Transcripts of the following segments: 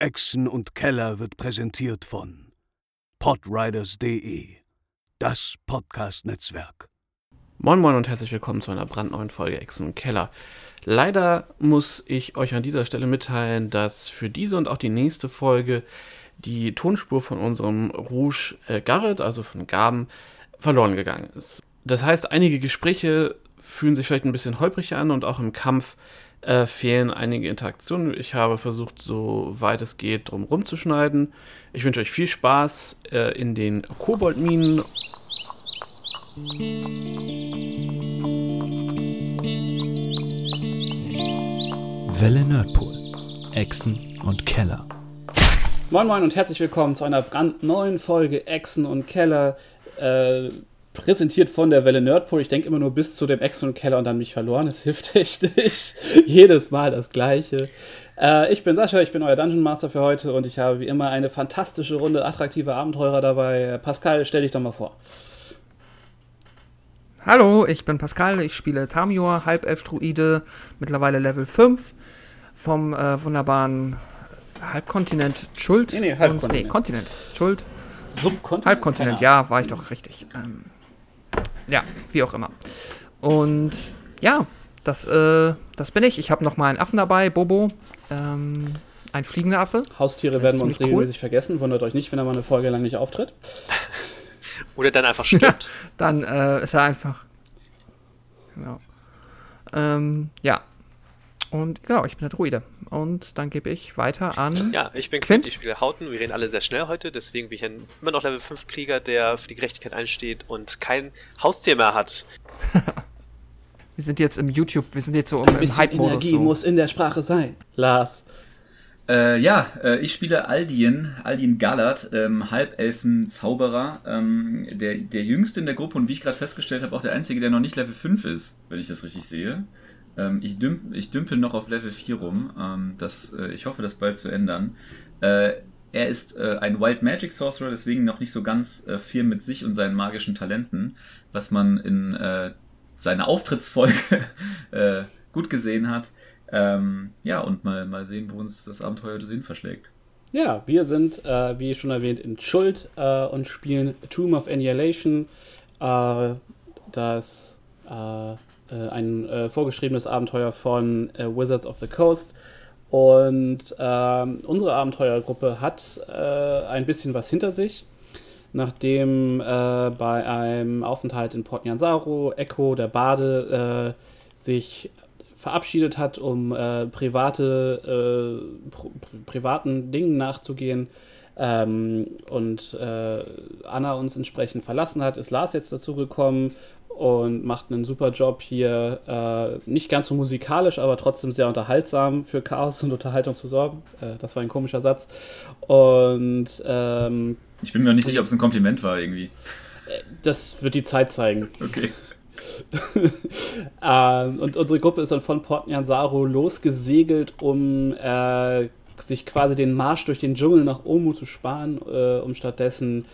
Echsen und Keller wird präsentiert von podriders.de, das Podcast-Netzwerk. Moin Moin und herzlich willkommen zu einer brandneuen Folge Echsen und Keller. Leider muss ich euch an dieser Stelle mitteilen, dass für diese und auch die nächste Folge die Tonspur von unserem Rouge äh, Garrett, also von Gaben, verloren gegangen ist. Das heißt, einige Gespräche fühlen sich vielleicht ein bisschen holprig an und auch im Kampf äh, fehlen einige Interaktionen. Ich habe versucht, so weit es geht, drum rumzuschneiden. Ich wünsche euch viel Spaß äh, in den Koboldminen. Welle Nerdpool, Echsen und Keller. Moin Moin und herzlich willkommen zu einer brandneuen Folge Echsen und Keller. Äh, präsentiert von der Welle Nerdpool. Ich denke immer nur bis zu dem Echsen und Keller und dann mich verloren. Es hilft echt nicht. Jedes Mal das Gleiche. Äh, ich bin Sascha, ich bin euer Dungeon Master für heute und ich habe wie immer eine fantastische Runde attraktive Abenteurer dabei. Pascal, stell dich doch mal vor. Hallo, ich bin Pascal, ich spiele Tamior, Halbelf-Druide, mittlerweile Level 5 vom äh, wunderbaren Halbkontinent Schuld. Nee, nee, Halbkontinent. Und, nee, Kontinent. Schuld. Subkontinent? Halbkontinent, ja, war ich doch richtig. Ähm, ja, wie auch immer. Und ja, das, äh, das bin ich. Ich habe noch mal einen Affen dabei, Bobo. Ähm, ein fliegender Affe. Haustiere Das werden uns ziemlich cool. regelmäßig vergessen. Wundert euch nicht, wenn er mal eine Folge lang nicht auftritt. Oder dann einfach stirbt. Dann äh, ist er einfach. Genau. Ähm, ja. Und genau, ich bin der Druide. Und dann gebe ich weiter an. ja, ich bin Quint? Quint, ich spiele Hauten. Wir reden alle sehr schnell heute, deswegen bin ich ein immer noch Level 5 Krieger, der für die Gerechtigkeit einsteht und kein Haustier mehr hat. Wir sind jetzt im YouTube, wir sind jetzt so im, Ein im bisschen Hype-Modus. Energie So. muss in der Sprache sein. Lars. Äh, ja, äh, ich spiele Aldien, Aldien Galat, ähm, Halbelfen-Zauberer, ähm, der, der jüngste in der Gruppe und wie ich gerade festgestellt habe, auch der einzige, der noch nicht Level 5 ist, wenn ich das richtig sehe. Ähm, ich, dümp, ich dümpel noch auf Level 4 rum. Ähm, das, äh, ich hoffe, das bald zu ändern. Äh, er ist äh, ein Wild Magic Sorcerer, deswegen noch nicht so ganz äh, viel mit sich und seinen magischen Talenten, was man in äh, seiner Auftrittsfolge äh, gut gesehen hat. Ähm, ja, und mal, mal sehen, wo uns das Abenteuer des Sinn verschlägt. Ja, wir sind, äh, wie schon erwähnt, in Schuld äh, und spielen Tomb of Annihilation. Äh, das äh, ein äh, vorgeschriebenes Abenteuer von äh, Wizards of the Coast. Und ähm, unsere Abenteuergruppe hat äh, ein bisschen was hinter sich. Nachdem äh, bei einem Aufenthalt in Port Nyansaru Echo, der Bade, sich verabschiedet hat, um private, pri privaten Dingen nachzugehen ähm, und äh, Anna uns entsprechend verlassen hat, ist Lars jetzt dazu gekommen und macht einen super Job hier, äh, nicht ganz so musikalisch, aber trotzdem sehr unterhaltsam für Chaos und Unterhaltung zu sorgen. Äh, das war ein komischer Satz. Und ähm, Ich bin mir noch nicht sicher, ob es ein Kompliment war irgendwie. das wird die Zeit zeigen. Okay. Ähm, und unsere Gruppe ist dann von Port Nyansaru losgesegelt, um äh, sich quasi den Marsch durch den Dschungel nach Omu zu sparen, äh, um stattdessen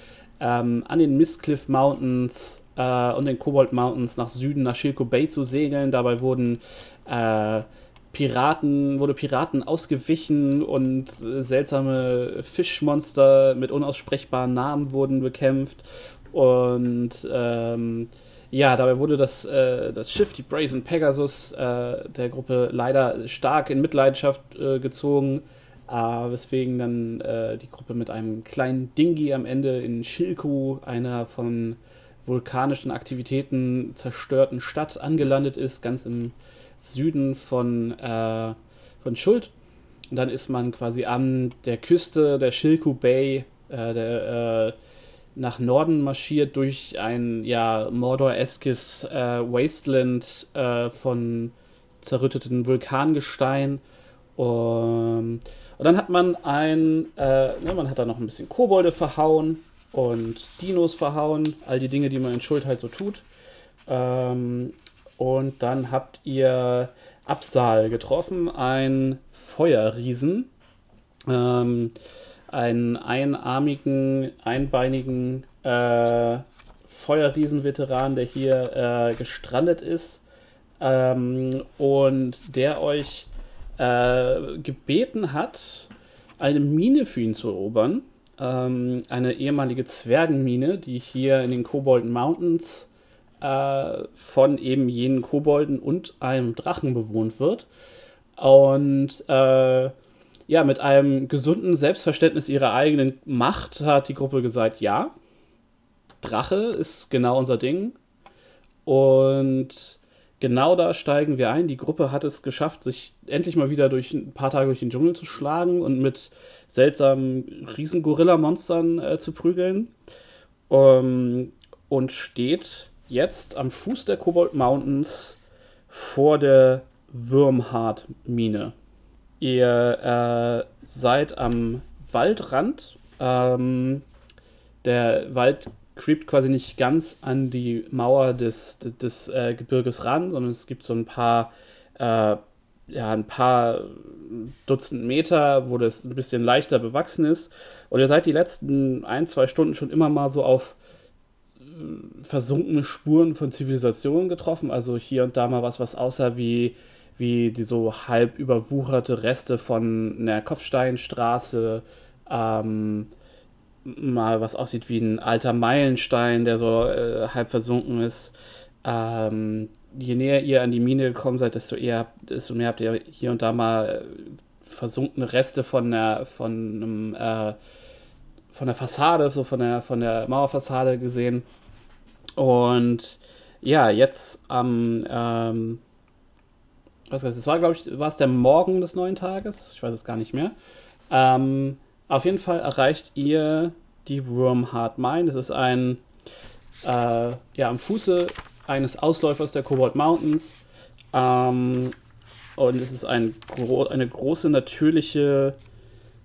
ähm, an den Mistcliff Mountains äh, und den Cobalt Mountains nach Süden, nach Shilko Bay zu segeln. Dabei wurden äh, Piraten, wurde Piraten ausgewichen und äh, seltsame Fischmonster mit unaussprechbaren Namen wurden bekämpft. Und ähm, ja, dabei wurde das, äh, das Schiff, die Brazen Pegasus, äh, der Gruppe leider stark in Mitleidenschaft äh, gezogen, äh, weswegen dann äh, die Gruppe mit einem kleinen Dingi am Ende in Shilku, einer von vulkanischen Aktivitäten zerstörten Stadt, angelandet ist, ganz im Süden von, äh, von Schuld. Und dann ist man quasi an der Küste der Shilku Bay, äh, der, äh, nach Norden marschiert durch ein ja Mordor-eskes äh, Wasteland von zerrütteten Vulkangestein. Um, und dann hat man ein, äh, ne, man hat da noch ein bisschen Kobolde verhauen und Dinos verhauen, all die Dinge, die man in Schuld halt so tut. Ähm, und dann habt ihr Absal getroffen, ein Feuerriesen. Ähm, einen einarmigen, einbeinigen äh, Feuerriesen-Veteran, der hier äh, gestrandet ist ähm, und der euch äh, gebeten hat, eine Mine für ihn zu erobern. Ähm, eine ehemalige Zwergenmine, die hier in den Kobolden Mountains äh, von eben jenen Kobolden und einem Drachen bewohnt wird. Und äh, ja, mit einem gesunden Selbstverständnis ihrer eigenen Macht hat die Gruppe gesagt, ja, Drache ist genau unser Ding. Und genau da steigen wir ein. Die Gruppe hat es geschafft, sich endlich mal wieder durch ein paar Tage durch den Dschungel zu schlagen und mit seltsamen Riesengorilla-Monstern äh, zu prügeln. Um, und steht jetzt am Fuß der Cobalt Mountains vor der Würmhard-Mine. Ihr äh, seid am Waldrand. Ähm, der Wald creept quasi nicht ganz an die Mauer des, des, des äh, Gebirges ran, sondern es gibt so ein paar, äh, ja, ein paar Dutzend Meter, wo das ein bisschen leichter bewachsen ist. Und ihr seid die letzten ein, zwei Stunden schon immer mal so auf äh, versunkene Spuren von Zivilisation getroffen. Also hier und da mal was, was aussah wie, wie die so halb überwucherte Reste von einer Kopfsteinstraße. Ähm, mal was aussieht wie ein alter Meilenstein, der so äh, halb versunken ist. Ähm, je näher ihr an die Mine gekommen seid, desto eher, desto mehr habt ihr hier und da mal äh, versunkene Reste von der, von einem, äh, von der Fassade, so von der, von der Mauerfassade gesehen. Und ja, jetzt am, ähm, was weiß ich, es war, glaube ich, war es der Morgen des neuen Tages? Ich weiß es gar nicht mehr. Ähm, auf jeden Fall erreicht ihr die Wormheart Mine. Das ist ein, äh, ja, am Fuße eines Ausläufers der Cobalt Mountains. Ähm, und es ist ein, gro eine große natürliche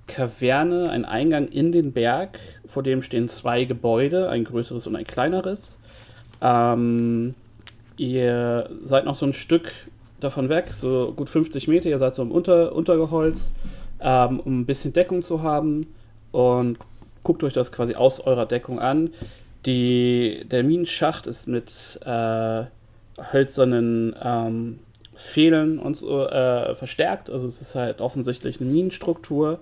Kaverne, ein Eingang in den Berg. Vor dem stehen zwei Gebäude, ein größeres und ein kleineres. Ähm, ihr seid noch so ein Stück davon weg, so gut 50 Meter. Ihr seid so im Unter Untergeholz ähm, um ein bisschen Deckung zu haben. Und guckt euch das quasi aus eurer Deckung an. Die, der Minenschacht ist mit äh, hölzernen ähm, Fehlen und so äh, verstärkt. Also es ist halt offensichtlich eine Minenstruktur.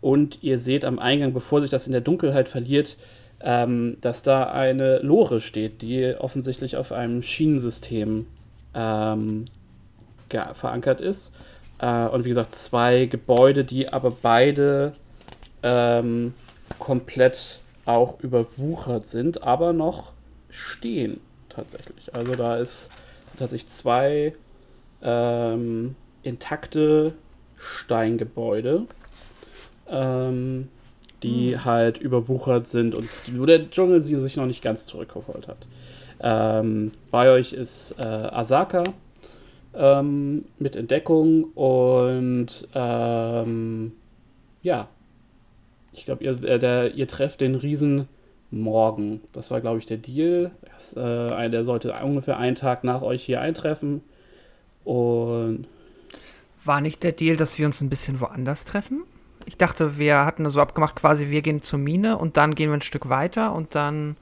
Und ihr seht am Eingang, bevor sich das in der Dunkelheit verliert, ähm, dass da eine Lore steht, die offensichtlich auf einem Schienensystem ähm, verankert ist. Äh, und wie gesagt, zwei Gebäude, die aber beide ähm, komplett auch überwuchert sind, aber noch stehen tatsächlich. Also da ist tatsächlich zwei ähm, intakte Steingebäude, ähm, die hm. halt überwuchert sind und wo der Dschungel sie sich noch nicht ganz zurückgeholt hat. Ähm, bei euch ist äh, Asaka, ähm, mit Entdeckung und ähm, ja, ich glaube, ihr, äh, ihr trefft den Riesen morgen. Das war, glaube ich, der Deal. Das, äh, der sollte ungefähr einen Tag nach euch hier eintreffen. Und. War nicht der Deal, dass wir uns ein bisschen woanders treffen? Ich dachte, wir hatten so abgemacht, quasi, wir gehen zur Mine und dann gehen wir ein Stück weiter und dann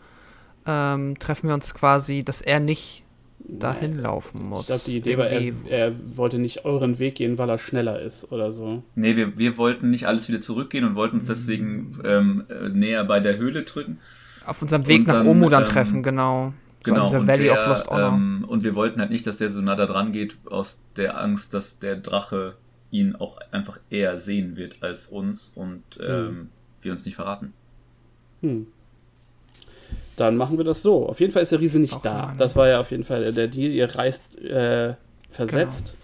ähm, treffen wir uns quasi, dass er nicht dahin laufen muss. Ich glaube, die Idee war, er, er, wollte nicht euren Weg gehen, weil er schneller ist oder so. Nee, wir, wir wollten nicht alles wieder zurückgehen und wollten uns deswegen ähm, näher bei der Höhle drücken. Auf unserem Weg und nach Omo dann ähm, treffen, genau. So genau, dieser Valley der, of Lost Honor. Ähm, und wir wollten halt nicht, dass der so nah da dran geht, aus der Angst, dass der Drache ihn auch einfach eher sehen wird als uns und hm. ähm, wir uns nicht verraten. Hm. Dann machen wir das so. Auf jeden Fall ist der Riese nicht Auch da. Mann. Das war ja auf jeden Fall der Deal. Ihr reist äh, versetzt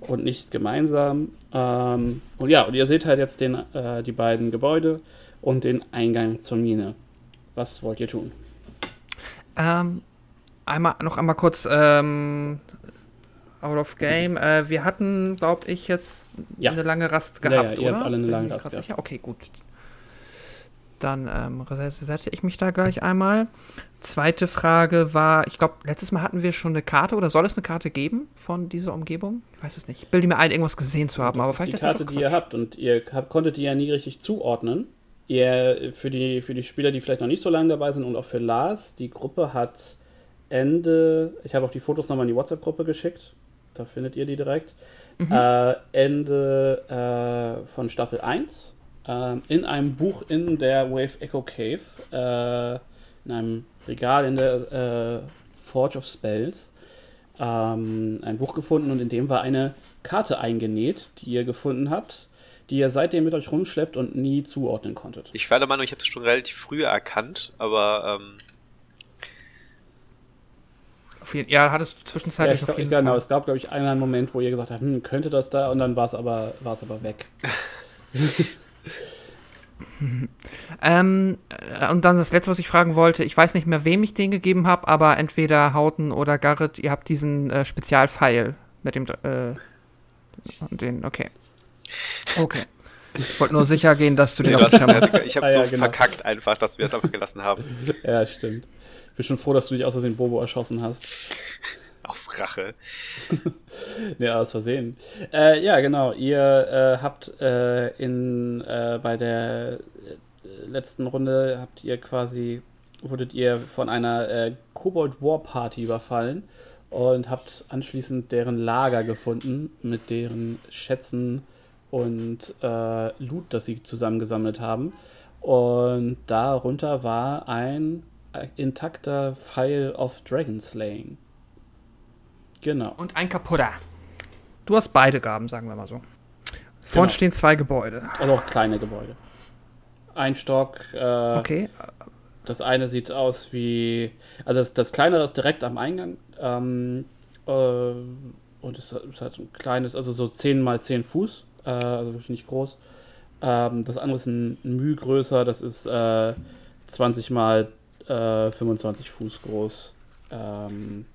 genau. und nicht gemeinsam. Ähm, und ja, und ihr seht halt jetzt den, äh, die beiden Gebäude und den Eingang zur Mine. Was wollt ihr tun? Ähm, einmal noch einmal kurz ähm, out of game. Äh, wir hatten, glaube ich, jetzt ja. eine lange Rast gehabt, ja, ja, ihr oder? Habt alle eine lange Rast. Sicher? Okay, gut. Dann ähm, resetze ich mich da gleich einmal. Zweite Frage war, ich glaube, letztes Mal hatten wir schon eine Karte oder soll es eine Karte geben von dieser Umgebung? Ich weiß es nicht. Ich bilde mir ein, irgendwas gesehen zu haben. Das aber ist vielleicht die Karte, die ihr habt und ihr habt, konntet die ja nie richtig zuordnen. Ihr, für, die, für die Spieler, die vielleicht noch nicht so lange dabei sind und auch für Lars, die Gruppe hat Ende, ich habe auch die Fotos nochmal in die WhatsApp-Gruppe geschickt, da findet ihr die direkt, mhm. äh, Ende äh, von Staffel 1 ähm, in einem Buch in der Wave Echo Cave, äh, in einem Regal in der äh, Forge of Spells, ähm, ein Buch gefunden und in dem war eine Karte eingenäht, die ihr gefunden habt, die ihr seitdem mit euch rumschleppt und nie zuordnen konntet. Ich war der Meinung, ich habe es schon relativ früh erkannt, aber ähm, Auf jeden, ja, hattest du Ja, zwischenzeitlich ich auf glaub, jeden genau, Fall. es gab, glaube ich, einmal einen Moment, wo ihr gesagt habt, hm, könnte das da, und dann war es aber, war es aber weg. Ähm, äh, und dann das letzte, was ich fragen wollte, ich weiß nicht mehr, wem ich den gegeben habe, aber entweder Hauten oder Garrett, ihr habt diesen äh, Spezialpfeil mit dem, äh, den, okay. Okay. Ich wollte nur sicher gehen, dass du den nee, auf dem hast, ich habe Ah, ja, so genau. verkackt einfach, dass wir es einfach gelassen haben. ja, stimmt. Ich bin schon froh, dass du dich aus Versehen Bobo erschossen hast. Aus Rache. Ja, aus Versehen. Äh, ja, genau. Ihr äh, habt äh, in, äh, bei der äh, letzten Runde habt ihr quasi, wurdet ihr von einer äh, Kobold War Party überfallen und habt anschließend deren Lager gefunden mit deren Schätzen und Loot, das sie zusammengesammelt haben. Und darunter war ein intakter Pfeil of Dragon Slaying. Genau. Und ein kaputter. Du hast beide Gaben, sagen wir mal so. Vorn Genau. stehen zwei Gebäude. Also auch kleine Gebäude. Ein Stock. Äh, Okay. Das eine sieht aus wie. Also das, das kleinere ist direkt am Eingang. Ähm, äh, und es ist halt so ein kleines, also so 10 mal 10 Fuß. Äh, also wirklich nicht groß. Ähm, das andere ist ein, ein Müh größer. Das ist äh, 20 mal äh, 25 Fuß groß. Ähm,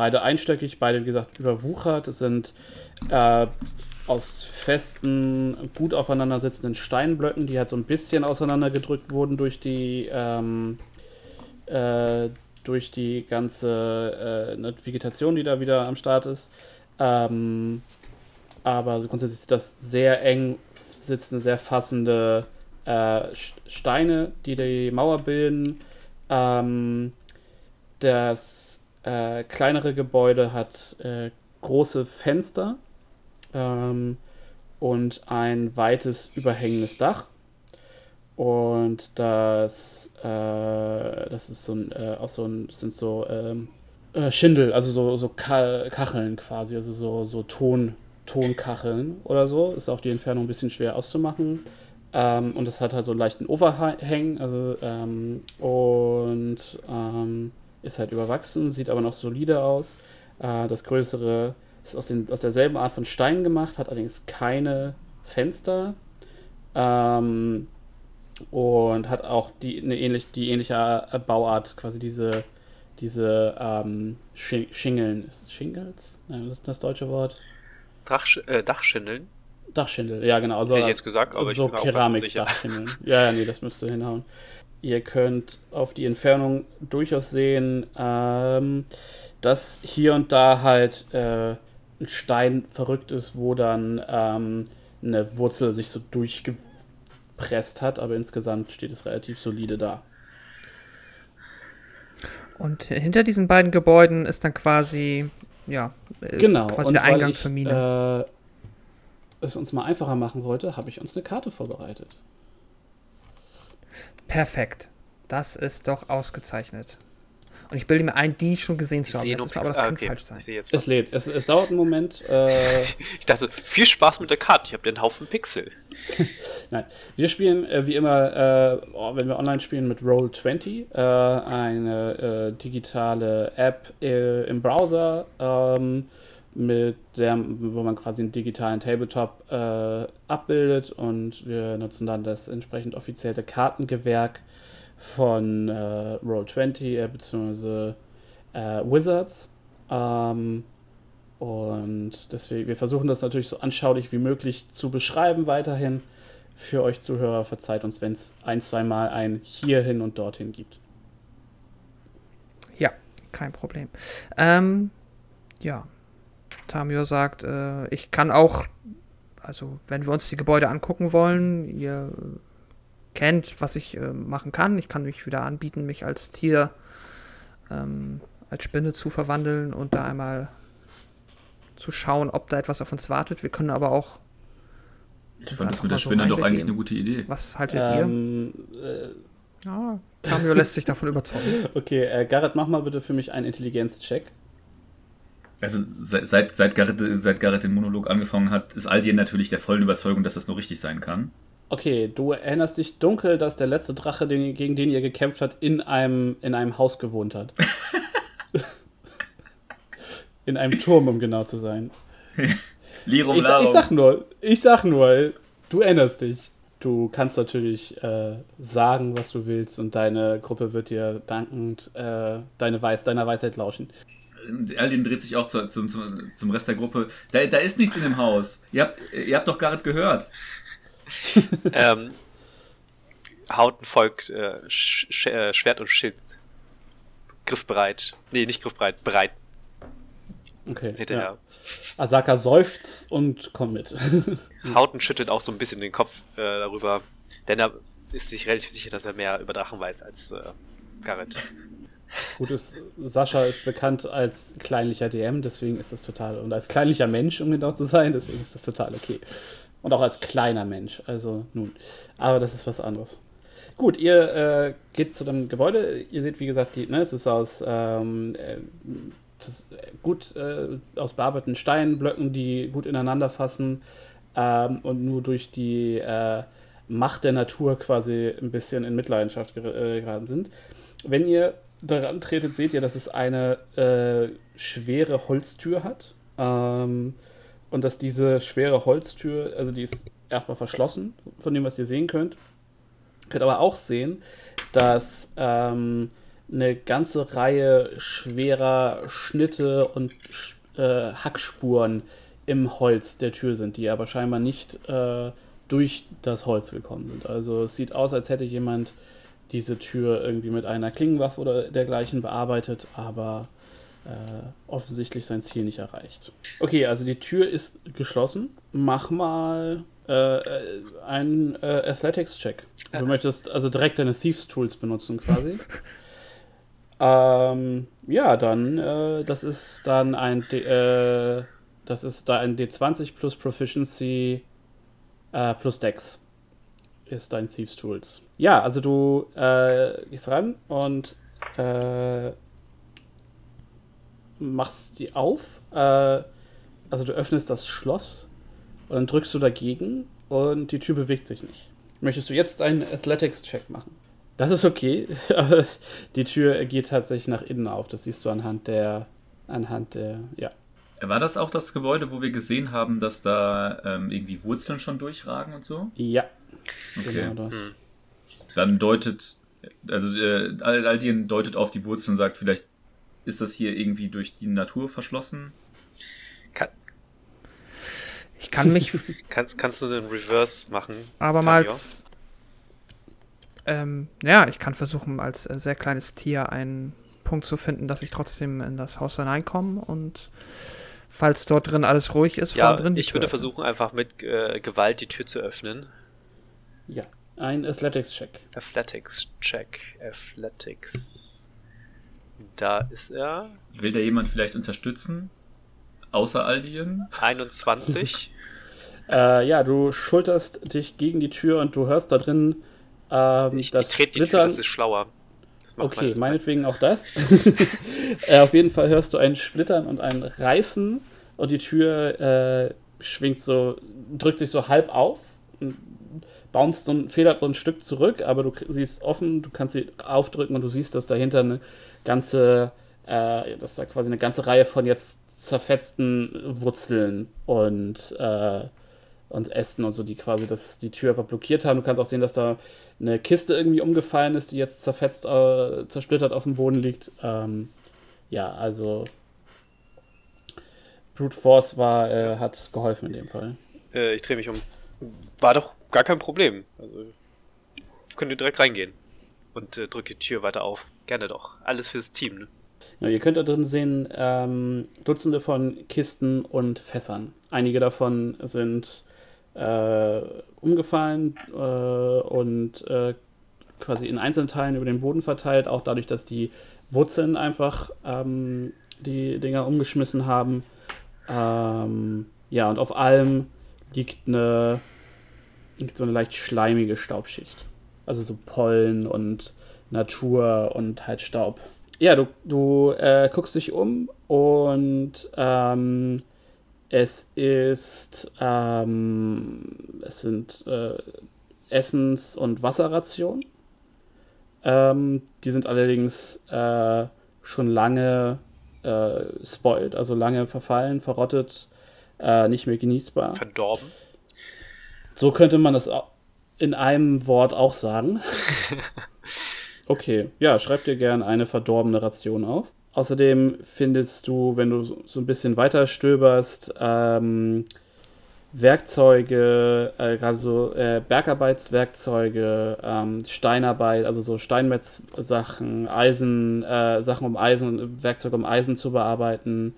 beide einstöckig, beide wie gesagt überwuchert. Es sind äh, aus festen, gut aufeinander sitzenden Steinblöcken, die halt so ein bisschen auseinandergedrückt wurden durch die ähm, äh, durch die ganze äh, ne, Vegetation, die da wieder am Start ist. Ähm, aber grundsätzlich sind das sehr eng sitzende, sehr fassende äh, Steine, die die Mauer bilden. Ähm, das äh, kleinere Gebäude hat äh, große Fenster ähm, und ein weites überhängendes Dach. Und das, äh, das ist so ein, äh, auch so ein, sind so ähm, äh, Schindel, also so, so Ka Kacheln quasi, also so, so Ton, Tonkacheln oder so. Ist auf die Entfernung ein bisschen schwer auszumachen. Ähm, und es hat halt so einen leichten Overhang, also ähm, und ähm, ist halt überwachsen, sieht aber noch solide aus. Äh, das größere ist aus, den, aus derselben Art von Stein gemacht, hat allerdings keine Fenster. Ähm, und hat auch die, eine ähnlich, die ähnliche äh, Bauart, quasi diese, diese ähm, Schi- Schingeln. Ist es Shingles? Nein, was ist das deutsche Wort? Drachsch äh, Dachschindeln, Dachschindel, ja genau. Also, hätte ich jetzt gesagt, aber ich so bin gar nicht sicher. Keramik-Dachschindeln. ja, ja, nee, das müsste hinhauen. Ihr könnt auf die Entfernung durchaus sehen, ähm, dass hier und da halt äh, ein Stein verrückt ist, wo dann ähm, eine Wurzel sich so durchgepresst hat, aber insgesamt steht es relativ solide da. Und hinter diesen beiden Gebäuden ist dann quasi, ja, äh, Genau. quasi und der weil Eingang ich, zur Mine. Äh, es uns mal einfacher machen wollte, habe ich uns eine Karte vorbereitet. Perfekt. Das ist doch ausgezeichnet. Und ich bilde mir ein, die schon gesehen Ich zu haben. letztes Mal, aber das ah, kann okay. falsch sein. Ich sehe jetzt Es lädt. Es, es dauert einen Moment. Äh, Ich dachte, viel Spaß mit der Karte. Ich habe den Haufen Pixel. Nein, wir spielen äh, wie immer, äh, oh, wenn wir online spielen, mit Roll20, äh, eine äh, digitale App äh, im Browser, ähm, mit der, wo man quasi einen digitalen Tabletop äh, abbildet und wir nutzen dann das entsprechend offizielle Kartengewerk von äh, Roll20 äh, beziehungsweise äh, Wizards. Ähm, und deswegen, wir versuchen das natürlich so anschaulich wie möglich zu beschreiben weiterhin für euch Zuhörer. Verzeiht uns, wenn es ein, zwei Mal ein hierhin und dorthin gibt. Ja, kein Problem. Ähm, ja. Tamio sagt, äh, ich kann auch, also wenn wir uns die Gebäude angucken wollen, ihr kennt, was ich äh, machen kann. Ich kann mich wieder anbieten, mich als Tier, ähm, als Spinne zu verwandeln und da einmal zu schauen, ob da etwas auf uns wartet. Wir können aber auch Ich fand das mit der so Spinne doch eigentlich eine gute Idee. Was haltet ihr? Ähm, äh, Ja, Cameo lässt sich davon überzeugen. okay, äh, Garrett, mach mal bitte für mich einen Intelligenz-Check. Also seit, seit, Garrett, seit Garrett den Monolog angefangen hat, ist Aldien natürlich der vollen Überzeugung, dass das nur richtig sein kann. Okay, du erinnerst dich dunkel, dass der letzte Drache, den, gegen den ihr gekämpft habt, in einem, in einem Haus gewohnt hat. in einem Turm, um genau zu sein. Lirum Ich, ich sag nur, ich sag nur, du erinnerst dich. Du kannst natürlich äh, sagen, was du willst und deine Gruppe wird dir dankend äh, deine Weis deiner Weisheit lauschen. Aldin dreht sich auch zu, zum, zum, zum Rest der Gruppe. Da, da ist nichts in dem Haus. Ihr habt, ihr habt doch Garrett gehört. ähm, Hauten folgt äh, Sch äh, Schwert und Schild. Griffbereit. Nee, nicht griffbereit, bereit Okay. hinterher. Ja. Asaka seufzt und kommt mit. Hauten schüttelt auch so ein bisschen den Kopf äh, darüber, denn er ist sich relativ sicher, dass er mehr über Drachen weiß als äh, Garrett. Gut ist, Sascha ist bekannt als kleinlicher DM, deswegen ist das total, und als kleinlicher Mensch, um genau zu sein, deswegen ist das total okay. Und auch als kleiner Mensch, also nun. Aber das ist was anderes. Gut, ihr äh, geht zu dem Gebäude. Ihr seht, wie gesagt, die, ne, es ist aus ähm, äh, das ist gut äh, aus bearbeiteten Steinblöcken, die gut ineinander fassen ähm, und nur durch die äh, Macht der Natur quasi ein bisschen in Mitleidenschaft ger äh, geraten sind. Wenn ihr daran tretet, seht ihr, dass es eine äh, schwere Holztür hat. Ähm, und dass diese schwere Holztür, also die ist erstmal verschlossen, von dem, was ihr sehen könnt. Ihr könnt aber auch sehen, dass ähm, eine ganze Reihe schwerer Schnitte und äh, Hackspuren im Holz der Tür sind, die aber scheinbar nicht äh, durch das Holz gekommen sind. Also es sieht aus, als hätte jemand diese Tür irgendwie mit einer Klingenwaffe oder dergleichen bearbeitet, aber äh, offensichtlich sein Ziel nicht erreicht. Okay, also die Tür ist geschlossen. Mach mal äh, äh, einen äh, Athletics-Check. Du möchtest also direkt deine Thieves-Tools benutzen quasi. ähm, ja, dann, äh, das ist dann ein, D äh, das ist da ein D20 plus Proficiency äh, plus Dex ist dein Thieves Tools. Ja, also du äh, gehst ran und äh, machst die auf. Äh, also du öffnest das Schloss und dann drückst du dagegen und die Tür bewegt sich nicht. Möchtest du jetzt einen Athletics-Check machen? Das ist okay, aber die Tür geht tatsächlich nach innen auf. Das siehst du anhand der, anhand der, ja. War das auch das Gebäude, wo wir gesehen haben, dass da ähm, irgendwie Wurzeln schon durchragen und so? Ja, Okay. genau das. Hm. Dann deutet, also äh, Al- Aldien deutet auf die Wurzeln und sagt, vielleicht ist das hier irgendwie durch die Natur verschlossen. Kann, Ich kann mich kannst, kannst du den Reverse machen? abermals. Ähm, ja, ich kann versuchen, als äh, sehr kleines Tier einen Punkt zu finden, dass ich trotzdem in das Haus hineinkomme und falls dort drin alles ruhig ist, Ja, drin die ich Tür würde öffnen. versuchen, einfach mit äh, Gewalt die Tür zu öffnen. Ja, ein Athletics-Check. Athletics-Check. Athletics. Da ist er. Will da jemand vielleicht unterstützen? Außer Aldien? 21. Äh, ja, du schulterst dich gegen die Tür und du hörst da drin ähm, ich ich das trete die Tür, das ist schlauer. Das Okay, meine- meinetwegen auch das. äh, auf jeden Fall hörst du ein Splittern und ein Reißen und die Tür äh, schwingt so, drückt sich so halb auf, und bounced so ein, federt so ein Stück zurück, aber du k- sie ist offen, du kannst sie aufdrücken und du siehst, dass dahinter eine ganze, äh, dass da quasi eine ganze Reihe von jetzt zerfetzten Wurzeln und äh, und Ästen und so, die quasi das, die Tür einfach blockiert haben. Du kannst auch sehen, dass da eine Kiste irgendwie umgefallen ist, die jetzt zerfetzt, äh, zersplittert auf dem Boden liegt. Ähm, ja, also Brute Force war, äh, hat geholfen in dem Fall. Äh, ich drehe mich um. War doch gar kein Problem. Also, könnt ihr direkt reingehen. Und äh, drückt die Tür weiter auf. Gerne doch. Alles fürs Team, ne? Ja, ihr könnt da drin sehen ähm, Dutzende von Kisten und Fässern. Einige davon sind äh, umgefallen äh, und äh, quasi in Einzelteilen über den Boden verteilt, auch dadurch, dass die Wurzeln einfach ähm, die Dinger umgeschmissen haben. Ähm, ja, und auf allem liegt eine so eine leicht schleimige Staubschicht. Also so Pollen und Natur und halt Staub. Ja, du, du äh, guckst dich um und ähm, es ist, ähm, es sind äh, Essens- und Wasserrationen. Ähm, die sind allerdings äh, schon lange äh, spoiled, also lange verfallen, verrottet, äh, nicht mehr genießbar. Verdorben. So könnte man das in einem Wort auch sagen. Okay, ja, schreib dir gern eine verdorbene Ration auf. Außerdem findest du, wenn du so ein bisschen weiter stöberst, ähm, Werkzeuge, äh, gerade so äh, Bergarbeitswerkzeuge, ähm, Steinarbeit, also so Steinmetzsachen, Eisen, äh, Sachen um Eisen, Werkzeuge um Eisen zu bearbeiten,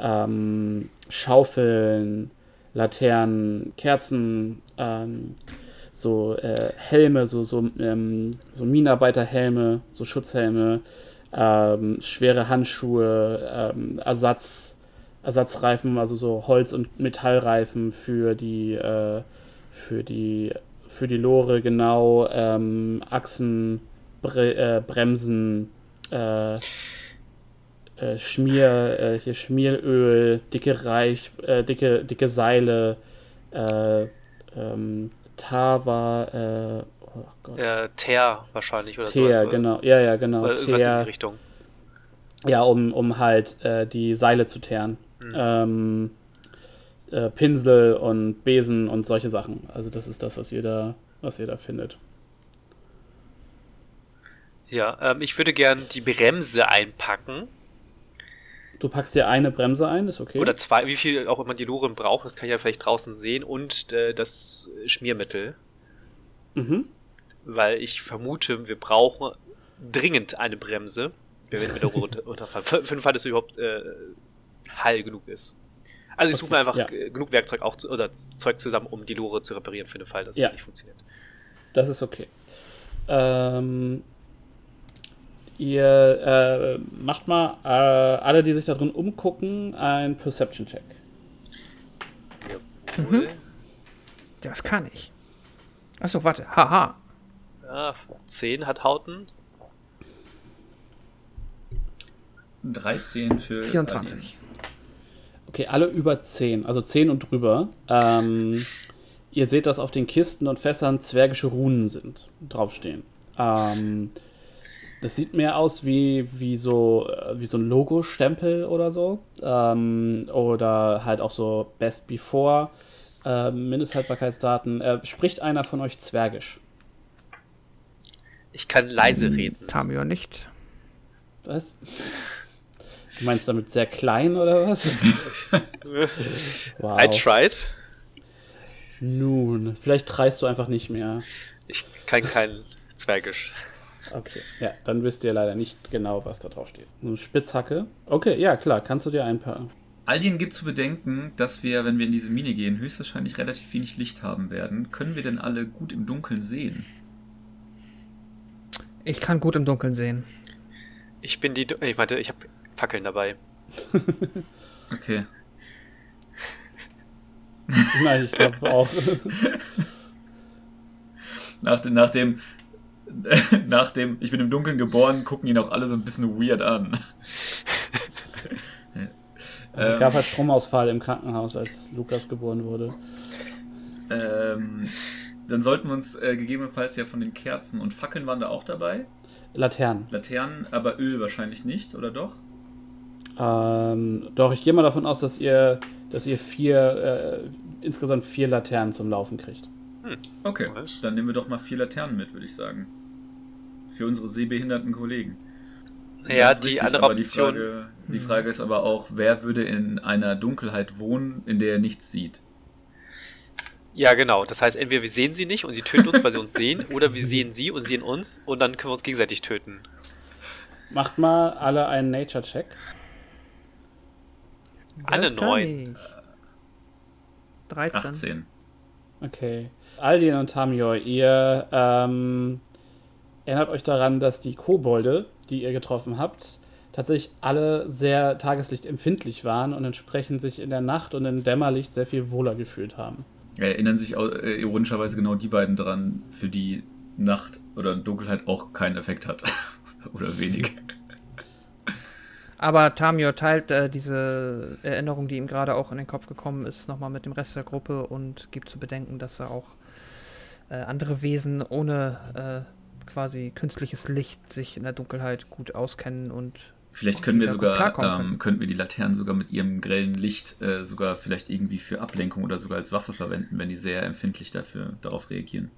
ähm, Schaufeln, Laternen, Kerzen, ähm, so äh, Helme, so, so, ähm, so Minenarbeiterhelme, so Schutzhelme, ähm, schwere Handschuhe, ähm, Ersatz, Ersatzreifen, also so Holz- und Metallreifen für die, äh, für die, für die Lore, genau, ähm, Achsen, Bre äh, Bremsen, äh, Schmier, äh, hier Schmieröl, dicke Reich, äh, dicke, dicke Seile, äh, ähm, Tava, äh, oh Gott. Äh, Teer wahrscheinlich oder Teer, sowas. genau, ja, ja, genau. Oder irgendwas in die Teer, Richtung. ja, um, um halt äh, die Seile zu teeren. Mhm. Ähm, äh, Pinsel und Besen und solche Sachen. Also das ist das, was ihr da, was ihr da findet. Ja, ähm, ich würde gern die Bremse einpacken. Du packst dir eine Bremse ein, ist okay. Oder zwei, wie viel auch immer die Loren braucht, das kann ich ja vielleicht draußen sehen. Und äh, das Schmiermittel. mhm. Weil ich vermute, wir brauchen dringend eine Bremse, wenn wir mit der Rohre unter- unterfallen. Für, für den Fall, dass es überhaupt äh, heil genug ist. Also ich suche Okay, mir einfach ja. äh, genug Werkzeug auch zu, oder Zeug zusammen, um die Lore zu reparieren für den Fall, dass Ja. es nicht funktioniert. Das ist okay. Ähm, ihr äh, macht mal äh, alle, die sich da drin umgucken, ein Perception-Check. Jawohl. Das kann ich. Achso, warte. Haha. Ja, 10 hat Hauten. 13 für. 24. Okay, alle über 10, also 10 und drüber. Ähm, ihr seht, dass auf den Kisten und Fässern zwergische Runen sind, draufstehen. Ähm, das sieht mehr aus wie, wie, so, äh, wie so ein Logo-Stempel oder so. Ähm, oder halt auch so Best Before, äh, Mindesthaltbarkeitsdaten. Äh, spricht einer von euch Zwergisch? Ich kann leise Hm. reden. Tamio nicht. Was? Du meinst damit sehr klein oder was? wow. I tried. Nun, vielleicht treist du einfach nicht mehr. Ich kann kein Zwergisch. Okay, ja, dann wisst ihr leider nicht genau, was da drauf steht. Eine Spitzhacke. Okay, ja, klar, kannst du dir einpacken. Aldien gibt zu bedenken, dass wir, wenn wir in diese Mine gehen, höchstwahrscheinlich relativ wenig Licht haben werden. Können wir denn alle gut im Dunkeln sehen? Ich kann gut im Dunkeln sehen. Ich bin die. Ich meinte, ich habe Fackeln dabei. Okay. Nein, ich glaube auch. Nach, nach dem. Nach dem, ich bin im Dunkeln geboren, gucken ihn auch alle so ein bisschen weird an. Es gab halt Stromausfall im Krankenhaus, als Lukas geboren wurde. Ähm, dann sollten wir uns äh, gegebenenfalls ja von den Kerzen und Fackeln waren da auch dabei. Laternen. Laternen, aber Öl wahrscheinlich nicht, oder doch? Ähm, doch, ich gehe mal davon aus, dass ihr, dass ihr vier, äh, insgesamt vier Laternen zum Laufen kriegt. Okay, Was? dann nehmen wir doch mal vier Laternen mit, würde ich sagen. Für unsere sehbehinderten Kollegen. Ja, die richtig, andere Option. Die Frage, die Frage ist aber auch, wer würde in einer Dunkelheit wohnen, in der er nichts sieht? Ja, genau. Das heißt, entweder wir sehen sie nicht und sie töten uns, weil sie uns sehen, oder wir sehen sie und sehen uns und dann können wir uns gegenseitig töten. Macht mal alle einen Nature-Check. Alle neun. ich. 13. 18. Okay. Aldin und Tamior, ihr ähm, erinnert euch daran, dass die Kobolde, die ihr getroffen habt, tatsächlich alle sehr tageslichtempfindlich waren und entsprechend sich in der Nacht und im Dämmerlicht sehr viel wohler gefühlt haben. Erinnern sich äh, ironischerweise genau die beiden dran, für die Nacht oder Dunkelheit auch keinen Effekt hat. oder wenig. Aber Tamio teilt äh, diese Erinnerung, die ihm gerade auch in den Kopf gekommen ist, nochmal mit dem Rest der Gruppe und gibt zu bedenken, dass er auch äh, andere Wesen ohne äh, quasi künstliches Licht sich in der Dunkelheit gut auskennen und Vielleicht können wir Ja, sogar, ähm, könnten wir die Laternen sogar mit ihrem grellen Licht äh, sogar vielleicht irgendwie für Ablenkung oder sogar als Waffe verwenden, wenn die sehr empfindlich dafür darauf reagieren.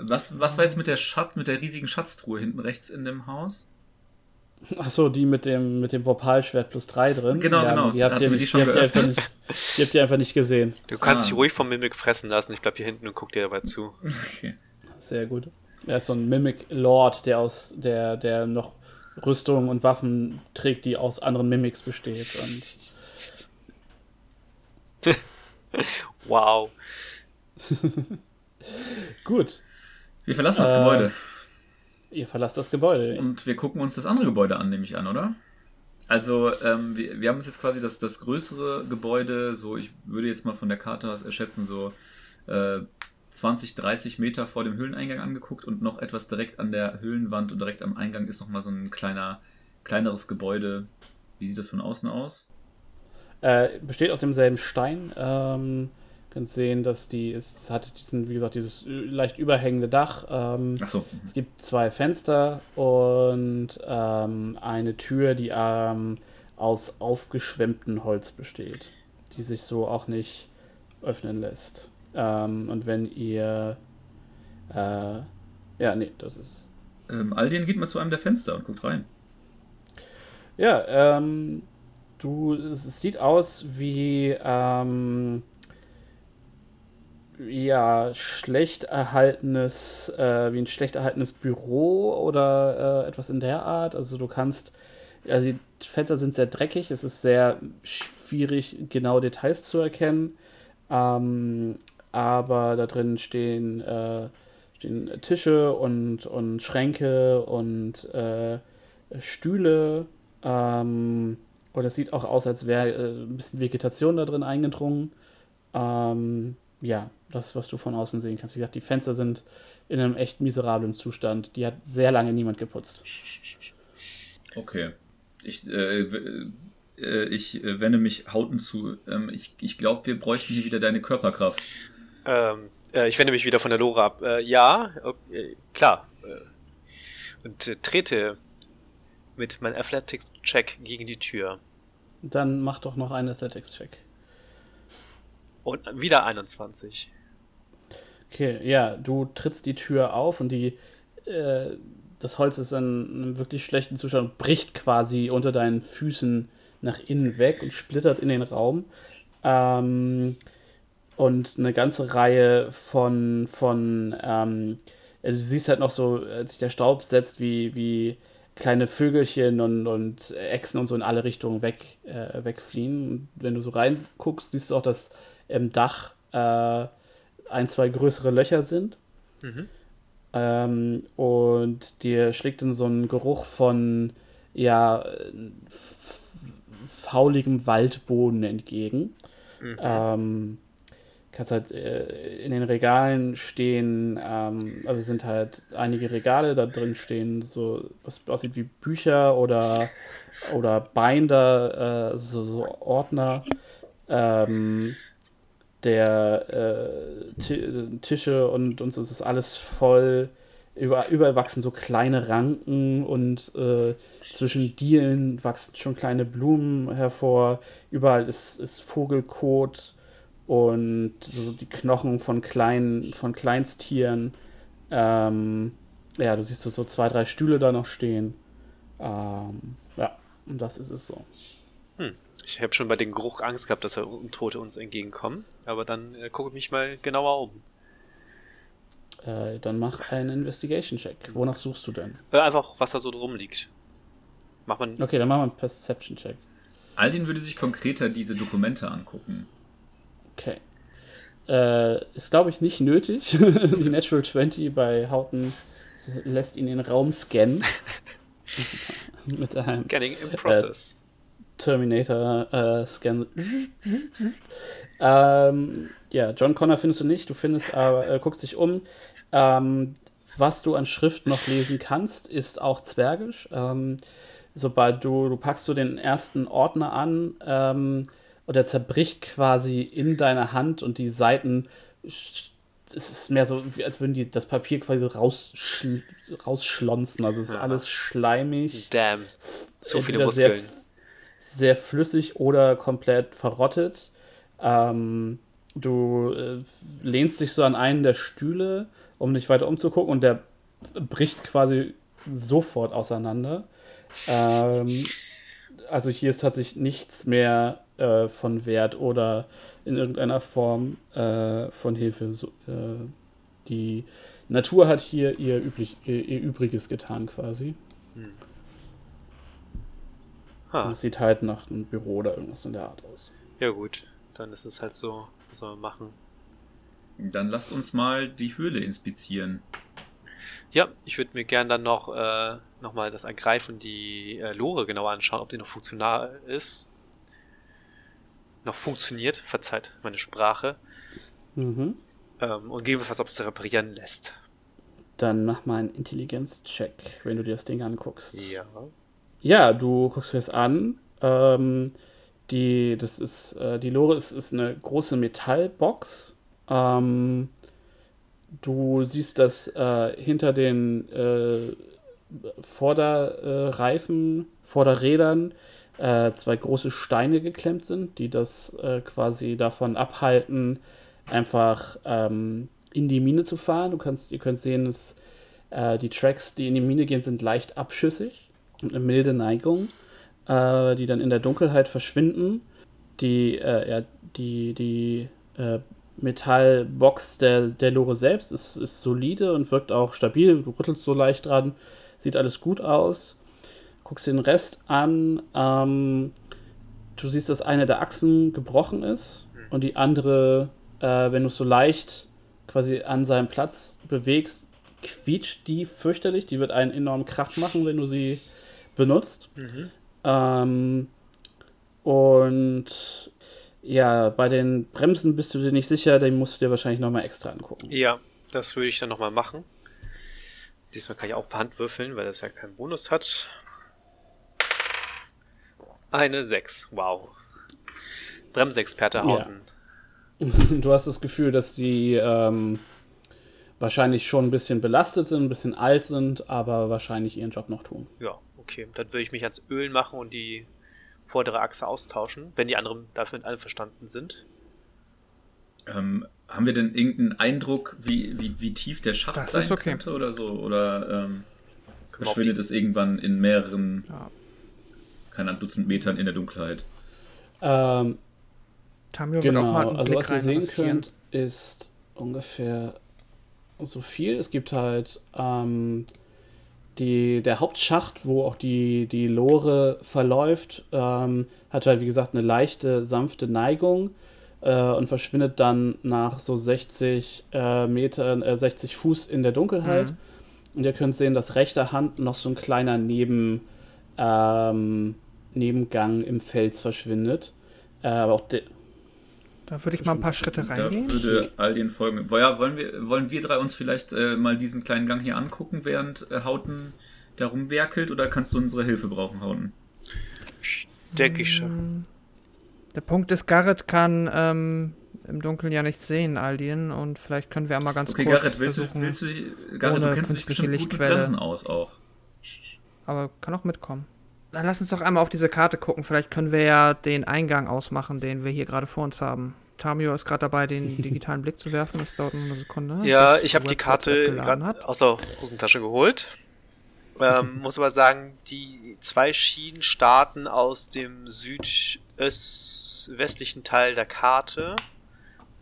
Was, was war jetzt mit der Schatz, mit der riesigen Schatztruhe hinten rechts in dem Haus? Achso, die mit dem, mit dem Vorpalschwert plus 3 drin. Genau, genau. Die habt, ihr die die, habt ihr einfach geöffnet? nicht, die habt ihr einfach nicht gesehen. Du kannst Ah. dich ruhig vom Mimik fressen lassen. Ich bleib hier hinten und guck dir dabei zu. Okay. Sehr gut. Er ist so ein Mimic Lord, der aus der, der noch Rüstung und Waffen trägt, die aus anderen Mimics besteht. Und Wow. gut, Wir verlassen das Äh, Gebäude ihr verlasst das Gebäude. und wir gucken uns das andere Gebäude an, nehme ich an, oder? Also, ähm, wir, wir haben uns jetzt quasi das, das größere Gebäude, so ich würde jetzt mal von der Karte aus erschätzen, so äh, 20, 30 Meter vor dem Höhleneingang angeguckt und noch etwas direkt an der Höhlenwand und direkt am Eingang ist nochmal so ein kleiner, kleineres Gebäude. Wie sieht das von außen aus? Äh, besteht aus demselben Stein. Ähm, könnt sehen, dass die, es hat diesen, wie gesagt, dieses leicht überhängende Dach. Ähm, Achso, Es gibt zwei Fenster und ähm, eine Tür, die ähm, aus aufgeschwemmtem Holz besteht, die sich so auch nicht öffnen lässt. Ähm, und wenn ihr. Äh, ja, nee, das ist. ähm, Aldien geht mal zu einem der Fenster und guckt rein. Ja, ähm, du, es es sieht aus wie, ähm, ja, schlecht erhaltenes, äh, wie ein schlecht erhaltenes Büro oder äh, etwas in der Art. Also du kannst, also die Fenster sind sehr dreckig, es ist sehr schwierig, genau Details zu erkennen. Ähm, aber da drin stehen, äh, stehen Tische und, und Schränke und äh, Stühle. Ähm, und es sieht auch aus, als wäre äh, ein bisschen Vegetation da drin eingedrungen. Ähm, ja, das ist, was du von außen sehen kannst. Wie gesagt, die Fenster sind in einem echt miserablen Zustand. Die hat sehr lange niemand geputzt. Okay. Ich, äh, äh, ich äh, wende mich Hauten zu. Ähm, ich ich glaube, wir bräuchten hier wieder deine Körperkraft. Ähm, äh, ich wende mich wieder von der Lore ab. Äh, ja, okay, klar. Äh, und trete mit meinem Athletics-Check gegen die Tür. Dann mach doch noch einen Athletics-Check. Und wieder 21. Okay, ja, du trittst die Tür auf und die, äh, das Holz ist in einem wirklich schlechten Zustand und bricht quasi unter deinen Füßen nach innen weg und splittert in den Raum. Ähm, und eine ganze Reihe von, von ähm, also du siehst halt noch so, als sich der Staub setzt, wie, wie kleine Vögelchen und, und Echsen und so in alle Richtungen weg, äh, wegfliehen. Und wenn du so reinguckst, siehst du auch, dass im Dach äh, ein, zwei größere Löcher sind. Mhm. Ähm, und dir schlägt dann so ein Geruch von ja fauligem Waldboden entgegen. Mhm. Ähm, kannst halt äh, in den Regalen stehen, ähm, also sind halt einige Regale, da drin stehen so, was aussieht wie Bücher oder, oder Binder, äh, so, so Ordner. Ähm, der äh, Ti- Tische und, und so ist alles voll. Über, überall wachsen so kleine Ranken und äh, zwischen Dielen wachsen schon kleine Blumen hervor. Überall ist, ist Vogelkot und so die Knochen von kleinen, von Kleinsttieren. Ähm, ja, du siehst so, so zwei, drei Stühle da noch stehen. Ähm, ja, und das ist es so. Ich habe schon bei dem Geruch Angst gehabt, dass da Untote uns entgegenkommen. Aber dann äh, gucke ich mich mal genauer um. Äh, dann mach einen Investigation-Check. Wonach suchst du denn? Äh, einfach, was da so drum liegt. Macht man. Okay, dann machen wir einen Perception-Check. Aldin würde sich konkreter diese Dokumente angucken. Okay. Äh, ist, glaube ich, nicht nötig. Die Natural 20 bei Hauten lässt ihn den Raum scannen. Mit einem, Scanning in process. Terminator-Scan. ähm, ja, John Connor findest du nicht, du findest aber, äh, guckst dich um. Ähm, was du an Schrift noch lesen kannst, ist auch Zwergisch. Ähm, sobald du, du packst du den ersten Ordner an ähm, und er zerbricht quasi in deiner Hand und die Seiten, es ist mehr so, wie als würden die das Papier quasi rausschl rausschlonzen. Also es ist Ja. alles schleimig. Damn. So viele entweder sehr, Muskeln. sehr flüssig oder komplett verrottet. Ähm, du äh, lehnst dich so an einen der Stühle, um dich weiter umzugucken und der bricht quasi sofort auseinander. Ähm, also hier ist tatsächlich nichts mehr äh, von Wert oder in irgendeiner Form äh, von Hilfe. So, äh, die Natur hat hier ihr, üblich, ihr, ihr Übriges getan quasi. Ha. Es sieht halt nach einem Büro oder irgendwas in der Art aus. Ja gut, dann ist es halt so. Was soll man machen? Dann lasst uns mal die Höhle inspizieren. Ja, ich würde mir gern dann noch, äh, noch mal das Ergreifen, die äh, Lore genauer anschauen, ob die noch funktional ist. Noch funktioniert, verzeiht meine Sprache. Mhm. Ähm, und gegebenenfalls, ob es reparieren lässt. Dann mach mal einen Intelligenz-Check, wenn du dir das Ding anguckst. Ja. Ja, du guckst dir das an. Ähm, die, das ist, äh, die Lore ist, ist eine große Metallbox. Ähm, du siehst, dass äh, hinter den äh, Vorderreifen, Vorderrädern äh, zwei große Steine geklemmt sind, die das äh, quasi davon abhalten, einfach ähm, in die Mine zu fahren. Du kannst, ihr könnt sehen, dass äh, die Tracks, die in die Mine gehen, sind leicht abschüssig und eine milde Neigung, äh, die dann in der Dunkelheit verschwinden. Die, äh, ja, die, die äh, Metallbox der, der Lore selbst ist, ist solide und wirkt auch stabil. Du rüttelst so leicht dran, sieht alles gut aus. Guckst den Rest an. Ähm, du siehst, dass eine der Achsen gebrochen ist und die andere, äh, wenn du es so leicht quasi an seinem Platz bewegst, quietscht die fürchterlich. Die wird einen enormen Krach machen, wenn du sie benutzt. Mhm. Ähm, und ja, bei den Bremsen bist du dir nicht sicher, den musst du dir wahrscheinlich nochmal extra angucken. Ja, das würde ich dann nochmal machen. Diesmal kann ich auch per Hand würfeln, weil das ja keinen Bonus hat. Eine 6. Wow. Bremsexperte Ja. hauten. Du hast das Gefühl, dass die ähm, wahrscheinlich schon ein bisschen belastet sind, ein bisschen alt sind, aber wahrscheinlich ihren Job noch tun. Ja. okay. Dann würde ich mich ans Öl machen und die vordere Achse austauschen, wenn die anderen dafür einverstanden sind. Ähm, haben wir denn irgendeinen Eindruck, wie, wie, wie tief der Schacht Das sein ist okay. könnte oder so? Oder ähm, verschwindet es irgendwann in mehreren, Ja. Keine Ahnung, Dutzend Metern in der Dunkelheit? Ähm, Tamio wird Genau, auch mal einen also Blick was ihr sehen könnt, ist ungefähr so viel. Es gibt halt ähm, die, der Hauptschacht, wo auch die, die Lore verläuft, ähm, hat halt wie gesagt eine leichte, sanfte Neigung äh, und verschwindet dann nach so 60 äh, Metern, äh, 60 Fuß in der Dunkelheit. Mhm. Und ihr könnt sehen, dass rechter Hand noch so ein kleiner Neben, ähm, Nebengang im Fels verschwindet. Äh, aber auch de Da würde ich mal ein paar Schritte Da reingehen. würde all den folgen. Ja, wollen wir, wollen wir drei uns vielleicht äh, mal diesen kleinen Gang hier angucken, während äh, Hauten da rumwerkelt, oder kannst du unsere Hilfe brauchen, Hauten? Denke ich schon. Der Punkt ist, Garrett kann ähm, im Dunkeln ja nichts sehen, Aldien, und vielleicht können wir einmal ganz Okay, kurz Garrett, willst du, versuchen, willst du, Garrett, ohne du kennst dich bestimmt gut mit Lichtquelle. Bremsen aus auch. aber kann auch mitkommen. Dann lass uns doch einmal auf diese Karte gucken. Vielleicht können wir ja den Eingang ausmachen, den wir hier gerade vor uns haben. Tamio ist gerade dabei, den digitalen Blick zu werfen. Das dauert nur eine Sekunde. Ja, ich habe die Karte gerade hat. aus der Hosentasche geholt. Ähm, muss aber sagen, die zwei Schienen starten aus dem südwestlichen Teil der Karte.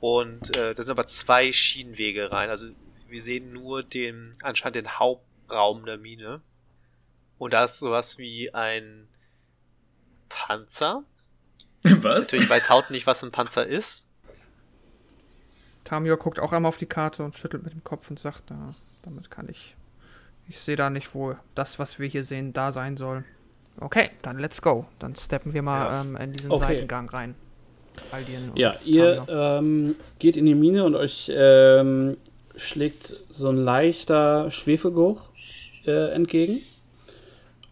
Und äh, da sind aber zwei Schienenwege rein. Also wir sehen nur den, anscheinend den Hauptraum der Mine. Und da ist sowas wie ein Panzer. Was? Natürlich weiß Haut nicht, was ein Panzer ist. Tamio guckt auch einmal auf die Karte und schüttelt mit dem Kopf und sagt, na, damit kann ich. Ich sehe da nicht, wo das, was wir hier sehen, da sein soll. Okay, dann let's go. Dann steppen wir mal Ja. ähm, in diesen Okay. Seitengang rein. Aldien und Ja, ihr ähm, geht in die Mine und euch ähm, schlägt so ein leichter Schwefelgeruch äh, entgegen.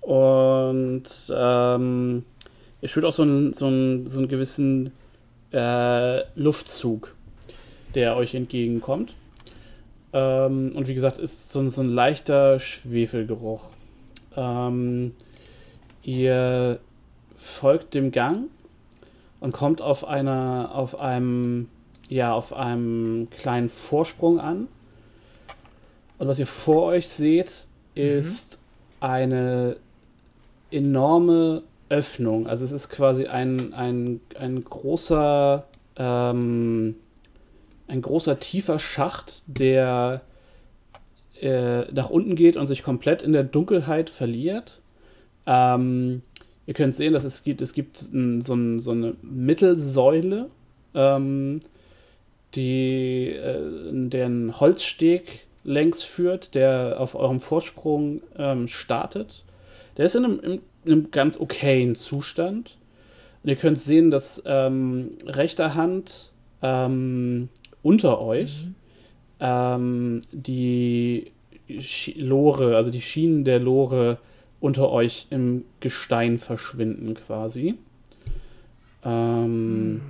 Und ähm, ihr spürt auch so einen, so einen, so einen gewissen äh, Luftzug, der euch entgegenkommt. Ähm, und wie gesagt, ist so, ein- so ein leichter Schwefelgeruch. Ähm, ihr folgt dem Gang und kommt auf einer, auf einem, ja, auf einem kleinen Vorsprung an. Und was ihr vor euch seht, ist eine enorme Öffnung. Also es ist quasi ein, ein, ein großer, ähm, ein großer tiefer Schacht, der äh, nach unten geht und sich komplett in der Dunkelheit verliert. Ähm, ihr könnt sehen, dass es gibt, es gibt ein, so, ein, so eine Mittelsäule, ähm, die äh, deren Holzsteg längs führt, der auf eurem Vorsprung ähm, startet. Der ist in einem, in einem ganz okayen Zustand. Und ihr könnt sehen, dass ähm, rechter Hand ähm, unter euch ähm, die Schi Lore, also die Schienen der Lore unter euch im Gestein verschwinden quasi. Ähm,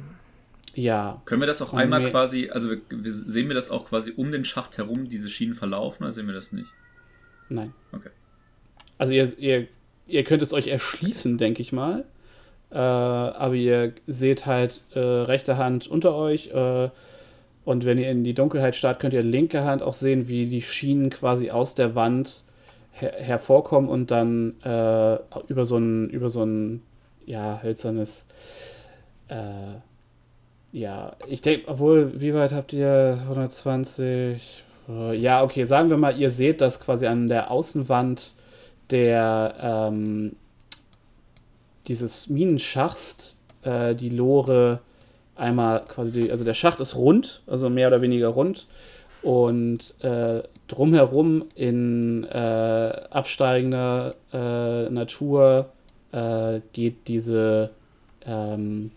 Ja, Können wir das auch Oh, einmal quasi, also wir, wir, sehen wir das auch quasi um den Schacht herum, diese Schienen verlaufen, oder sehen wir das nicht? nein. Okay. Also ihr, ihr, ihr könnt es euch erschließen, denke ich mal. Äh, aber ihr seht halt äh, rechte Hand unter euch. Äh, und wenn ihr in die Dunkelheit starrt, könnt ihr linke Hand auch sehen, wie die Schienen quasi aus der Wand her hervorkommen und dann äh, über so ein, über so ein, ja, hölzernes, äh, ja, ich denke, obwohl, wie weit habt ihr? 120? Äh, Ja, okay, sagen wir mal, ihr seht, dass quasi an der Außenwand der ähm, dieses Minenschachts äh, die Lore einmal quasi, die, also der Schacht ist rund, also mehr oder weniger rund. Und äh, drumherum in äh, absteigender äh, Natur äh, geht diese ähm,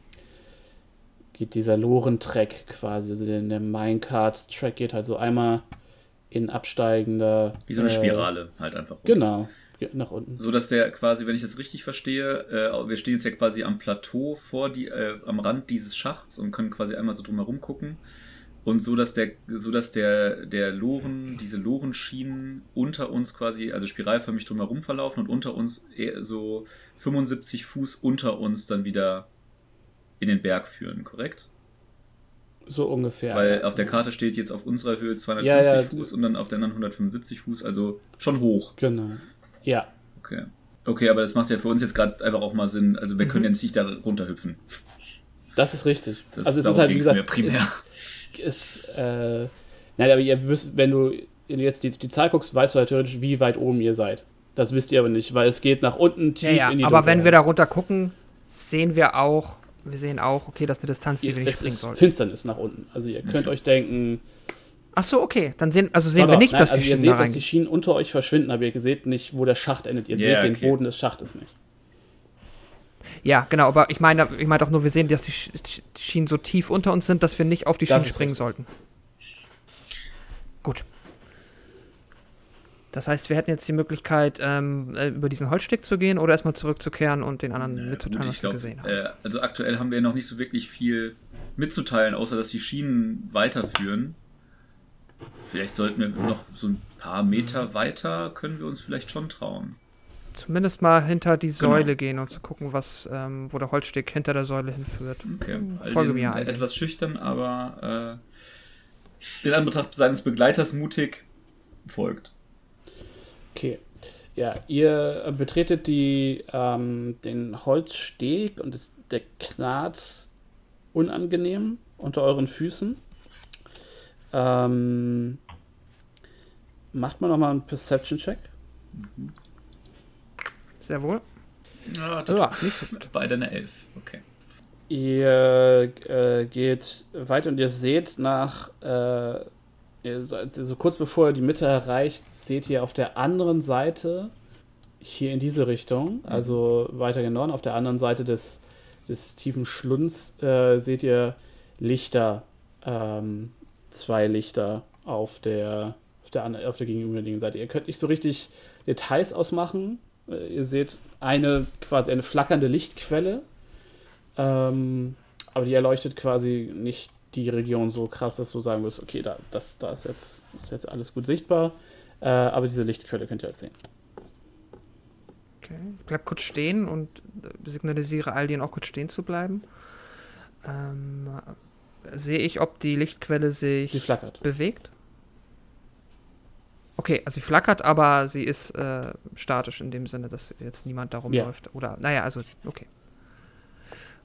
geht dieser Lorentrack quasi, also der, der Minecart-Track geht halt so einmal in absteigender Wie so eine äh, Spirale halt einfach. Genau, geht nach unten. So dass der quasi, wenn ich das richtig verstehe, äh, wir stehen jetzt ja quasi am Plateau vor die, äh, am Rand dieses Schachts und können quasi einmal so drumherum gucken. Und so dass der, so dass der, der Loren, diese Lorenschienen unter uns quasi, also spiralförmig drumherum verlaufen und unter uns eher so 75 Fuß unter uns dann wieder in den Berg führen, korrekt? So ungefähr. Weil ja. auf der Karte steht jetzt auf unserer Höhe 250 Ja, ja. Fuß und dann auf der anderen 175 Fuß, also schon hoch. Genau. Ja. Okay. Okay, aber das macht ja für uns jetzt gerade einfach auch mal Sinn. Also wir Mhm. können jetzt nicht da runterhüpfen. Das ist richtig. Das, also es ist halt, wie gesagt, mir primär. ist, ist äh, nein, aber ihr wisst, wenn du jetzt die, die Zahl guckst, weißt du halt theoretisch, wie weit oben ihr seid. Das wisst ihr aber nicht, weil es geht nach unten tief Ja, ja, in die aber wenn wir da Dunkelheit. runter gucken, sehen wir auch, wir sehen auch, okay, das ist eine Distanz, die wir Ihr- nicht es springen ist sollten. Finsternis nach unten. Also ihr könnt euch denken, Ach so, okay, dann sehen, also sehen Doch, wir nicht, nein, dass die also ihr Schienen seht, da dass die. Schienen unter euch verschwinden, aber ihr seht nicht, wo der Schacht endet. Ihr Ja, seht den okay. Boden des Schachtes nicht. Ja, genau, aber ich meine, ich meine doch nur, wir sehen, dass die Sch- Sch- Schienen so tief unter uns sind, dass wir nicht auf die Das Schienen springen richtig. sollten. Gut. Das heißt, wir hätten jetzt die Möglichkeit, ähm, äh, über diesen Holzsteg zu gehen oder erstmal zurückzukehren und den anderen mitzuteilen, Gut, was ich wir glaub, gesehen haben. äh, also aktuell haben wir noch nicht so wirklich viel mitzuteilen, außer dass die Schienen weiterführen. Vielleicht sollten wir noch so ein paar Meter weiter, können wir uns vielleicht schon trauen. Zumindest mal hinter die Genau. Säule gehen und zu gucken, was, ähm, wo der Holzsteg hinter der Säule hinführt. Okay. Folge Aldin, mir, Aldin. etwas schüchtern, aber äh, in Anbetracht seines Begleiters mutig folgt. Okay. Ja, ihr betretet die, ähm, den Holzsteg und es, der knarrt unangenehm unter euren Füßen. Ähm, macht mal nochmal einen Perception-Check. Sehr wohl. Ja, Ja, nicht so gut. Beide eine Elf. Okay. Ihr äh, geht weiter und ihr seht nach, äh, ihr, so, kurz bevor ihr die Mitte erreicht, seht ihr auf der anderen Seite hier in diese Richtung, also weiter gen Norden. Auf der anderen Seite des, des tiefen Schlunds äh, seht ihr Lichter, ähm, zwei Lichter auf der, auf der, auf der gegenüberliegenden Seite. Ihr könnt nicht so richtig Details ausmachen. Äh, ihr seht eine quasi eine flackernde Lichtquelle, ähm, aber die erleuchtet quasi nicht die Region so krass, dass du sagen wirst, okay, da, das, da ist, jetzt, ist jetzt alles gut sichtbar. Äh, aber diese Lichtquelle könnt ihr halt sehen. Okay. Ich bleib kurz stehen und signalisiere Aldien auch kurz stehen zu bleiben. Ähm, äh, sehe ich, ob die Lichtquelle sich Sie flackert. bewegt? Okay, also sie flackert, aber sie ist äh, statisch in dem Sinne, dass jetzt niemand darum Ja. läuft. Oder, naja, also, okay.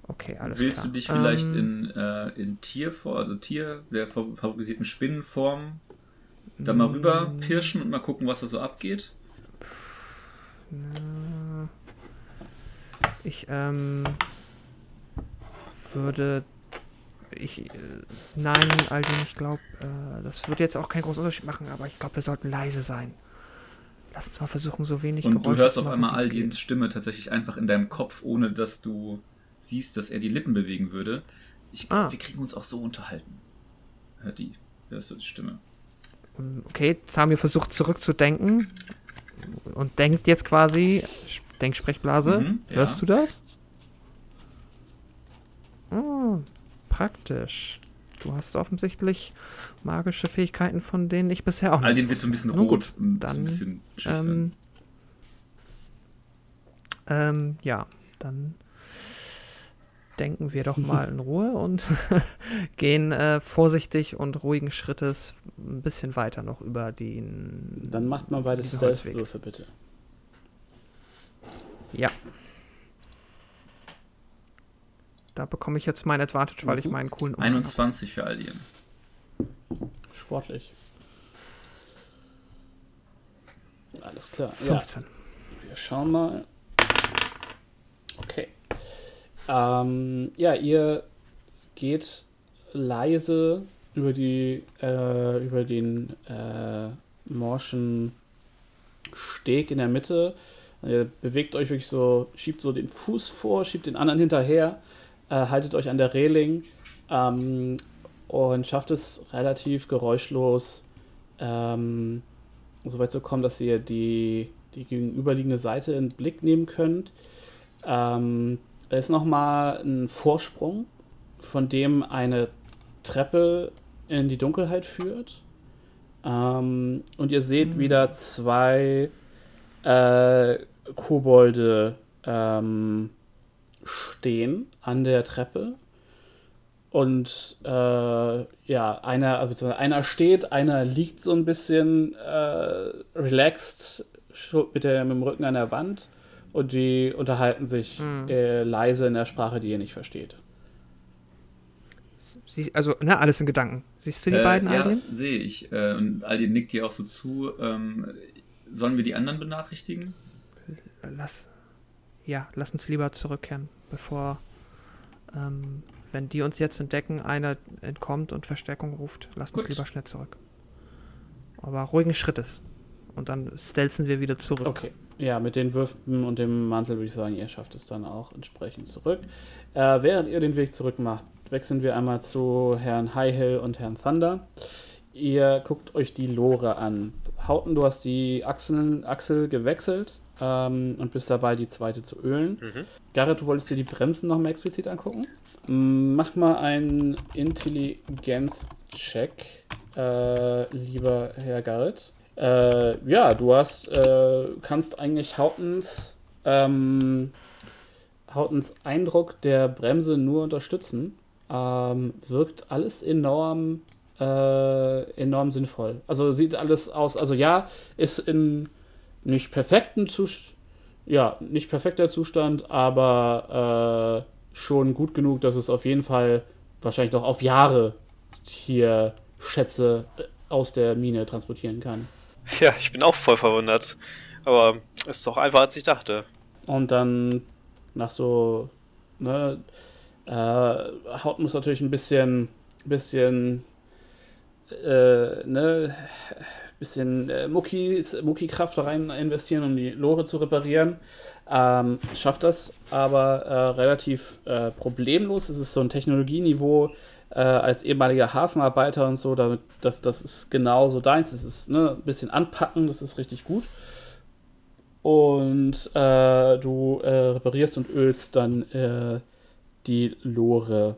Okay, alles Willst klar. du dich vielleicht Ähm, in, äh, in Tierform, also Tier der fav- favorisierten Spinnenform, da mal rüber Mm. pirschen und mal gucken, was da so abgeht? Ich ähm, würde. Ich. Äh, nein, Aldin, ich glaube, äh, das wird jetzt auch keinen großen Unterschied machen, aber ich glaube, wir sollten leise sein. Lass uns mal versuchen, so wenig Und du Geräusche hörst zu auf machen, einmal wie es Aldins geht. Stimme tatsächlich einfach in deinem Kopf, ohne dass du siehst, dass er die Lippen bewegen würde. Ich glaube, Ah. wir kriegen uns auch so unterhalten. Hört die, hörst du die Stimme. Okay, Tamio versucht zurückzudenken und denkt jetzt quasi. Denksprechblase. Mhm, ja. Hörst du das? Oh, praktisch. Du hast offensichtlich magische Fähigkeiten, von denen ich bisher auch nicht Aldin wird so ein bisschen Nun rot gut, so dann, ein bisschen schüchtern. Ähm, ähm, ja, dann denken wir doch mal in Ruhe und gehen äh, vorsichtig und ruhigen Schrittes ein bisschen weiter noch über den. Dann macht mal beide. Stealth-Würfe bitte. Ja. Da bekomme ich jetzt mein Advantage, weil ich Mhm. meinen coolen Umhang hab. 21 für Aldin. Sportlich. Alles klar. Ja, 15. wir schauen mal. Okay. Ähm, ja, ihr geht leise über die äh, über den äh, morschen Steg in der Mitte. Ihr bewegt euch wirklich so, schiebt so den Fuß vor, schiebt den anderen hinterher, haltet euch an der Reling ähm, und schafft es relativ geräuschlos ähm, so weit zu kommen, dass ihr die, die gegenüberliegende Seite in den Blick nehmen könnt. Ähm, es ist nochmal ein Vorsprung, von dem eine Treppe in die Dunkelheit führt. Ähm, und ihr seht wieder zwei äh, Kobolde ähm, stehen an der Treppe. Und äh, ja, einer, also beziehungsweise einer steht, einer liegt so ein bisschen äh, relaxed mit, der, mit dem Rücken an der Wand und die unterhalten sich Mhm. äh, leise in der Sprache, die ihr nicht versteht. Sie, also, ne, alles in Gedanken. Siehst du die Äh, beiden, ja, Aldin? sehe ich. Äh, und Aldin nickt dir auch so zu. Ähm, sollen wir die anderen benachrichtigen? Lass. Ja, lass uns lieber zurückkehren, bevor. Ähm, wenn die uns jetzt entdecken, einer entkommt und Verstärkung ruft, lass uns lieber schnell zurück. Aber ruhigen Schrittes. Und dann stelzen wir wieder zurück. Okay. Ja, mit den Würfen und dem Mantel würde ich sagen, ihr schafft es dann auch entsprechend zurück. Äh, während ihr den Weg zurück macht, wechseln wir einmal zu Herrn Highhill und Herrn Thunder. Ihr guckt euch die Lore an. Hauten, du hast die Achseln, Achsel gewechselt ähm, und bist dabei, die zweite zu ölen. Mhm. Garrett, du wolltest dir die Bremsen noch mal explizit angucken? Mach mal einen Intelligenz-Check, äh, lieber Herr Garrett. Äh, ja, du hast, äh, kannst eigentlich Hautens, ähm, Hautens Eindruck der Bremse nur unterstützen. Ähm, wirkt alles enorm, äh, enorm sinnvoll. Also sieht alles aus, also ja, ist in nicht perfekten Zustand, ja, nicht perfekter Zustand, aber äh, schon gut genug, dass es auf jeden Fall wahrscheinlich noch auf Jahre hier Schätze äh, aus der Mine transportieren kann. Ja, ich bin auch voll verwundert. Aber ist doch einfacher, als ich dachte. Und dann nach so, ne, äh, Haut muss natürlich ein bisschen, bisschen äh, ne, bisschen äh, Muckis, Mucki-Kraft rein investieren, um die Lore zu reparieren. Ähm, schafft das aber äh, relativ äh, problemlos. Es ist so ein Technologieniveau äh, als ehemaliger Hafenarbeiter und so, damit, das, das ist genau so deins. Es ist ne, ein bisschen anpacken, das ist richtig gut. Und äh, du äh, reparierst und ölst dann äh, die Lore.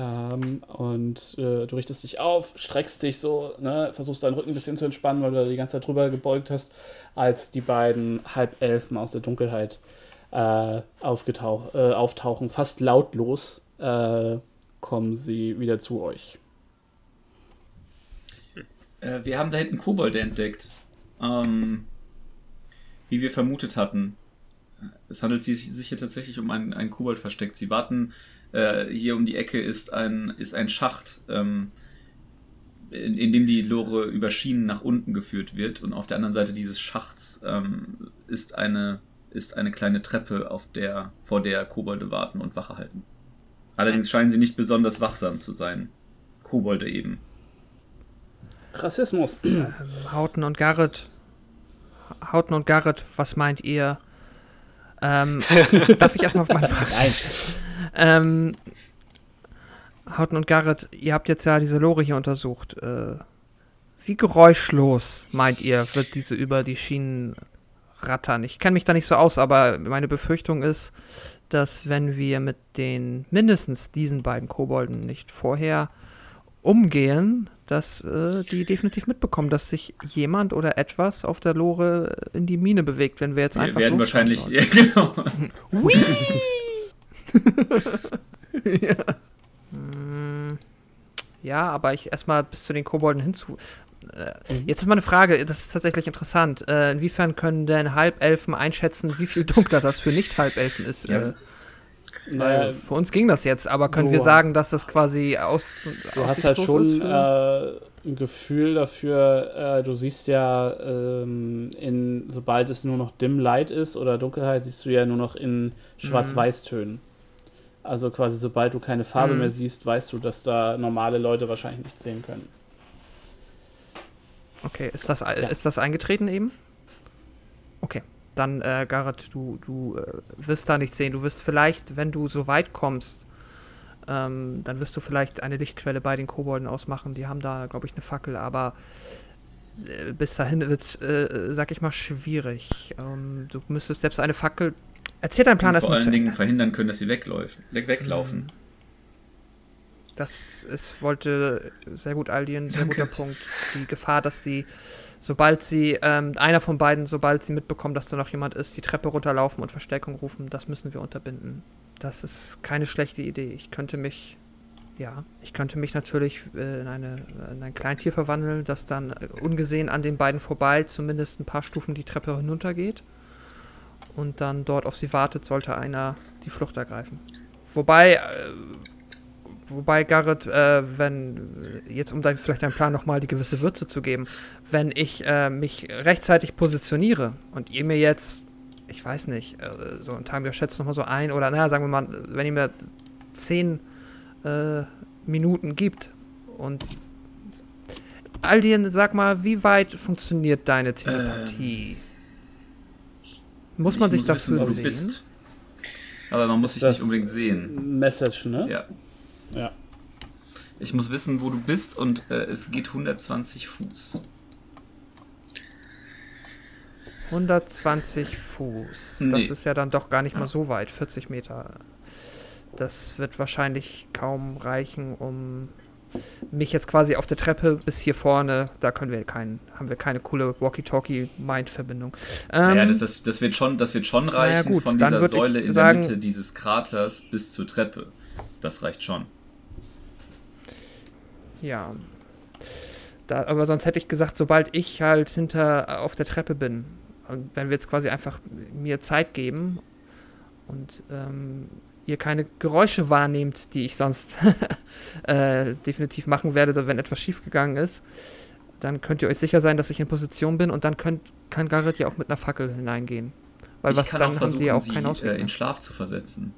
Ähm, und äh, du richtest dich auf, streckst dich so, ne, versuchst deinen Rücken ein bisschen zu entspannen, weil du da die ganze Zeit drüber gebeugt hast, als die beiden Halbelfen aus der Dunkelheit äh, aufgetauch, äh, auftauchen. Fast lautlos äh, kommen sie wieder zu euch. Äh, wir haben da hinten Kobolde entdeckt. Ähm, wie wir vermutet hatten. Es handelt sich hier tatsächlich um einen, einen Kobold versteckt. Sie warten, äh, hier um die Ecke ist ein, ist ein Schacht, ähm, in, in, dem die Lore über Schienen nach unten geführt wird. Und auf der anderen Seite dieses Schachts ähm, ist, eine, ist eine kleine Treppe, auf der, vor der Kobolde warten und Wache halten. Allerdings scheinen sie nicht besonders wachsam zu sein. Kobolde eben. Rassismus. Hauten und Garrett Hauten und Garrett, was meint ihr? Ähm, darf ich erstmal auf meine Frage Nein. Ähm, Hauten und Garrett, ihr habt jetzt ja diese Lore hier untersucht. Äh, wie geräuschlos, meint ihr, wird diese über die Schienen rattern? Ich kenne mich da nicht so aus, aber meine Befürchtung ist, dass wenn wir mit den mindestens diesen beiden Kobolden nicht vorher umgehen, dass äh, die definitiv mitbekommen, dass sich jemand oder etwas auf der Lore in die Mine bewegt, wenn wir jetzt einfach. Wir werden wahrscheinlich. Ja, genau. ja. Hm. ja, aber ich erstmal bis zu den Kobolden hinzu. Äh, mhm. Jetzt ist mal eine Frage, das ist tatsächlich interessant. Äh, inwiefern können denn Halbelfen einschätzen, wie viel dunkler das für Nicht-Halbelfen ist? Ja, äh, naja, für uns ging das jetzt, aber können wir sagen, dass das quasi aus. Du hast halt schon äh, ein Gefühl dafür, äh, du siehst ja, ähm, in, sobald es nur noch Dim Light ist oder Dunkelheit, siehst du ja nur noch in Schwarz-Weiß-Tönen. Mhm. Also quasi, sobald du keine Farbe mhm. mehr siehst, weißt du, dass da normale Leute wahrscheinlich nicht sehen können. Okay, ist das, ja. ist das eingetreten eben? Okay dann, äh, Garrett, du, du äh, wirst da nichts sehen. Du wirst vielleicht, wenn du so weit kommst, ähm, dann wirst du vielleicht eine Lichtquelle bei den Kobolden ausmachen. Die haben da, glaube ich, eine Fackel, aber äh, bis dahin wird es, äh, sag ich mal, schwierig. Ähm, du müsstest selbst eine Fackel. Erzähl deinen Plan erstmal. Vor allen Dingen verhindern können, dass sie wegläuft, weg, weglaufen. Das ist, wollte sehr gut Aldien, sehr Danke. guter Punkt. Die Gefahr, dass sie sobald sie, ähm, einer von beiden, sobald sie mitbekommen, dass da noch jemand ist, die Treppe runterlaufen und Verstärkung rufen, das müssen wir unterbinden. Das ist keine schlechte Idee. Ich könnte mich, ja, ich könnte mich natürlich äh, in, eine, in ein Kleintier verwandeln, das dann äh, ungesehen an den beiden vorbei zumindest ein paar Stufen die Treppe hinuntergeht und dann dort auf sie wartet, sollte einer die Flucht ergreifen. Wobei, äh, wobei Garrett, äh, wenn, jetzt um da vielleicht einen Plan nochmal die gewisse Würze zu geben, wenn ich äh, mich rechtzeitig positioniere und ihr mir jetzt, ich weiß nicht, äh, so ein Time schätzt nochmal so ein oder naja, sagen wir mal, wenn ihr mir zehn äh, Minuten gibt und Aldien, sag mal, wie weit funktioniert deine Telepathie? Muss man sich muss dafür wissen, sehen? Aber man muss sich das nicht unbedingt sehen. Message, ne? Ja. Ja. Ich muss wissen, wo du bist und äh, es geht 120 Fuß. 120 Fuß. Nee. Das ist ja dann doch gar nicht mal so weit, 40 Meter. Das wird wahrscheinlich kaum reichen, um mich jetzt quasi auf der Treppe bis hier vorne, da können wir keinen, haben wir keine coole Walkie-Talkie-Mind-Verbindung. Ähm, naja, das, das, das, wird schon, das wird schon reichen naja gut, von dieser Säule in sagen, der Mitte dieses Kraters bis zur Treppe. Das reicht schon. Ja. Da, aber sonst hätte ich gesagt, sobald ich halt hinter äh, auf der Treppe bin, und wenn wir jetzt quasi einfach mir Zeit geben und ähm, ihr keine Geräusche wahrnehmt, die ich sonst äh, definitiv machen werde, wenn etwas schiefgegangen ist, dann könnt ihr euch sicher sein, dass ich in Position bin und dann könnt, kann Garrett ja auch mit einer Fackel hineingehen. Weil ich was dann haben die ja auch keinen Ausweg. Äh, in Schlaf zu versetzen.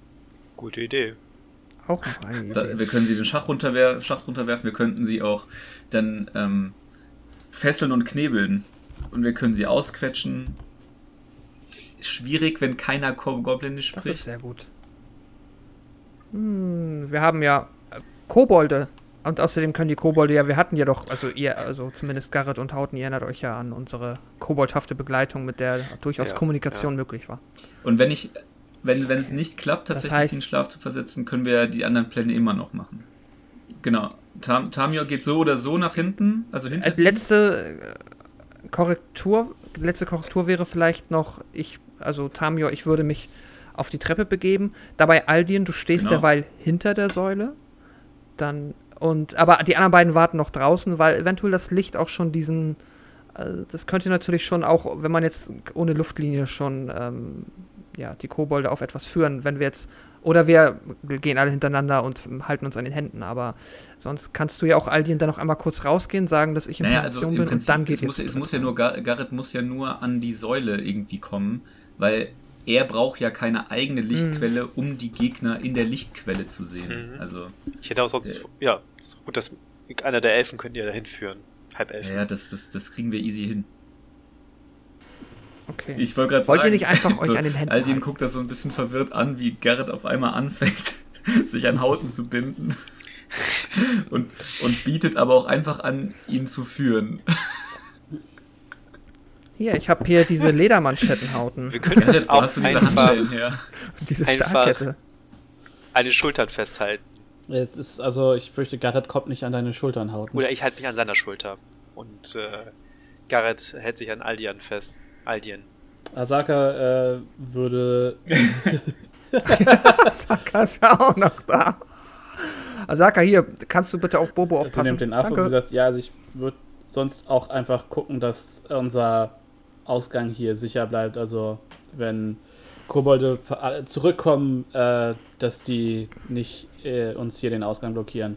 Gute Idee. Auch noch eine Da, Idee. wir können sie den Schach runterwer Schacht runterwerfen, wir könnten sie auch dann ähm, fesseln und knebeln. Und wir können sie ausquetschen. Ist schwierig, wenn keiner Ko- Goblinisch Das spricht. ist sehr gut. Hm, wir haben ja äh, Kobolde. Und außerdem können die Kobolde ja, wir hatten ja doch, also ihr, also zumindest Garrett und Hauten, ihr erinnert euch ja an unsere koboldhafte Begleitung, mit der durchaus Ja, Kommunikation ja. möglich war. Und wenn ich, wenn, wenn es nicht klappt, Das tatsächlich heißt- sie in Schlaf zu versetzen, können wir ja die anderen Pläne immer noch machen. Genau. Tam Tamio geht so oder so nach hinten, also hinter. Äh, letzte äh, Korrektur, letzte Korrektur wäre vielleicht noch, ich, also Tamio, ich würde mich auf die Treppe begeben. Dabei Aldien, du stehst Genau. derweil hinter der Säule. Dann und aber die anderen beiden warten noch draußen, weil eventuell das Licht auch schon diesen äh, das könnte natürlich schon auch, wenn man jetzt ohne Luftlinie schon ähm, ja, die Kobolde auf etwas führen, wenn wir jetzt oder wir gehen alle hintereinander und halten uns an den Händen, aber sonst kannst du ja auch Aldien dann noch einmal kurz rausgehen, sagen, dass ich in naja, also Position im bin Prinzip, und dann geht es muss, es muss ja nur, Gar Garrett muss ja nur an die Säule irgendwie kommen, weil er braucht ja keine eigene Lichtquelle, um die Gegner in der Lichtquelle zu sehen. Mhm. Also, Ich hätte auch sonst, ja, ist gut, dass einer der Elfen könnte ja dahin führen. Halbelfen. ja, das, das, das kriegen wir easy hin. Okay. Ich wollte gerade sagen. Wollt ihr nicht einfach euch so, an den Händen Aldin halten? guckt das so ein bisschen verwirrt an, wie Garrett auf einmal anfängt, sich an Hauten zu binden. Und, und bietet aber auch einfach an, ihn zu führen. Hier, ich habe hier diese Ledermanschettenhauten. Wir können jetzt auch einfach her? diese einfach- Stahlkette. eine Schultern festhalten. Es ist, also, ich fürchte, Garrett kommt nicht an deine Schultern hauten. Oder ich halte mich an seiner Schulter. Und äh, Garrett hält sich an Aldian fest. Aldian. Asaka äh, würde. Asaka ist ja auch noch da. Asaka, hier, kannst du bitte auf Bobo Sie aufpassen? nimmt den Affe und sie sagt, ja, also ich würde sonst auch einfach gucken, dass unser Ausgang hier sicher bleibt. Also wenn Kobolde äh, zurückkommen, äh, dass die nicht äh, uns hier den Ausgang blockieren.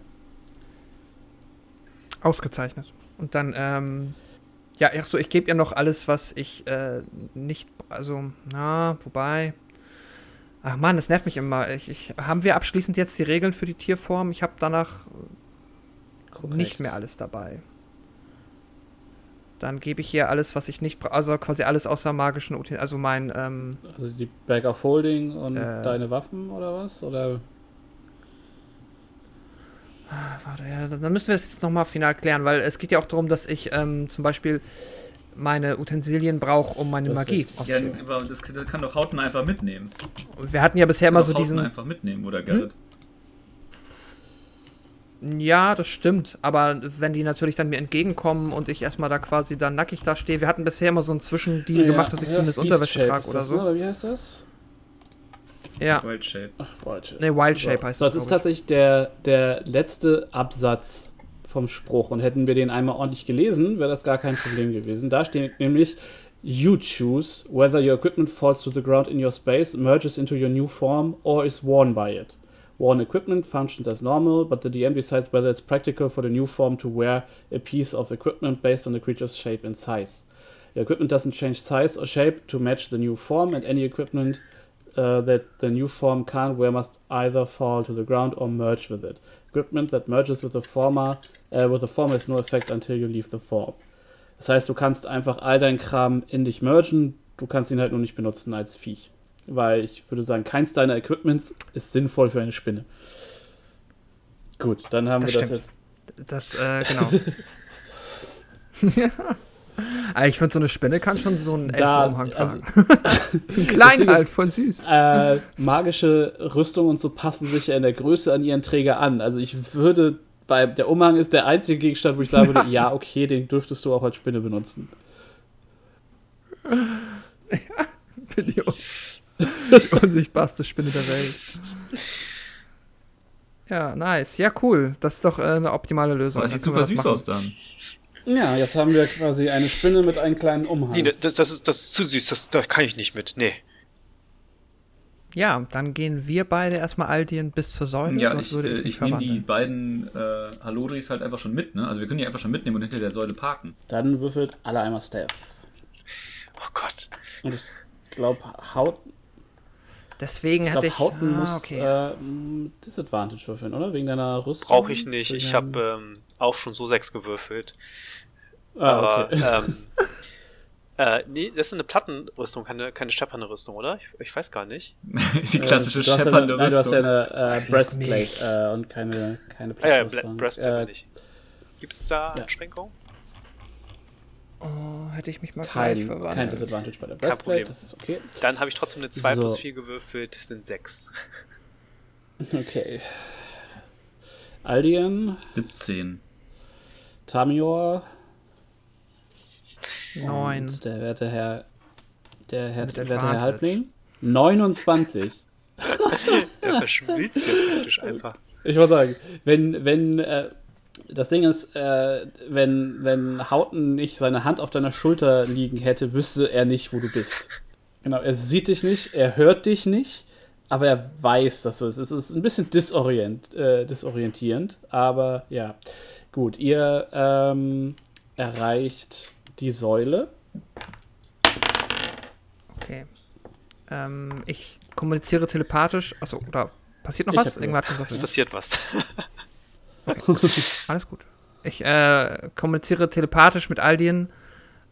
Ausgezeichnet. Und dann, ähm, ja, ach so, ich gebe ihr noch alles, was ich äh, nicht, also, na, wobei. Ach man, das nervt mich immer. Ich, ich, haben wir abschließend jetzt die Regeln für die Tierform? Ich habe danach Korrekt. nicht mehr alles dabei. Dann gebe ich ihr alles, was ich nicht brauche, also quasi alles außer magischen, Utensilien, also mein, ähm, Also die Bag of Holding und Äh. deine Waffen oder was? Oder Warte, ja, dann müssen wir das jetzt nochmal final klären, weil es geht ja auch darum, dass ich ähm, zum Beispiel meine Utensilien brauche, um meine Das Magie. Ja, aber das kann doch Hauten einfach mitnehmen. Wir hatten ja bisher immer so Hauten diesen. einfach mitnehmen, oder Garrett? Ja, das stimmt. Aber wenn die natürlich dann mir entgegenkommen und ich erstmal da quasi dann nackig da stehe, wir hatten bisher immer so einen Zwischendeal gemacht, dass ich zumindest Beast Unterwäsche Shape trage oder so. Ne? Oder wie heißt das? Ja. Wild Shape. Ach, Wild Ne, Wild Shape heißt so, das das. ist tatsächlich der, der letzte Absatz vom Spruch. Und hätten wir den einmal ordentlich gelesen, wäre das gar kein Problem gewesen. Da steht nämlich: You choose whether your equipment falls to the ground in your space, merges into your new form, or is worn by it. Worn equipment functions as normal, but the DM decides whether it's practical for the new form to wear a piece of equipment based on the creature's shape and size. The equipment doesn't change size or shape to match the new form, and any equipment uh, that the new form can't wear must either fall to the ground or merge with it. Equipment that merges with the former uh, with the former has no effect until you leave the form. Das heißt, du kannst einfach all dein Kram in dich mergen, du kannst ihn halt nur nicht benutzen als Viech. Weil ich würde sagen, keins deiner Equipments ist sinnvoll für eine Spinne. Gut, dann haben Das wir das stimmt. jetzt. Das, äh, genau. Aber ich finde, so eine Spinne kann schon so einen Elfenumhang also, tragen. so ein klein halt, voll süß. äh, magische Rüstung und so passen sich ja in der Größe an ihren Träger an. Also ich würde bei der Umhang ist der einzige Gegenstand, wo ich sagen würde, ja, okay, den dürftest du auch als Spinne benutzen. Bin die, un die unsichtbarste Spinne der Welt. Ja, nice. Ja, cool. Das ist doch äh, eine optimale Lösung. Aber es Dann sieht super das süß machen. aus dann. Ja, jetzt haben wir quasi eine Spinne mit einem kleinen Umhang. Nee, das, das, ist, das ist zu süß, das, da kann ich nicht mit. Nee. Ja, dann gehen wir beide erstmal Aldien bis zur Säule. Ja, ich, würde äh, mich ich nehme die beiden äh, Halodris halt einfach schon mit, ne? Also wir können die einfach schon mitnehmen und hinter der Säule parken. Dann würfelt alle einmal Stealth. Oh Gott. Und ich glaube, Haut. Deswegen Ich hatte ich. Hauten ah, muss okay. äh, Disadvantage würfeln, oder? Wegen deiner Rüstung? Brauche ich nicht. Ich habe ähm, auch schon so sechs gewürfelt. ah, Aber okay. ähm, äh, nee, das ist eine Plattenrüstung, keine, keine scheppernde Rüstung, oder? Ich, ich weiß gar nicht. Die klassische Äh, du hast ja scheppernde eine, Nein, du hast ja Rüstung. eine äh, Breastplate äh, und keine, keine Ah ja, Bre Plattenrüstung. Breastplate Äh, nicht. Gibt es da ja. Einschränkungen? Oh, hätte ich mich mal gleich kein, kein verwandelt. Disadvantage bei der Kein Breastplate, Problem. das ist okay. Dann habe ich trotzdem eine 2 So. plus 4 gewürfelt, sind 6. Okay. Aldian, 17. Tamior Neun. und der werte Herr, der Herr, Mit werte Herr. Halbling. 29. Der verschmilzt ja praktisch einfach. Ich wollte sagen, wenn, wenn, äh, das Ding ist, äh, wenn, wenn Hauten nicht seine Hand auf deiner Schulter liegen hätte, wüsste er nicht, wo du bist. Genau, er sieht dich nicht, er hört dich nicht, aber er weiß, dass du es ist. Es ist ein bisschen disorient, äh, disorientierend, aber ja. Gut, ihr ähm, erreicht die Säule. Okay. Ähm, ich kommuniziere telepathisch. Achso, oder passiert noch Ich was? Irgendwas Es gewürfelt. passiert was. Alles gut. Ich äh, kommuniziere telepathisch mit Aldien.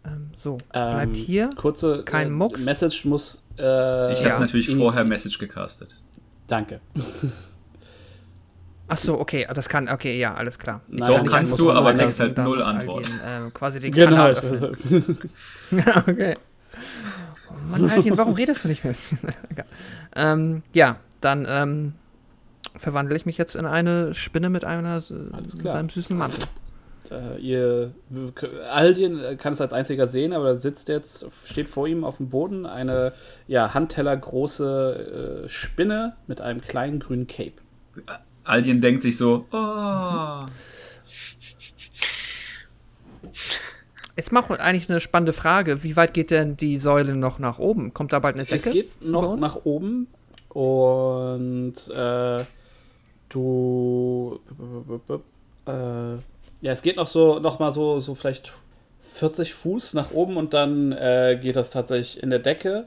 Ähm, so, bleibt Ähm, hier. Kurze Kein äh, Mucks. Message muss. Äh, Ich ja. habe natürlich initi- vorher Message gecastet. Danke. Achso, okay, das kann, okay, ja, alles klar. Nein, Doch, kannst du, so aber kriegst halt null Antwort. Aldien, ähm, quasi den Genau. Kanal. Ja, okay. Oh Mann, Aldien, warum redest du nicht mehr? Ähm, ja, dann ähm, verwandle ich mich jetzt in eine Spinne mit, einer, Alles mit einem süßen Mantel. Äh, ihr Aldien äh, kann es als einziger sehen, aber da sitzt jetzt, steht vor ihm auf dem Boden eine ja, handtellergroße äh, Spinne mit einem kleinen grünen Cape. Aldien denkt sich so, oh. Jetzt macht man eigentlich eine spannende Frage. Wie weit geht denn die Säule noch nach oben? Kommt da bald eine Es Decke? geht über noch nach oben und äh, du äh, ja, es geht noch so noch mal so so vielleicht 40 Fuß nach oben und dann äh, geht das tatsächlich in der Decke.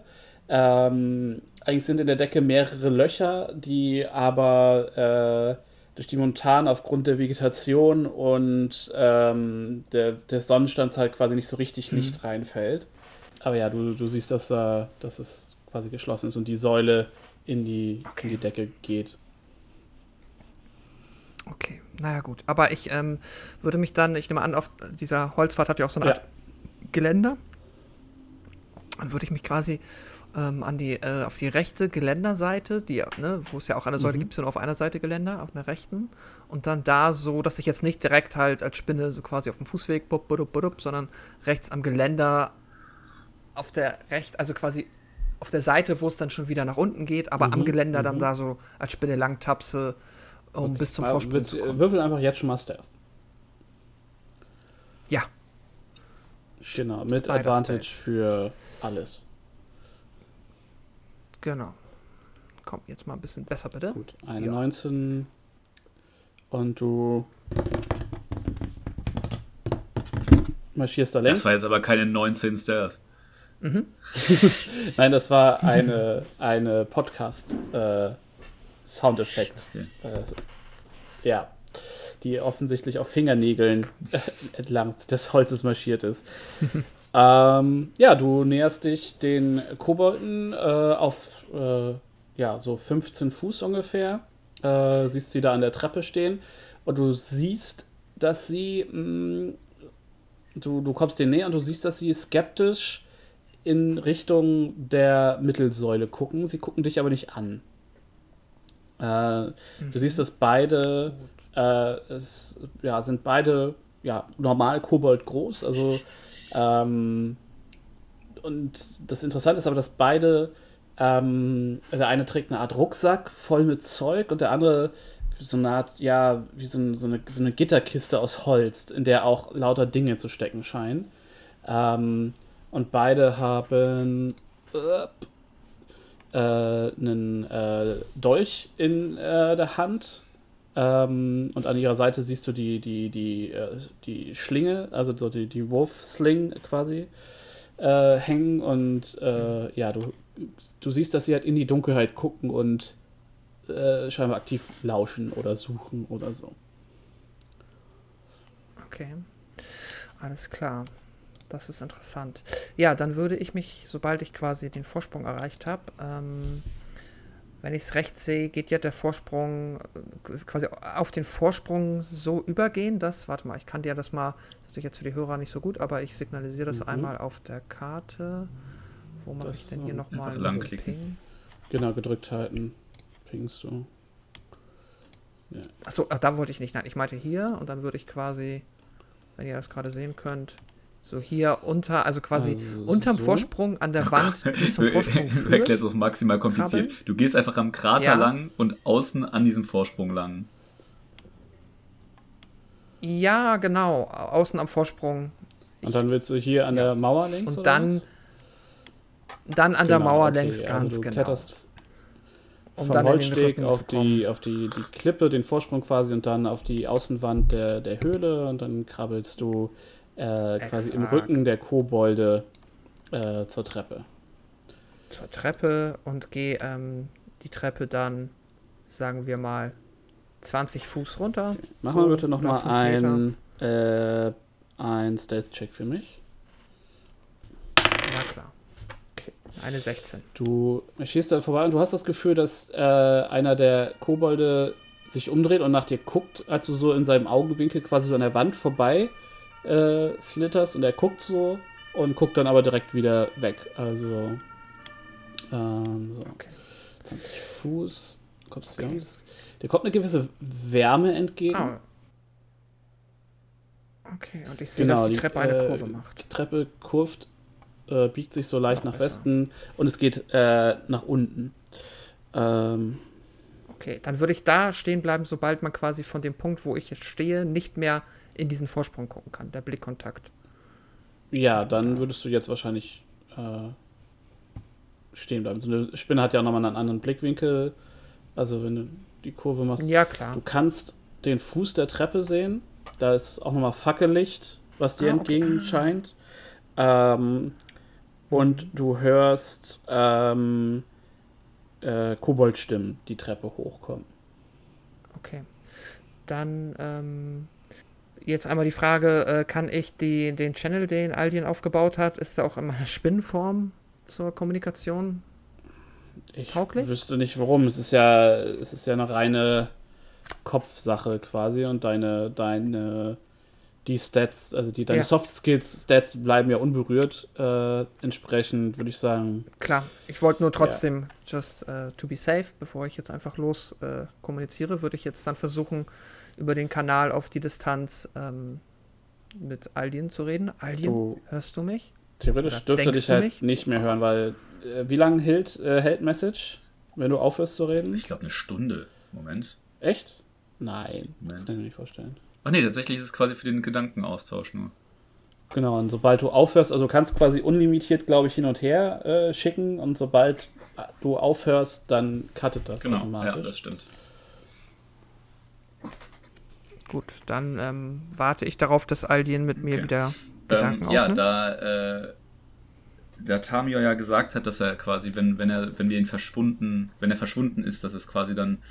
Ähm, eigentlich sind in der Decke mehrere Löcher, die aber äh, durch die Montan aufgrund der Vegetation und ähm, der, des Sonnenstands halt quasi nicht so richtig Licht reinfällt. Aber ja, du, du siehst, dass, da dass es quasi geschlossen ist und die Säule in die, Okay. in die Decke geht. Okay, naja gut. Aber ich ähm, würde mich dann, ich nehme an, auf dieser Holzpfad hat ja auch so eine Ja. Art Geländer. Dann würde ich mich quasi ähm, an die, äh, auf die rechte Geländerseite, die, ne, wo es ja auch eine Säule Mhm. gibt, nur auf einer Seite Geländer, auf einer rechten. Und dann da so, dass ich jetzt nicht direkt halt als Spinne so quasi auf dem Fußweg, bup, bup, bup, sondern rechts am Geländer auf der recht, also quasi auf der Seite, wo es dann schon wieder nach unten geht, aber am Mhm, Geländer dann mhm. da so als Spinne lang tapse, um bis zum Vorsprung zu kommen. Würfel einfach jetzt schon mal Stealth. Ja, Genau, mit Spider Advantage Stealth. für alles. genau. Komm, jetzt mal ein bisschen besser bitte. Gut, eine Ja. 19 und du marschierst da längs. Das war jetzt aber keine 19 Stealth. Nein, das war eine, eine Podcast-Soundeffekt. Okay. Äh, ja, die offensichtlich auf Fingernägeln äh, entlang des Holzes marschiert ist. ähm, ja, du näherst dich den Kobolden äh, auf äh, ja, so 15 Fuß ungefähr. Äh, siehst sie da an der Treppe stehen und du siehst, dass sie mh, du, du kommst denen näher und du siehst, dass sie skeptisch in Richtung der Mittelsäule gucken. Sie gucken dich aber nicht an. Äh, Du siehst, dass beide äh, es, ja, sind beide ja, normal Kobold groß. Also ähm, und das Interessante ist aber, dass beide ähm, also der eine trägt eine Art Rucksack voll mit Zeug und der andere so eine Art, ja, wie so, ein, so, eine, so eine Gitterkiste aus Holz, in der auch lauter Dinge zu stecken scheinen. Ähm, und beide haben äh, äh, einen äh, Dolch in äh, der Hand. Ähm, und an ihrer Seite siehst du die, die, die, äh, die Schlinge, also so die, die Wurfsling quasi, äh, hängen. Und ja, du du siehst, dass sie halt in die Dunkelheit gucken und scheinbar aktiv lauschen oder suchen oder so. Okay. Alles klar. Das ist interessant. Ja, dann würde ich mich, sobald ich quasi den Vorsprung erreicht habe, ähm, wenn ich es recht sehe, geht ja der Vorsprung äh, quasi auf den Vorsprung so übergehen, dass, warte mal, ich kann dir das mal, das ist jetzt für die Hörer nicht so gut, aber ich signalisiere das Mhm. einmal auf der Karte. Wo mache Das ich denn so. hier nochmal Einfach langklicken. Genau, gedrückt halten. Pingst du. Achso, ach, da wollte ich nicht. Nein, ich meinte hier und dann würde ich quasi, wenn ihr das gerade sehen könnt, so hier unter, also quasi Also unterm so? Vorsprung an der Wand, die zum Vorsprung Du führt. erklärst es maximal kompliziert. Krabbeln? Du gehst einfach am Krater Ja. lang und außen an diesem Vorsprung lang. Ja, genau, außen am Vorsprung. Und dann willst du hier an Ja. der Mauer links Und dann, dann an der Genau, Mauer okay, längs also ganz du genau. kletterst Um vom dann Holzsteg auf die, auf die, die Klippe, den Vorsprung quasi und dann auf die Außenwand der, der Höhle und dann krabbelst du äh, quasi im. Rücken der Kobolde äh, zur Treppe. zur Treppe und gehe ähm, die Treppe dann, sagen wir mal, 20 Fuß runter. Mach So, mal bitte nochmal ein, äh, ein Stealth-Check für mich. Ja, klar. Okay. Eine 16. Du schießt da vorbei und du hast das Gefühl, dass äh, einer der Kobolde sich umdreht und nach dir guckt, als du so in seinem Augenwinkel quasi so an der Wand vorbei äh, flitterst und er guckt so und guckt dann aber direkt wieder weg. Also ähm, so Okay. 20 Fuß. Kommst Okay. Der kommt eine gewisse Wärme entgegen. Ah. Okay, und ich sehe, dass die Treppe eine äh, Kurve macht. Die Treppe kurvt, äh, biegt sich so leicht Noch nach besser. Westen und es geht äh, nach unten. Ähm, Okay, dann würde ich da stehen bleiben, sobald man quasi von dem Punkt, wo ich jetzt stehe, nicht mehr in diesen Vorsprung gucken kann. Der Blickkontakt. ja, dann würdest du jetzt wahrscheinlich äh, stehen bleiben. So eine Spinne hat ja auch nochmal einen anderen Blickwinkel. Also wenn du die Kurve machst. Ja, klar. Du kannst den Fuß der Treppe sehen. Da ist auch nochmal Fackellicht, was dir Ah, okay. entgegen scheint. Ähm, und du hörst ähm, äh, Koboldstimmen die Treppe hochkommen. Okay. Dann ähm, jetzt einmal die Frage, äh, kann ich die, den Channel, den Aldien aufgebaut hat, ist der auch in meiner Spinnenform zur Kommunikation? Ich Tauglich? wüsste nicht warum. Es ist ja, es ist ja eine reine Kopfsache quasi und deine, deine, die Stats, also die, deine Ja. Soft Skills Stats bleiben ja unberührt. Äh, entsprechend würde ich sagen, Klar, ich wollte nur trotzdem, just äh, to be safe, bevor ich jetzt einfach los äh, kommuniziere, würde ich jetzt dann versuchen, über den Kanal auf die Distanz ähm, mit Aldien zu reden. Aldien, Du- hörst du mich? theoretisch Oder dürfte dich du halt nicht? nicht mehr hören, weil äh, wie lange hält, äh, hält Message, wenn du aufhörst zu reden? Ich glaube eine Stunde. Moment. Echt? Nein, das Moment. kann ich mir nicht vorstellen. Ach nee, tatsächlich ist es quasi für den Gedankenaustausch nur. Genau, und sobald du aufhörst, also du kannst quasi unlimitiert, glaube ich, hin und her äh, schicken und sobald du aufhörst, dann cuttet das Genau, ja, automatisch. das stimmt. Gut, dann ähm, warte ich darauf, dass Aldien mit mir Okay. wieder Gedanken Ähm, ja, aufnimmt. da, äh, da Tamio ja gesagt hat, dass er quasi, wenn, wenn er, wenn wir ihn verschwunden, wenn er verschwunden ist, dass er es quasi dann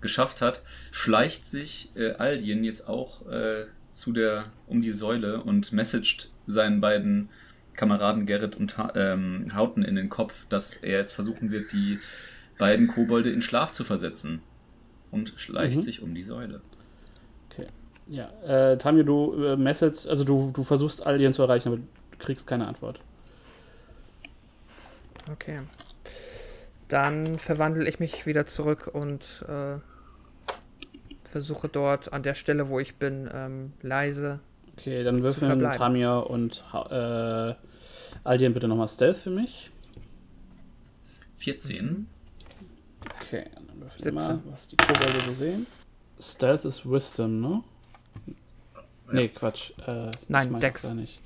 geschafft hat, schleicht sich äh, Aldien jetzt auch äh, zu der, um die Säule und messaged seinen beiden Kameraden Gerrit und ha ähm, Hauten in den Kopf, dass er jetzt versuchen wird, die beiden Kobolde in Schlaf zu versetzen. Und schleicht Mhm. sich um die Säule. Ja, äh, Tamio, du äh, message, also du, du versuchst Alien zu erreichen, aber du kriegst keine Antwort. Okay. Dann verwandle ich mich wieder zurück und äh, versuche dort an der Stelle, wo ich bin, ähm, leise. Okay, dann würfeln. Tamio und äh, Alien bitte nochmal Stealth für mich. 14. Okay, dann würfeln wir 17. mal, was die Kobolde so sehen. Stealth ist Wisdom, ne? Nee, Quatsch. Äh, Nein, Dex. nicht.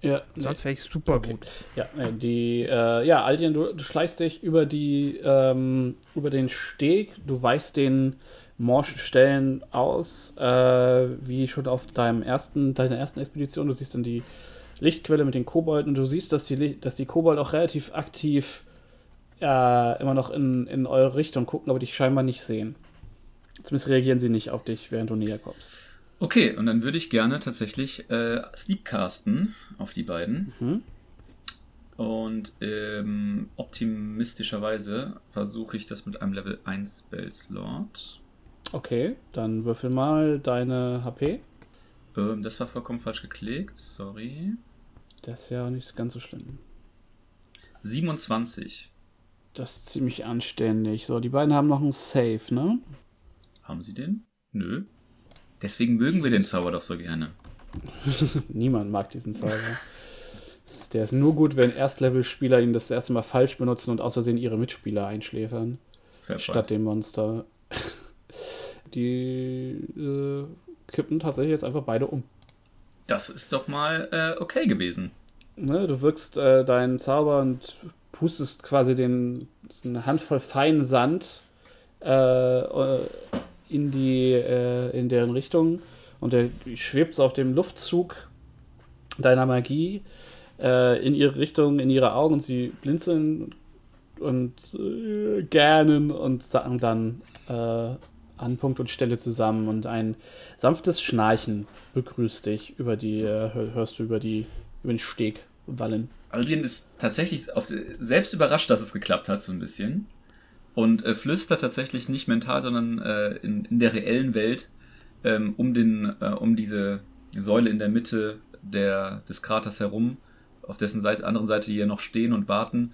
Ja, nee. Sonst wäre ich super Okay. gut. Ja, die, äh, ja, Aldien, du, du schleichst dich über die, ähm, über den Steg, du weichst den morschen Stellen aus, äh, wie schon auf deinem ersten, deiner ersten Expedition. Du siehst dann die, Lichtquelle mit den Kobolden und du siehst, dass die, dass die Kobolde auch relativ aktiv äh, immer noch in, in eure Richtung gucken, aber dich scheinbar nicht sehen. Zumindest reagieren sie nicht auf dich, während du näher kommst. Okay, und dann würde ich gerne tatsächlich äh, Sleepcasten auf die beiden. Mhm. Und ähm, optimistischerweise versuche ich das mit einem Level 1 Spellslot. Okay, dann würfel mal deine HP. Ähm, das war vollkommen falsch geklickt, sorry. Das ist ja nicht ganz so schlimm. 27. Das ist ziemlich anständig. So, die beiden haben noch einen Save, ne? Haben sie den? Nö. Deswegen mögen wir den Zauber doch so gerne. Niemand mag diesen Zauber. Der ist nur gut, wenn Erstlevel-Spieler ihn das erste Mal falsch benutzen und außersehen ihre Mitspieler einschläfern. Fair statt dem Monster. Die äh, kippen tatsächlich jetzt einfach beide um. Das ist doch mal äh, okay gewesen. Ne, du wirkst äh, deinen Zauber und pustest quasi den, so eine Handvoll feinen Sand äh, äh, in, die, äh, in deren Richtung und der schwebt so auf dem Luftzug deiner Magie äh, in ihre Richtung, in ihre Augen. Sie blinzeln und äh, gähnen und sacken dann äh, an Punkt und Stelle zusammen und ein sanftes Schnarchen begrüßt dich über die, äh, hör- hörst du über die, über den Steg wallen. Aldrin ist tatsächlich auf, selbst überrascht, dass es geklappt hat, so ein bisschen. Und äh, flüstert tatsächlich nicht mental, sondern äh, in, in der reellen Welt ähm, um, den, äh, um diese Säule in der Mitte der, des Kraters herum, auf dessen Seite, anderen Seite hier noch stehen und warten.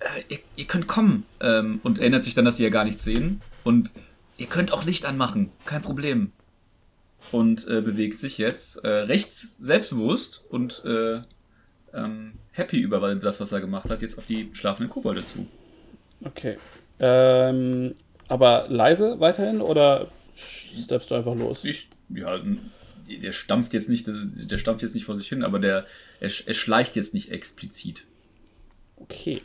Äh, ihr, ihr könnt kommen. Ähm, und erinnert sich dann, dass sie ja gar nichts sehen. Und ihr könnt auch Licht anmachen, kein Problem. Und äh, bewegt sich jetzt äh, rechts selbstbewusst und äh, ähm, happy über das, was er gemacht hat, jetzt auf die schlafenden Kobolde zu. Okay. Ähm, aber leise weiterhin oder steppst du einfach los? Ich, ja, der stampft jetzt nicht, der stampft jetzt nicht vor sich hin, aber der, er, er schleicht jetzt nicht explizit. Okay.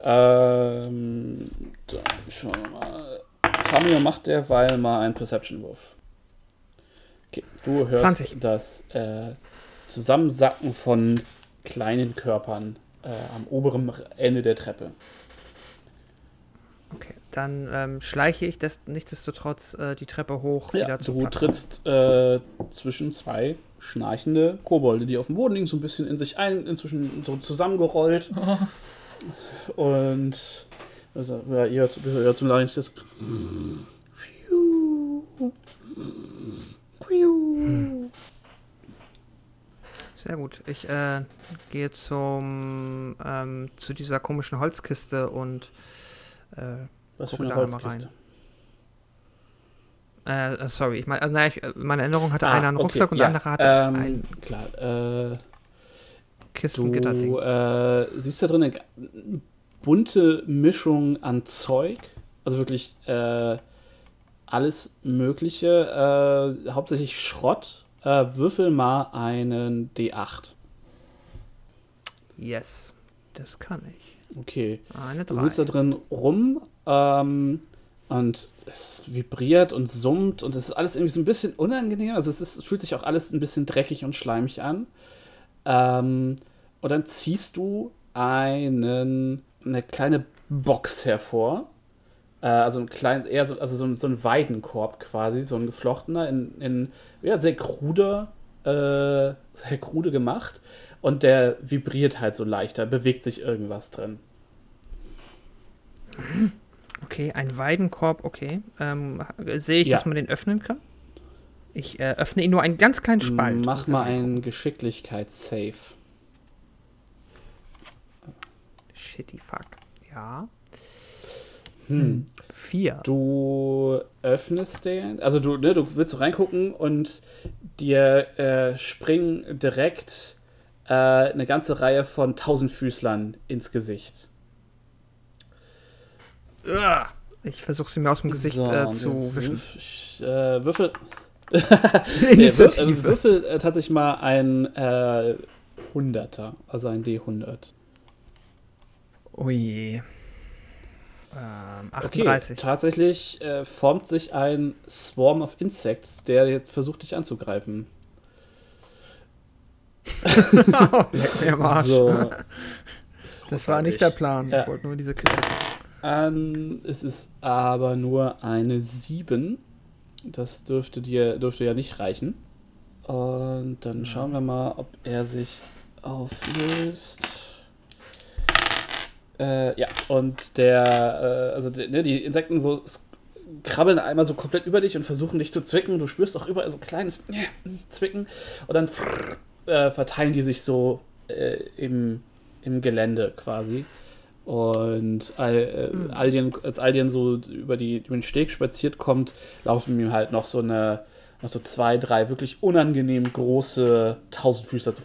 Ähm, dann schauen wir mal. Tamio macht derweil mal einen Perception-Wurf. Okay, du hörst 20. das äh, Zusammensacken von kleinen Körpern äh, am oberen Ende der Treppe. Dann ähm, schleiche ich das nichtsdestotrotz äh, die Treppe hoch Ja, wieder zur du trittst äh, zwischen zwei schnarchende Kobolde, die auf dem Boden liegen, so ein bisschen in sich ein, inzwischen so zusammengerollt. Und also, ja, ihr hört, zum Leicht das. Sehr gut. Ich äh, gehe zum ähm, zu dieser komischen Holzkiste und äh, Was für Gucke eine da einmal Holzkiste. äh, äh, sorry, ich meine, also, nein, ich, äh, meine Erinnerung hatte Ah, einer einen okay, Rucksack und ja, der andere hatte ähm, ein Klar, äh, Kistengitterding. du äh, siehst da drin eine bunte Mischung an Zeug. Also wirklich äh, alles Mögliche. Äh, hauptsächlich Schrott. Äh, würfel mal einen D8. Yes, das kann ich. Okay. Eine Du 3. wühlst da drin rum ähm, und es vibriert und summt und es ist alles irgendwie so ein bisschen unangenehm. Also es, ist, es fühlt sich auch alles ein bisschen dreckig und schleimig an. Ähm, und dann ziehst du einen, eine kleine Box hervor. Äh, also ein klein, eher so, also so, ein, so ein Weidenkorb quasi, so ein geflochtener, in, in ja, sehr kruder, äh, sehr krude gemacht. Und der vibriert halt so leichter, bewegt sich irgendwas drin. Okay, ein Weidenkorb, okay. Ähm, sehe ich, Ja. dass man den öffnen kann? Ich äh, öffne ihn nur einen ganz kleinen Spalt. Mach um mal einen Geschicklichkeitssave. Shitty fuck. Ja. Hm. Vier. Du öffnest den, also du, ne, du willst so reingucken und dir äh, springen direkt äh, eine ganze Reihe von Tausendfüßlern ins Gesicht. Ich versuche sie mir aus dem Gesicht So, äh, zu wischen. Würf- äh, Würfel. nee, wür, Initiative. äh, Würfel äh, tatsächlich mal ein äh, Hunderter, also ein D100. Oh je. Ähm, Okay, 38. tatsächlich äh, formt sich ein Swarm of Insects, der jetzt versucht, dich anzugreifen. Leck mir am Arsch. So, das war nicht der Plan. Ja. Ich wollte nur diese Kiste. Ähm, es ist aber nur eine 7. Das dürfte dir dürfte ja nicht reichen. Und dann schauen wir mal, ob er sich auflöst. Äh, ja, und der, äh, also die, ne, die Insekten so krabbeln einmal so komplett über dich und versuchen dich zu zwicken. Du spürst auch überall so ein kleines Zwicken. Und dann äh, verteilen die sich so äh, im, im Gelände quasi. Und Al, äh, Alien, als Alien so über, die, über den Steg spaziert kommt, laufen ihm halt noch so eine, noch so zwei, drei wirklich unangenehm große Tausendfüßler so,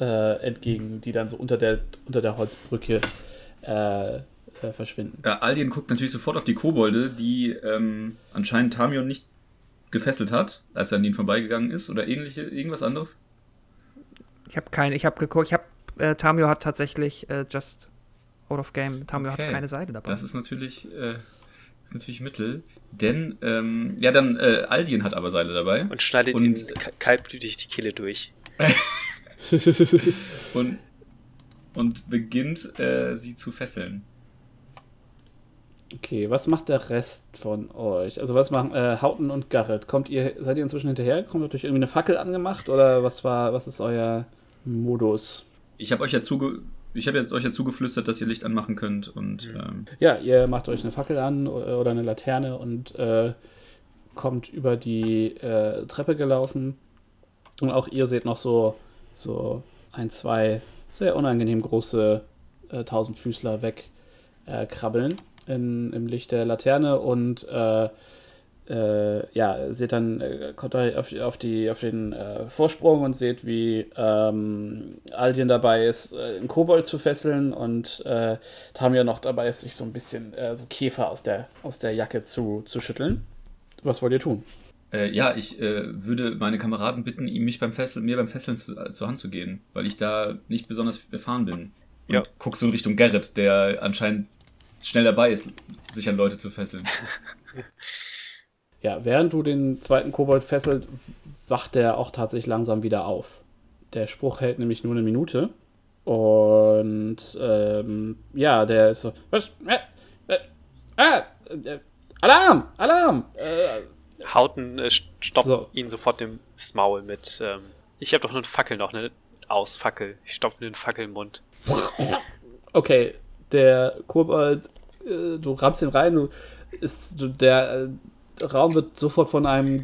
äh, entgegen, die dann so unter der, unter der Holzbrücke äh, äh, verschwinden. Ja, Alien guckt natürlich sofort auf die Kobolde, die ähm, anscheinend Tamion nicht gefesselt hat, als er an ihnen vorbeigegangen ist oder ähnliche, irgendwas anderes. Ich habe keine, ich habe geguckt, ich habe, äh, Tamio hat tatsächlich äh, just out of game. Tamio Okay. hat keine Seile dabei. Das ist natürlich, äh, ist natürlich Mittel. Denn, ähm, ja, dann, äh, Aldien hat aber Seile dabei. Und schneidet Und- ihm ka- kaltblütig die Kehle durch. Und, und beginnt, äh, sie zu fesseln. Okay, was macht der Rest von euch? Also was machen äh, Hauten und Garrett? Kommt ihr, seid ihr inzwischen hinterher? Kommt ihr durch irgendwie eine Fackel angemacht oder was war, was ist euer Modus? Ich habe euch ja zuge ich habe jetzt euch ja zugeflüstert, dass ihr Licht anmachen könnt und ähm, Ja, ihr macht euch eine Fackel an o- oder eine Laterne und äh, kommt über die äh, Treppe gelaufen. Und auch ihr seht noch so, so ein, zwei sehr unangenehm große äh, Tausendfüßler weg äh, im Licht der Laterne und äh, ja, seht dann, äh, kommt euch auf, auf, die, auf den äh, Vorsprung und seht, wie ähm, Aldien dabei ist, äh, einen Kobold zu fesseln und äh, Tamir noch dabei ist, sich so ein bisschen äh, so Käfer aus der, aus der Jacke zu, zu schütteln. Was wollt ihr tun? äh, ja, ich äh, würde meine Kameraden bitten, ihm mich beim Fesseln, mir beim Fesseln zu, äh, zur Hand zu gehen, weil ich da nicht besonders erfahren bin. Und Ja. guck so in Richtung Garrett, der anscheinend schnell dabei ist, sich an Leute zu fesseln. Ja, während du den zweiten Kobold fesselt, wacht der auch tatsächlich langsam wieder auf. Der Spruch hält nämlich nur eine Minute. Und ähm, ja, der ist so. Was? Äh, äh, ah, äh, Alarm! Alarm! Äh, Hauten äh, st- stoppt So. ihn sofort im Maul mit. Ähm, ich habe doch nur eine Fackel noch, eine Ausfackel. Ich stopfe mir eine Fackel im Mund. okay, der Kobold, äh, du rammst ihn rein, du, ist, du, der äh, Raum wird sofort von einem,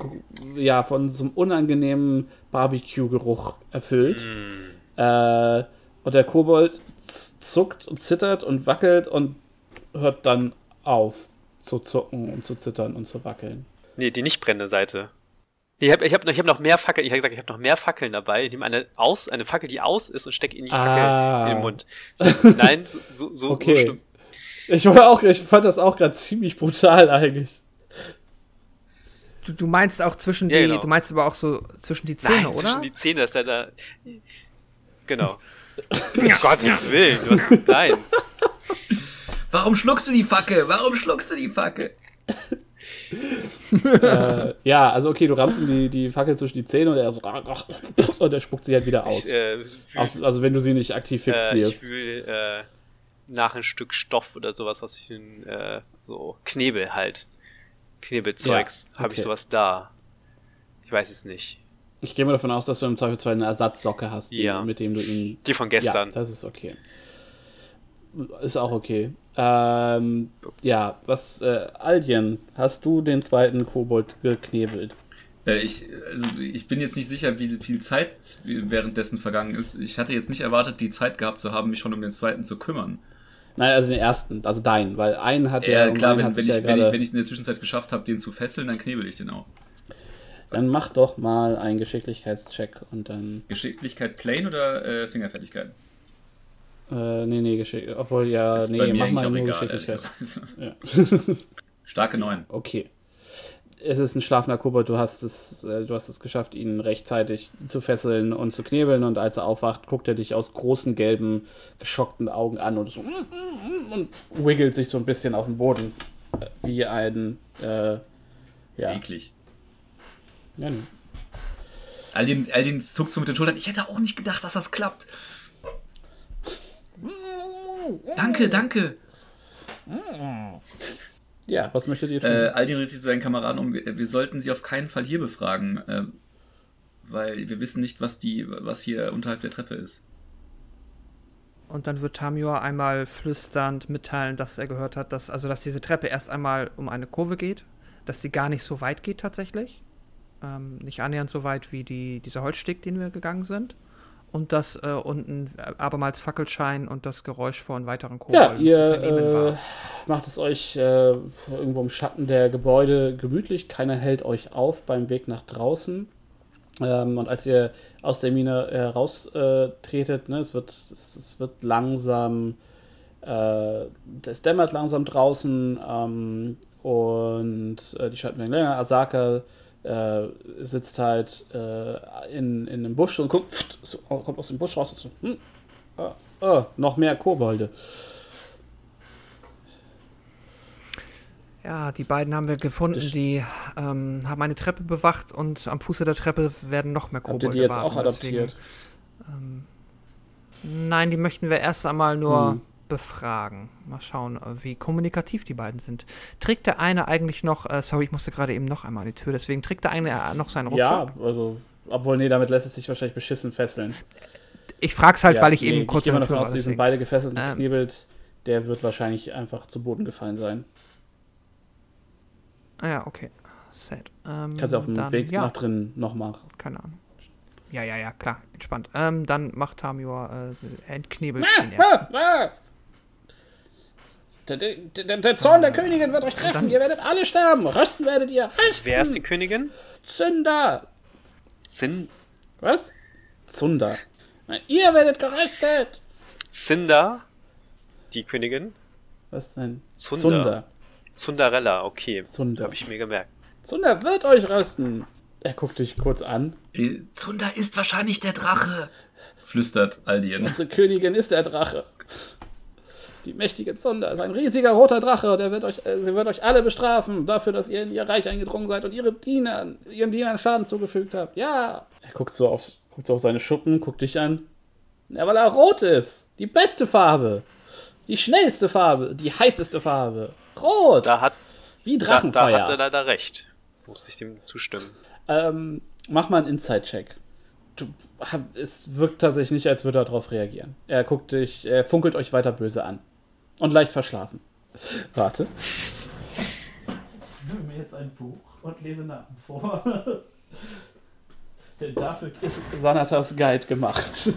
ja, von so einem unangenehmen Barbecue-Geruch erfüllt. Äh, und der Kobold zuckt und zittert und wackelt und hört dann auf zu zucken und zu zittern und zu wackeln. Nee, die nicht brennende Seite. Ich habe ich hab, noch- ich hab noch mehr Fackeln. Ich habe gesagt, ich habe noch mehr Fackeln dabei. Ich nehme eine, aus, eine Fackel, die aus ist und stecke in die Fackel Ah. in den Mund. Nein, so, so, Okay. so schlimm. Ich, war auch, ich fand das auch gerade ziemlich brutal eigentlich. Du, du meinst auch zwischen Ja, die, genau. du meinst aber auch so zwischen die Zähne, Nein, oder? zwischen die Zähne ist da da. Genau. um Gottes Willen. Du hast, nein. Warum schluckst du die Fackel? Warum schluckst du die Fackel? äh, ja, also okay, du rammst ihm die, die Fackel zwischen die Zähne und er so und er spuckt sie halt wieder aus. Ich, äh, fühl, Aus- also wenn du sie nicht aktiv äh, ich fixierst. fühl äh, nach ein Stück Stoff oder sowas, was ich in äh, so Knebel halt. Knebelzeugs. Ja, Habe ich okay. sowas da? Ich weiß es nicht. Ich gehe mal davon aus, dass du im Zweifelsfall eine Ersatzsocke hast, die, Ja. mit dem du ihn. Die von gestern. Ja, das ist okay. Ist auch okay. Ähm, ja, was, äh, Aldien, hast du den zweiten Kobold geknebelt? Äh, ich, also ich bin jetzt nicht sicher, wie viel Zeit währenddessen vergangen ist. Ich hatte jetzt nicht erwartet, die Zeit gehabt zu haben, mich schon um den zweiten zu kümmern. Nein, also den ersten, also deinen, weil einen hat Ja, der. klar, wenn, hat wenn, ich, ja wenn, ich, wenn ich es in der Zwischenzeit geschafft habe, den zu fesseln, dann knebel ich den auch. Dann mach doch mal einen Geschicklichkeitscheck und dann. Geschicklichkeit plain oder äh, Fingerfertigkeit? Äh, nee, nee, Geschick. Obwohl, ja, Ist nee, mach mal nur egal, Geschicklichkeit. Ja. Starke 9. Okay. Es ist ein schlafender Kobold, du hast es, äh, du hast es geschafft, ihn rechtzeitig zu fesseln und zu knebeln und als er aufwacht, guckt er dich aus großen gelben, geschockten Augen an und so und wiggelt sich so ein bisschen auf den Boden äh, wie ein äh, ja. eklig. ja. nee. Aldin, Aldin zuckt so mit den Schultern. Ich hätte auch nicht gedacht, dass das klappt. Danke, danke. Ja, was möchtet ihr tun? Äh, Aldin dreht sich zu seinen Kameraden um. Wir, wir sollten sie auf keinen Fall hier befragen, äh, weil wir wissen nicht, was, die, was hier unterhalb der Treppe ist. Und dann wird Tamior einmal flüsternd mitteilen, dass er gehört hat, dass, also dass diese Treppe erst einmal um eine Kurve geht, dass sie gar nicht so weit geht tatsächlich. Ähm, nicht annähernd so weit wie die, dieser Holzsteg, den wir gegangen sind. Und dass äh, unten abermals Fackelschein und das Geräusch von weiteren ja, Kobolden ihr zu vernehmen äh, war. macht es euch äh, irgendwo im Schatten der Gebäude gemütlich. Keiner hält euch auf beim Weg nach draußen. Ähm, und als ihr aus der Mine heraustretet, ne, es, wird, es, es wird langsam, äh, es dämmert langsam draußen ähm, und äh, die Schatten werden länger. Asaka äh, sitzt halt äh, in, in einem Busch und guckt, pft, so, kommt aus dem Busch raus und so, hm, ah, ah, noch mehr Kobolde. Ja, die beiden haben wir gefunden, Das- die ähm, haben eine Treppe bewacht und am Fuße der Treppe werden noch mehr Habt ihr Kobolde die jetzt warten. auch adaptiert? Deswegen, ähm, nein, die möchten wir erst einmal nur Hm. Befragen. Mal schauen, äh, wie kommunikativ die beiden sind. Trägt der eine eigentlich noch, äh, sorry, ich musste gerade eben noch einmal die Tür, deswegen trägt der eine äh, noch seinen Rucksack? Ja, also, obwohl, nee, damit lässt es sich wahrscheinlich beschissen fesseln. Ich frag's halt, ja, weil ich nee, eben kurz ich gehe mal davon aus, die sind beide gefesselt und Ähm. geknebelt. Der wird wahrscheinlich einfach zu Boden gefallen sein. Ah ja, okay. Sad. Ähm, Kannst du auf dem dann, Weg ja, nach drin noch machen. keine Ahnung. Ja, ja, ja, klar, entspannt. Ähm, dann macht Tamior, äh, entknebelt Ah, den ersten. ah, ah. Der, der, der, der Zorn der Königin wird euch treffen. dann- Ihr werdet alle sterben. Rösten werdet ihr. Rösten. Wer ist die Königin? Zünder. Sin Was? Zunder. Ihr werdet geröstet. Cinder? Die Königin? Was denn? Zunder. Zunder. Zundarella, okay. Zunder. Habe ich mir gemerkt. Zunder wird euch rösten. Er guckt dich kurz an. Äh, Zunder ist wahrscheinlich der Drache, flüstert Aldin. Unsere Königin ist der Drache. Die mächtige Zunder ist ein riesiger roter Drache. Der wird euch, äh, sie wird euch alle bestrafen dafür, dass ihr in ihr Reich eingedrungen seid und ihre Diener, ihren Dienern Schaden zugefügt habt. Ja. Er guckt so auf, guckt so auf seine Schuppen, guckt dich an. Ja, weil er rot ist. Die beste Farbe. Die schnellste Farbe. Die heißeste Farbe. Rot. Da hat, wie da, da hat er Drachenfeuer. leider recht. Muss ich dem zustimmen. ähm, mach mal einen Inside-Check. Es wirkt tatsächlich nicht, als würde er darauf reagieren. Er guckt dich, er funkelt euch weiter böse an. Und leicht verschlafen. Warte. Ich nehme mir jetzt ein Buch und lese Namen vor. Denn dafür ist Sanatas Guide gemacht.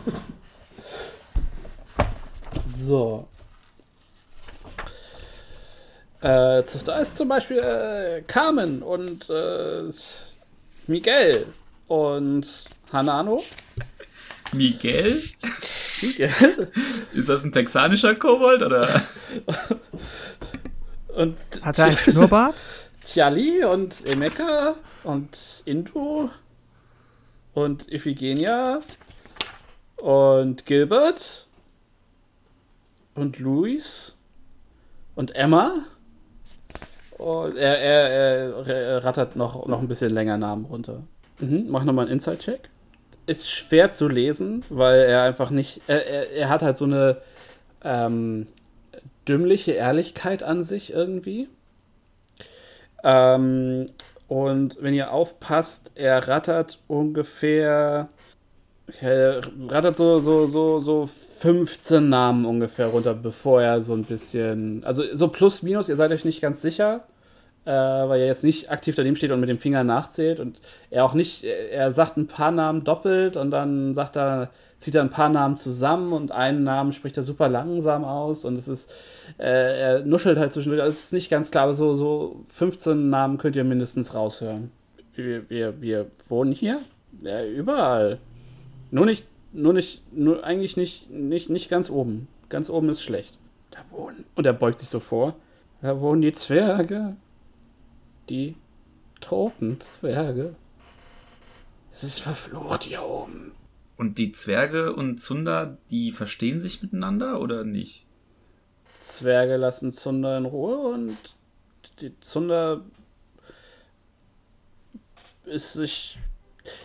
so. Äh, da ist zum Beispiel äh, Carmen und äh, Miguel und Hanano. Miguel? Miguel Ist das ein texanischer Kobold oder? und Hat er einen Schnurrbart? Tjali und Emeka und Indu und Iphigenia und Gilbert und Luis und Emma. Und er, er, er, er rattert noch, noch ein bisschen länger Namen runter. Mhm, mach nochmal einen Inside-Check. Ist schwer zu lesen, weil er einfach nicht. Er, er, er hat halt so eine ähm, dümmliche Ehrlichkeit an sich irgendwie. Ähm, und wenn ihr aufpasst, er rattert ungefähr. Er rattert so, so, so, so 15 Namen ungefähr runter, bevor er so ein bisschen. Also so plus minus, ihr seid euch nicht ganz sicher, äh, weil er jetzt nicht aktiv daneben steht und mit dem Finger nachzählt. Und er auch nicht. Er sagt ein paar Namen doppelt und dann sagt er, zieht er ein paar Namen zusammen und einen Namen spricht er super langsam aus und es ist. Äh, er nuschelt halt zwischendurch. Also es ist nicht ganz klar, aber so, so 15 Namen könnt ihr mindestens raushören. Wir, wir, wir wohnen hier? Ja, überall. Nur nicht, nur nicht, nur eigentlich nicht, nicht, nicht ganz oben. Ganz oben ist schlecht. Da wohnen. Und er beugt sich so vor. Da wohnen die Zwerge. Die toten Zwerge. Es ist verflucht hier oben. Und die Zwerge und Zunder, die verstehen sich miteinander oder nicht? Zwerge lassen Zunder in Ruhe und die Zunder ist sich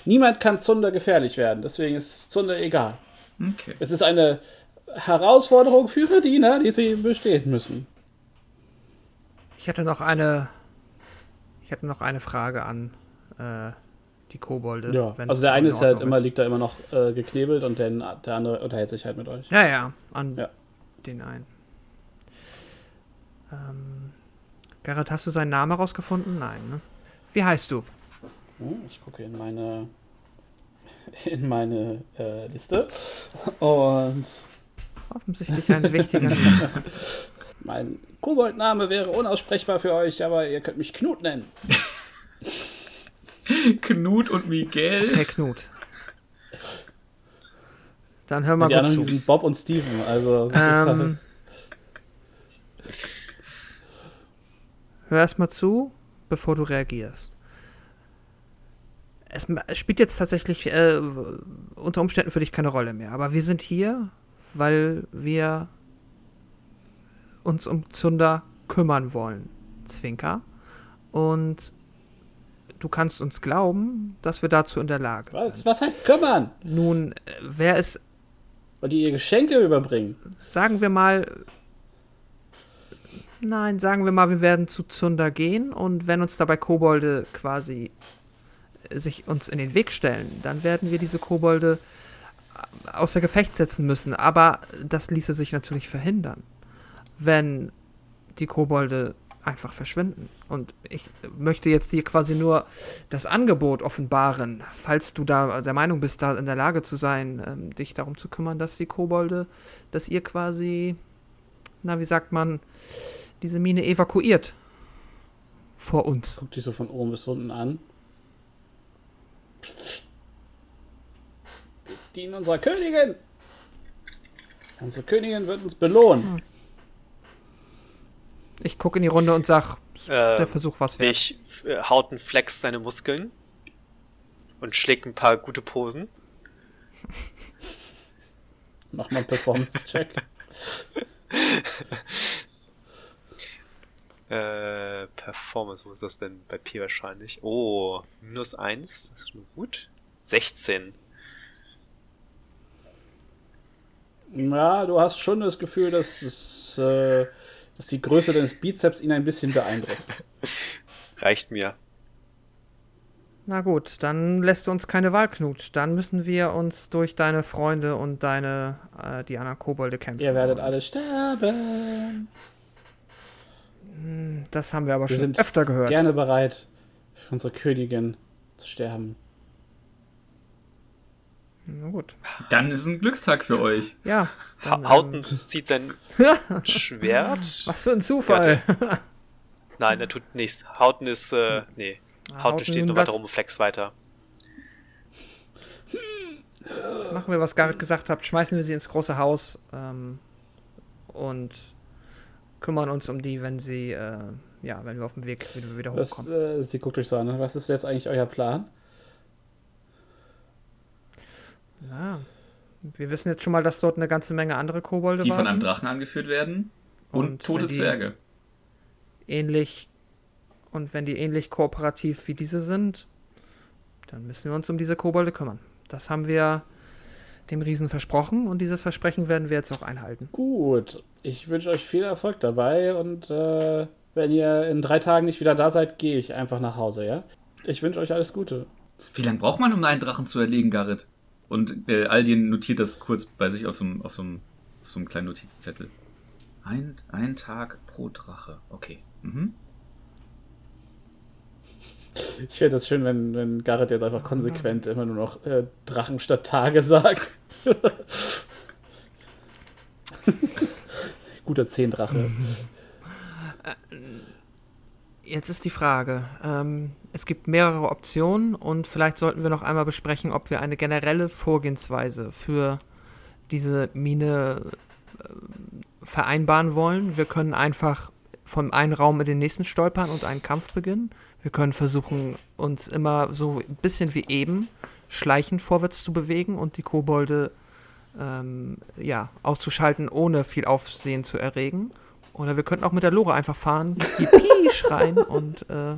Niemand kann Zunder gefährlich werden, deswegen ist Zunder egal. Okay. Es ist eine Herausforderung für Bediener, die sie bestehen müssen. Ich hätte noch eine. Ich hätte noch eine Frage an äh, die Kobolde. Ja, also der eine in ist halt immer, liegt da immer noch äh, geknebelt und der, der andere unterhält sich halt mit euch. Ja, ja, an Ja. den einen. Ähm, Garrett, hast du seinen Namen herausgefunden? Nein, ne? Wie heißt du? Hm, Ich gucke in meine in meine äh, Liste und Offensichtlich ein wichtiger. mein Koboldname wäre unaussprechbar für euch, aber ihr könnt mich Knut nennen. Knut und Miguel. Herr Knut. Dann hör mal die gut anderen zu. sind Bob und Steven, also ist halt, Ähm, hör erst mal zu, bevor du reagierst. Es spielt jetzt tatsächlich äh, unter Umständen für dich keine Rolle mehr, aber wir sind hier, weil wir uns um Zunder kümmern wollen, Zwinker. Und du kannst uns glauben, dass wir dazu in der Lage was, sind. was heißt kümmern? Nun, äh, wer es Weil die ihr Geschenke überbringen. sagen wir mal, nein, sagen wir mal, wir werden zu Zunder gehen und wenn uns dabei Kobolde quasi sich uns in den Weg stellen, dann werden wir diese Kobolde äh, außer Gefecht setzen müssen. Aber das ließe sich natürlich verhindern, wenn die Kobolde einfach verschwinden. Und ich möchte jetzt dir quasi nur das Angebot offenbaren, falls du da der Meinung bist, da in der Lage zu sein, ähm, dich darum zu kümmern, dass die Kobolde, dass ihr quasi, na, wie sagt man, diese Mine evakuiert vor uns. Guckt dich so von oben bis unten an. Wir dienen unserer Königin. Unsere Königin wird uns belohnen. Ich gucke in die Runde und sag, der Ähm, Versuch war's wert. Ich äh, Hauten flex seine Muskeln und schlägt ein paar gute Posen. Mach mal einen Performance-Check. Äh, Performance, wo ist das denn? Bei P wahrscheinlich. Oh, minus 1, das ist schon gut. 16. Ja, du hast schon das Gefühl, dass, es, äh, dass die Größe deines Bizeps ihn ein bisschen beeindruckt. Reicht mir. Na gut, dann lässt du uns keine Wahl, Knut. Dann müssen wir uns durch deine Freunde und deine, äh, die anderen Kobolde kämpfen. Ihr werdet alle sterben. Das haben wir aber Wir schon sind öfter gehört. Gerne bereit, für unsere Königin zu sterben. Na gut. Dann ist ein Glückstag für euch. Ja. Dann, Ha Hauten ähm, zieht sein Schwert. was für ein Zufall. Nein, er tut nichts. Hauten ist, äh, nee. Hauten Hauten, steht nur weiter rum und flex weiter. Machen wir, was Garrett gesagt hat. Schmeißen wir sie ins große Haus ähm, und kümmern uns um die, wenn sie, äh, ja, wenn wir auf dem Weg wieder, wieder hochkommen. äh, sie guckt euch so an. Was ist jetzt eigentlich euer Plan? Ja. Wir wissen jetzt schon mal, dass dort eine ganze Menge andere Kobolde Die waren. von einem Drachen angeführt werden. Und, Und tote die- Zwerge. ähnlich und wenn die ähnlich kooperativ wie diese sind, dann müssen wir uns um diese Kobolde kümmern. Das haben wir dem Riesen versprochen und dieses Versprechen werden wir jetzt auch einhalten. Gut. Ich wünsche euch viel Erfolg dabei und äh, wenn ihr in drei Tagen nicht wieder da seid, gehe ich einfach nach Hause, ja? Ich wünsche euch alles Gute. Wie lange braucht man, um einen Drachen zu erlegen, Garrett? Und äh, Aldien notiert das kurz bei sich auf so einem, auf so einem, auf so einem kleinen Notizzettel. Ein, ein Tag pro Drache. Okay. Mhm. Ich finde das schön, wenn, wenn Garrett jetzt einfach konsequent immer nur noch äh, Drachen statt Tage sagt. Guter Zehndrache. Jetzt ist die Frage, ähm, es gibt mehrere Optionen und vielleicht sollten wir noch einmal besprechen, ob wir eine generelle Vorgehensweise für diese Mine äh, vereinbaren wollen. Wir können einfach vom einen Raum in den nächsten stolpern und einen Kampf beginnen. Wir können versuchen, uns immer so ein bisschen wie eben schleichend vorwärts zu bewegen und die Kobolde ähm, ja, auszuschalten, ohne viel Aufsehen zu erregen. Oder wir könnten auch mit der Lore einfach fahren, Yippie schreien und äh,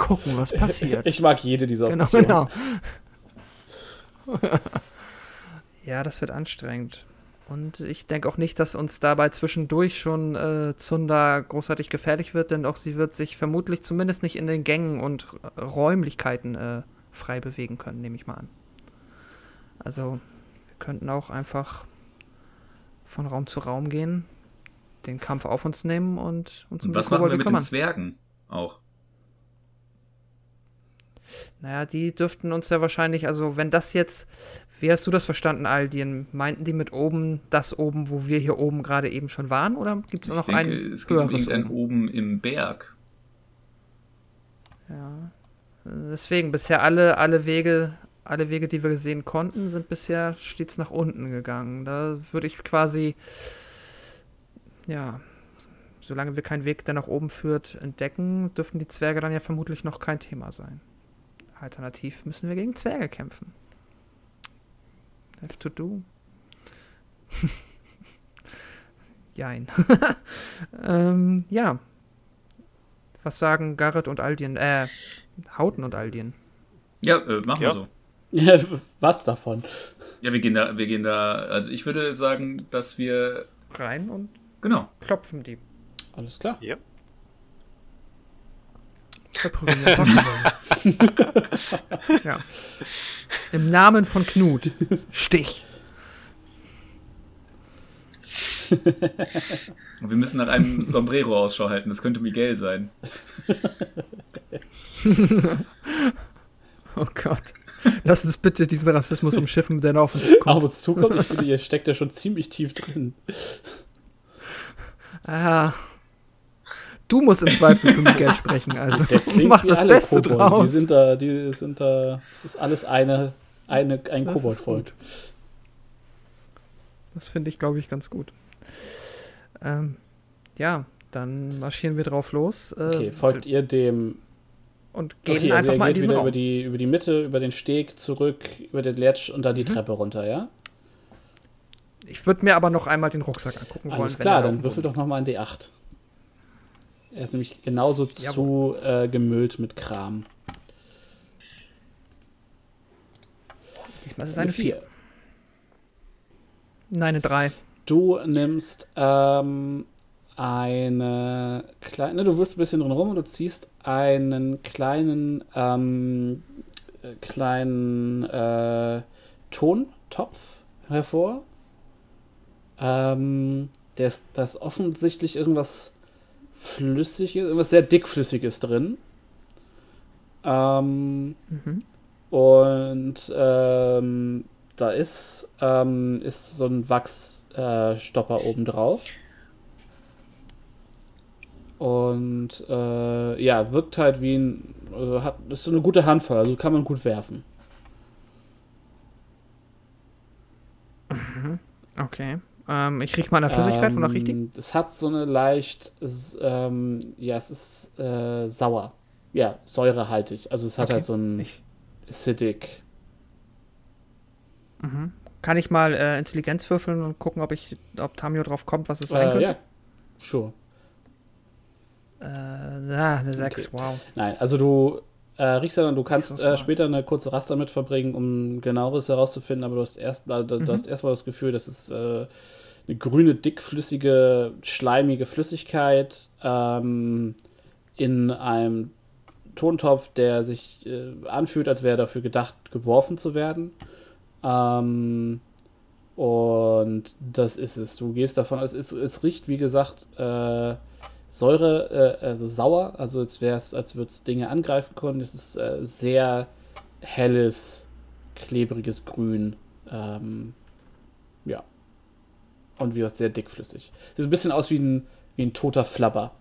gucken, was passiert. Ich mag jede dieser genau, Optionen. genau. ja, das wird anstrengend. Und ich denke auch nicht, dass uns dabei zwischendurch schon äh, Zunder großartig gefährlich wird, denn auch sie wird sich vermutlich zumindest nicht in den Gängen und Räumlichkeiten äh, frei bewegen können, nehme ich mal an. Also, wir könnten auch einfach von Raum zu Raum gehen, den Kampf auf uns nehmen und uns um Und was machen wir mit kümmern. den Zwergen auch? Naja, die dürften uns ja wahrscheinlich, also wenn das jetzt, wie hast du das verstanden, Aldien? Meinten die mit oben das oben, wo wir hier oben gerade eben schon waren? Oder gibt es noch denke, ein es gibt höheres irgendein oben? oben im Berg. Ja. Deswegen, bisher alle, alle Wege, alle Wege, die wir sehen konnten, sind bisher stets nach unten gegangen. Da würde ich quasi, ja, solange wir keinen Weg, der nach oben führt, entdecken, dürften die Zwerge dann ja vermutlich noch kein Thema sein. Alternativ müssen wir gegen Zwerge kämpfen. Have to do. Jein. ähm, ja. Was sagen Garrett und Aldien? Äh, Hauten und Aldien. Ja, äh, machen Ja. wir so. Ja, was davon? Ja, wir gehen da, wir gehen da, also ich würde sagen, dass wir, Rein und genau, klopfen die. Alles klar. Ja. Verprügeln wir Pokémon. ja. Im Namen von Knut. Stich. Und wir müssen nach einem Sombrero Ausschau halten, das könnte Miguel sein. Oh Gott. Lass uns bitte diesen Rassismus umschiffen, der noch auf uns Auf kommt. uns zukommt, ich finde, ihr steckt ja schon ziemlich tief drin. Ah. Du musst im Zweifel für Miguel sprechen, also mach das Beste Kobolde. draus. Die sind da, die sind da, es ist alles eine, eine ein Koboldvolk. Das finde ich, glaube ich, ganz gut. Ähm, ja, dann marschieren wir drauf los. Äh, Okay, folgt ihr dem und gehen okay, also einfach ihr mal in geht diesen wieder Raum. über die, über die Mitte, über den Steg, zurück, über den Ledge und dann Mhm. die Treppe runter, ja? Ich würde mir aber noch einmal den Rucksack angucken wollen. Alles klar, da dann würfel doch nochmal ein D8. Er ist nämlich genauso zu äh, gemüllt mit Kram. Diesmal ist es eine 4. Vier. Nein, eine 3. Du nimmst ähm, eine kleine, du wirfst ein bisschen drin rum und du ziehst einen kleinen, ähm, äh, kleinen äh, Tontopf hervor. Ähm, der ist, da ist offensichtlich irgendwas Flüssiges, irgendwas sehr dickflüssiges drin. Ähm, Mhm. und ähm, da ist, ähm, ist so ein Wachsstopper äh, oben drauf. Und äh, ja, wirkt halt wie ein. Also hat, ist so eine gute Handvoll, also kann man gut werfen. Okay. Ähm, ich riech mal nach Flüssigkeit, wonach riecht die? Ähm, Es hat so eine leicht. Ähm, ja, es ist äh, sauer. Ja, säurehaltig. Also es hat Okay. halt so ein Ich, acidic. mhm. Kann ich mal äh, Intelligenz würfeln und gucken, ob ich, ob Tamio drauf kommt, was es sein Äh, könnte? ja, sure. Äh, ja, eine 6, Okay. wow. Nein, also du äh, riechst ja dann, du kannst äh, später eine kurze Rast damit verbringen, um genaueres herauszufinden, aber du hast erst, äh, du, Mhm. hast erstmal das Gefühl, das ist äh, grüne, dickflüssige, schleimige Flüssigkeit ähm, in einem Tontopf, der sich äh, anfühlt, als wäre dafür gedacht, geworfen zu werden. Ähm, und das ist es. Du gehst davon es, es riecht, wie gesagt, äh, Säure, äh, also sauer, also als wäre es, als würde es Dinge angreifen können. Es ist äh, sehr helles, klebriges Grün. Ähm, ja. Und wie gesagt, sehr dickflüssig. Sieht ein bisschen aus wie ein, wie ein toter Flabber.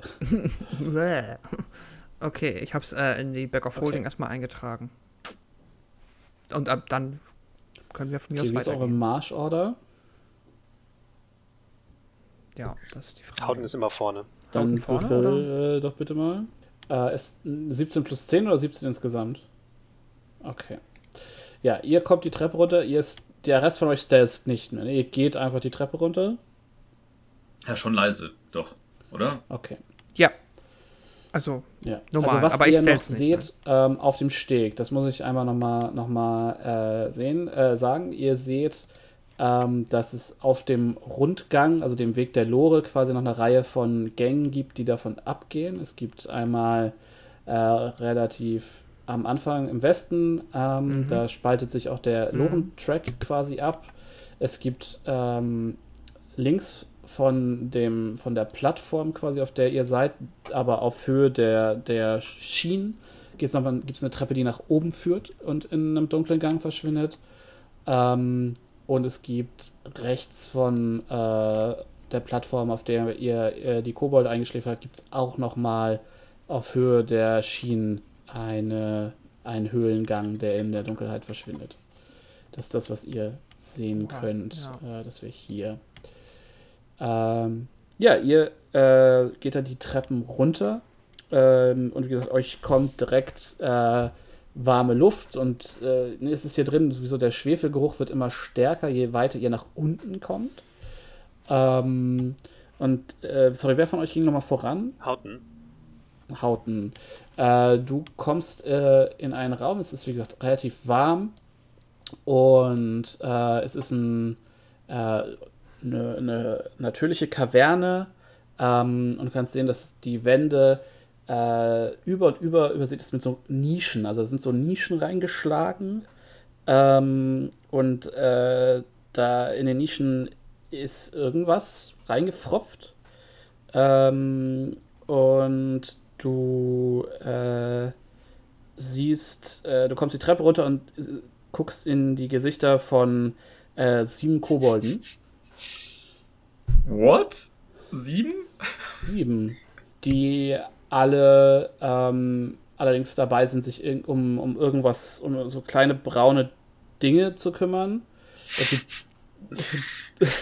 Bäh. okay, ich hab's äh, in die Back of Okay. Holding erstmal eingetragen. Und ab dann können wir von mir Okay, aus wie ist eure weitergehen. Marschorder? Ja, das ist die Frage. Hauten ist immer vorne. Dann würfel äh, doch bitte mal. Äh, ist 17 plus 10 oder 17 insgesamt? Okay. Ja, ihr kommt die Treppe runter, ihr ist, der Rest von euch stealth nicht mehr. Ihr geht einfach die Treppe runter. Ja, schon leise, doch, oder? Okay. Ja, Also, Ja. Normal, also was aber ihr noch seht ähm, auf dem Steg, das muss ich einmal nochmal noch mal, äh, sehen, äh, sagen. Ihr seht, ähm, dass es auf dem Rundgang, also dem Weg der Lore, quasi noch eine Reihe von Gängen gibt, die davon abgehen. Es gibt einmal äh, relativ am Anfang im Westen, ähm, Mhm. da spaltet sich auch der Mhm. Loren-Track quasi ab. Es gibt ähm, links von, dem, von der Plattform quasi, auf der ihr seid, aber auf Höhe der, der Schienen, gibt es eine Treppe, die nach oben führt und in einem dunklen Gang verschwindet. Ähm, und es gibt rechts von äh, der Plattform, auf der ihr äh, die Kobold eingeschläfert habt, gibt es auch nochmal auf Höhe der Schienen eine, einen Höhlengang, der in der Dunkelheit verschwindet. Das ist das, was ihr sehen Ja, könnt. ja. Äh, das wäre hier. Ähm, ja, ihr äh, geht dann die Treppen runter. Ähm, und wie gesagt, euch kommt direkt äh, warme Luft und äh, nee, es ist hier drin, sowieso der Schwefelgeruch wird immer stärker, je weiter ihr nach unten kommt. Ähm, und, äh, sorry, wer von euch ging nochmal voran? Hauten. Hauten. Äh, du kommst äh, in einen Raum, es ist wie gesagt relativ warm. Und äh, es ist ein, äh, eine, eine natürliche Kaverne. Ähm, und du kannst sehen, dass die Wände äh, über und über übersät ist mit so Nischen, also sind so Nischen reingeschlagen. Ähm, und äh, da in den Nischen ist irgendwas reingefropft. Ähm, und du äh, siehst, äh, du kommst die Treppe runter und äh, guckst in die Gesichter von äh, sieben Kobolden. What? Sieben? Sieben, die alle ähm, allerdings dabei sind, sich um, um irgendwas, um so kleine braune Dinge zu kümmern. Also,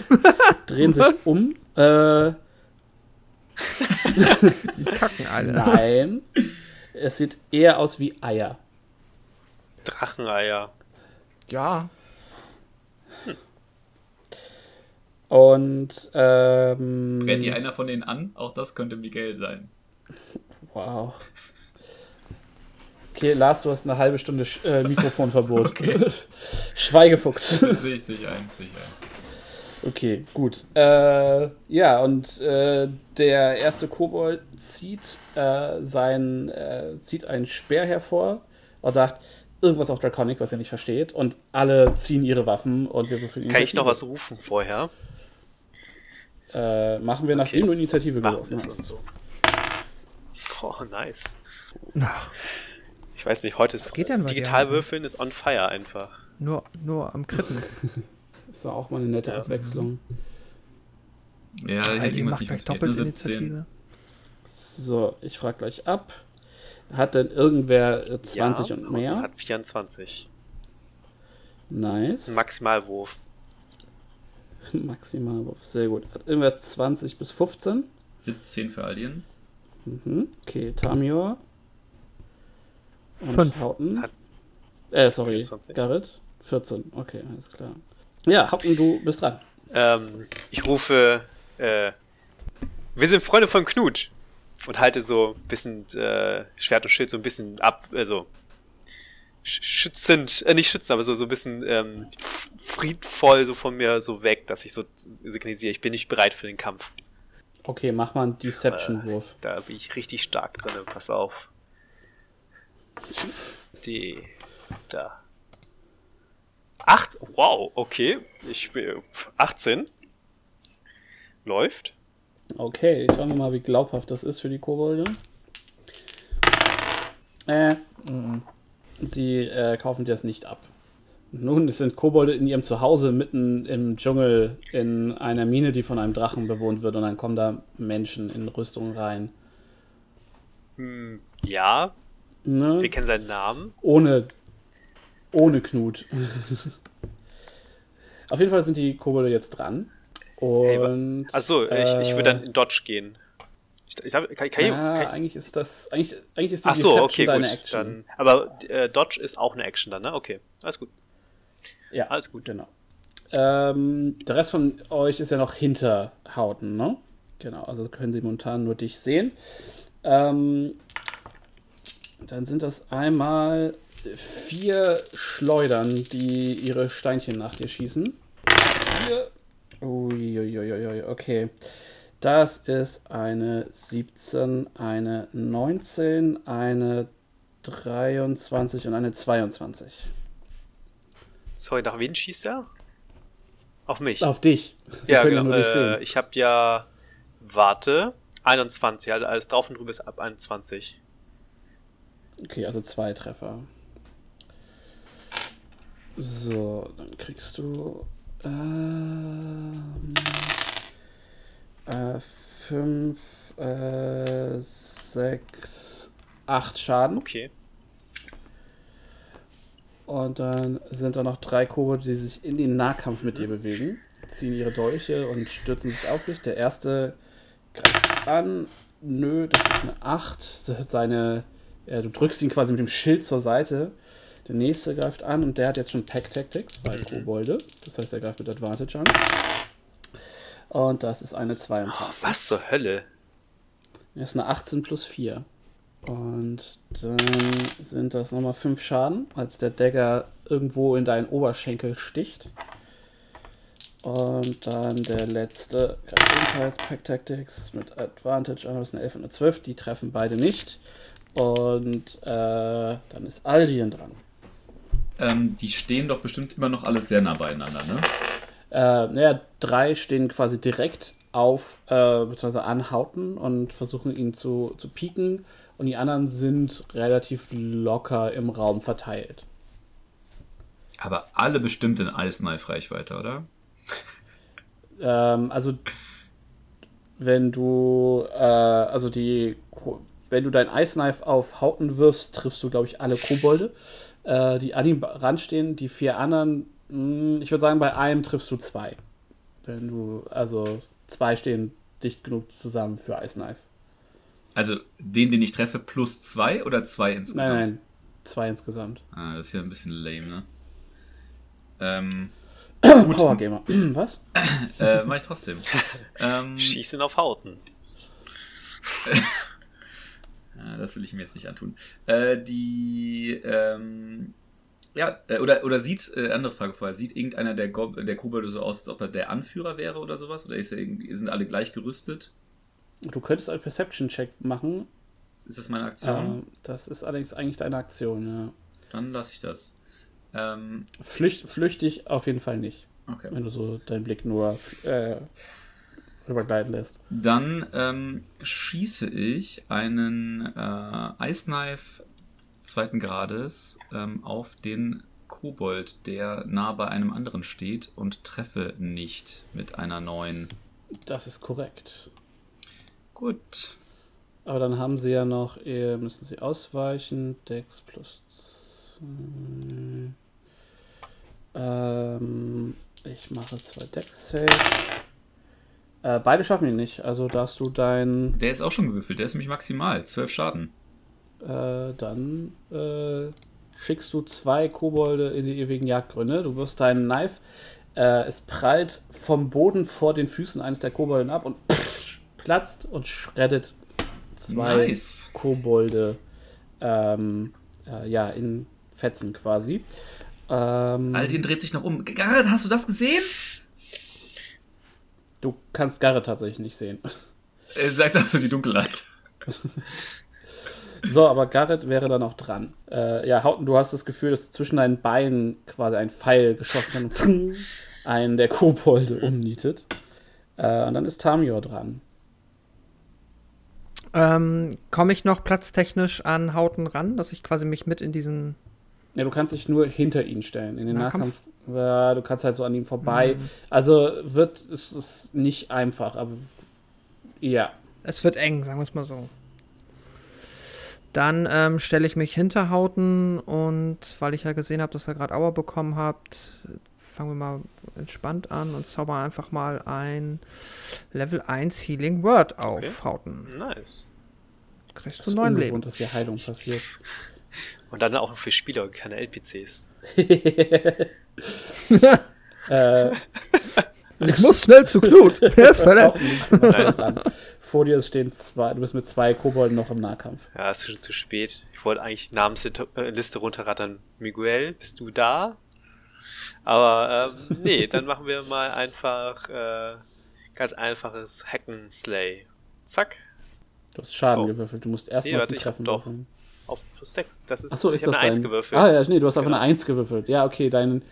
drehen sich Was? um. Äh, Die kacken alle. nein. Es sieht eher aus wie Eier. Dracheneier. Ja. Und ähm, Brennt die einer von denen an? Auch das könnte Miguel sein. Wow. Okay, Lars, du hast eine halbe Stunde Sch äh, Mikrofonverbot. Schweigefuchs. Sehe ich sich ein, sehe ich ein. Okay, gut. Äh, ja, und äh, der erste Kobold zieht, äh, sein, äh, zieht einen Speer hervor und sagt irgendwas auf Draconic, was er nicht versteht. Und alle ziehen ihre Waffen und wir würfeln Kann ich noch was rufen vorher? Äh, machen wir, nachdem Okay. du Initiative Machen geworfen hast. und so. Oh, nice. Ach, Ich weiß nicht, heute ist geht denn bei dir? Digitalwürfeln ist on fire einfach. nur, nur am Kritten. Ist doch auch mal eine nette Ja. Abwechslung. Ja, ich hätte Aldi irgendwas macht nicht. Eine Doppelinitiative. So, ich frage gleich ab. Hat denn irgendwer äh, 20 ja, und mehr? Hat 24. Nice. Maximalwurf. Maximalwurf, sehr gut. Hat irgendwer 20 bis 15? 17 für Alien. Mhm. Okay, Tamior. Und Fünf. Hauten. Hat- Äh, sorry, 24. Garrett. 14, okay, alles klar. Ja, Hauten, du bist dran. Ähm, ich rufe, äh, wir sind Freunde von Knut. Und halte so ein bisschen äh, Schwert und Schild so ein bisschen ab, also sch- schützend, äh, nicht schützend, aber so, so ein bisschen ähm, friedvoll so von mir so weg, dass ich so signalisiere, ich bin nicht bereit für den Kampf. Okay, mach mal einen Deception-Wurf. Da bin ich richtig stark drin, pass auf. Die, da. Acht, wow, okay. Ich bin 18. Läuft. Okay, schauen wir mal, wie glaubhaft das ist für die Kobolde. Äh, mm, sie äh, kaufen dir das nicht ab. Nun, es sind Kobolde in ihrem Zuhause mitten im Dschungel in einer Mine, die von einem Drachen bewohnt wird und dann kommen da Menschen in Rüstung rein. Hm, ja, Ne? wir kennen seinen Namen. Ohne, ohne Knut. Auf jeden Fall sind die Kobolde jetzt dran. Und. Achso, ich, ich würde dann äh, in Dodge gehen. Ich, ich hab, kann, kann ich, ja, kann, eigentlich ist das. Eigentlich, eigentlich ist die Achso, Deception okay, deine gut. Action. Dann, aber äh, Dodge ist auch eine Action dann, ne? Okay, alles gut. ja, alles gut. Genau. Ähm, der Rest von euch ist ja noch hinter Hauten, ne? Genau, also können sie momentan nur dich sehen. Ähm, dann sind das einmal vier Schleudern, die ihre Steinchen nach dir schießen. Vier. Uiuiuiui, okay. Das ist eine 17, eine 19, eine 23 und eine 22. Sorry, nach wen schießt er? Auf mich. Auf dich. Sie ja, genau. Äh, ich habe ja, warte, 21, also alles drauf und drüber ist ab 21. Okay, also zwei Treffer. So, dann kriegst du ähm, äh, fünf, äh, sechs, acht Schaden. Okay. Und dann sind da noch drei Kobolde, die sich in den Nahkampf mit dir bewegen, ziehen ihre Dolche und stürzen sich auf sich. Der erste greift an. Nö, das ist eine 8. Seine, ja, du drückst ihn quasi mit dem Schild zur Seite. Der nächste greift an und der hat jetzt schon Pack Tactics, zwei Kobolde. Das heißt, er greift mit Advantage an. Und das ist eine 22. Was zur Hölle? Das ist eine 18 plus 4. Und dann sind das nochmal 5 Schaden, als der Dagger irgendwo in deinen Oberschenkel sticht. Und dann der letzte, greift ebenfalls Pack Tactics mit Advantage an, das ist eine 11 und eine 12. Die treffen beide nicht. Und äh, dann ist Aldien dran. Ähm, die stehen doch bestimmt immer noch alle sehr nah beieinander, ne? Äh, naja, drei stehen quasi direkt auf, äh, beziehungsweise an Hauten und versuchen ihn zu, zu pieken. Und die anderen sind relativ locker im Raum verteilt. Aber alle bestimmt in Ice Knife Reichweite, oder? Ähm, also, wenn du, äh, also die, wenn du dein Ice Knife auf Hauten wirfst, triffst du, glaube ich, alle Kobolde, äh, die an ihm ranstehen. Die vier anderen, mh, ich würde sagen, bei einem triffst du zwei. Wenn du, also zwei stehen dicht genug zusammen für Ice Knife. Also den, den ich treffe, plus zwei oder zwei insgesamt? Nein, nein, zwei insgesamt. Ah, das ist ja ein bisschen lame, ne? Ähm, Power Gamer. Was? äh, mach ich trotzdem. ähm, Schießen auf Hauten. Ja, das will ich mir jetzt nicht antun. Äh, die, ähm, ja, äh, oder, oder sieht, äh, andere Frage vorher, sieht irgendeiner der, Gob der Kobolde so aus, als ob er der Anführer wäre oder sowas? Oder ist er irgendwie, sind alle gleich gerüstet? Du könntest einen Perception-Check machen. Ist das meine Aktion? Ähm, das ist allerdings eigentlich deine Aktion, ja. Dann lasse ich das. Ähm, Flücht, flüchtig auf jeden Fall nicht. okay. Wenn du so deinen Blick nur rübergleiten lässt. Dann ähm, schieße ich einen äh, Ice Knife zweiten Grades ähm, auf den Kobold, der nah bei einem anderen steht und treffe nicht mit einer neuen. Das ist korrekt. Gut. Aber dann haben sie ja noch, äh, müssen sie ausweichen. Dex plus 2. Ähm, ich mache zwei Dex Saves. Äh, beide schaffen ihn nicht. Also darfst du dein. Der ist auch schon gewürfelt, der ist nämlich maximal. 12 Schaden. Äh, dann äh, schickst du zwei Kobolde in die ewigen Jagdgründe. Du wirst deinen Knife. Äh, es prallt vom Boden vor den Füßen eines der Kobolden ab und platzt und schreddet zwei Nice. Kobolde ähm, äh, ja, in Fetzen quasi. Ähm, Aldin dreht sich noch um. Garrett, hast du das gesehen? Du kannst Garrett tatsächlich nicht sehen. Er sagt auch für die Dunkelheit. So, aber Garrett wäre dann auch dran. Äh, ja, Hauten, du hast das Gefühl, dass zwischen deinen Beinen quasi ein Pfeil geschossen hat und einen der Kobolde umnietet. Äh, und dann ist Tamior dran. Ähm, Komme ich noch platztechnisch an Hauten ran, dass ich quasi mich mit in diesen. Ja, du kannst dich nur hinter ihn stellen. In den Nahkampf? Nahkampf. Ja, du kannst halt so an ihm vorbei. Also wird es ist nicht einfach, aber ja. Es wird eng, sagen wir es mal so. Dann ähm, stelle ich mich hinter Hauten und weil ich ja gesehen habe, dass ihr gerade Auer bekommen habt, fangen wir mal entspannt an und zaubern einfach mal ein Level 1 Healing Word auf Okay. Hauten. Nice. Kriegst du ist neun Leben. dass hier Heilung passiert. Und dann auch für Spieler und keine NPCs. äh, Ich muss schnell zu Knut. Der ist verletzt. Nice. vor dir stehen zwei, du bist mit zwei Kobolden noch im Nahkampf. Ja, ist schon zu spät. Ich wollte eigentlich Namensliste runterrattern. Miguel, bist du da? Aber ähm, nee, dann machen wir mal einfach äh, ganz einfaches Hacken Slay. Zack. Du hast Schaden Oh. gewürfelt. Du musst erstmal Nee, mal warte, Treffen doch. würfeln. Auf plus 6. Das ist, Achso, ich ist habe das eine 1 dein... gewürfelt. Ah ja, nee, du hast einfach Genau. eine 1 gewürfelt. Ja, okay, dein,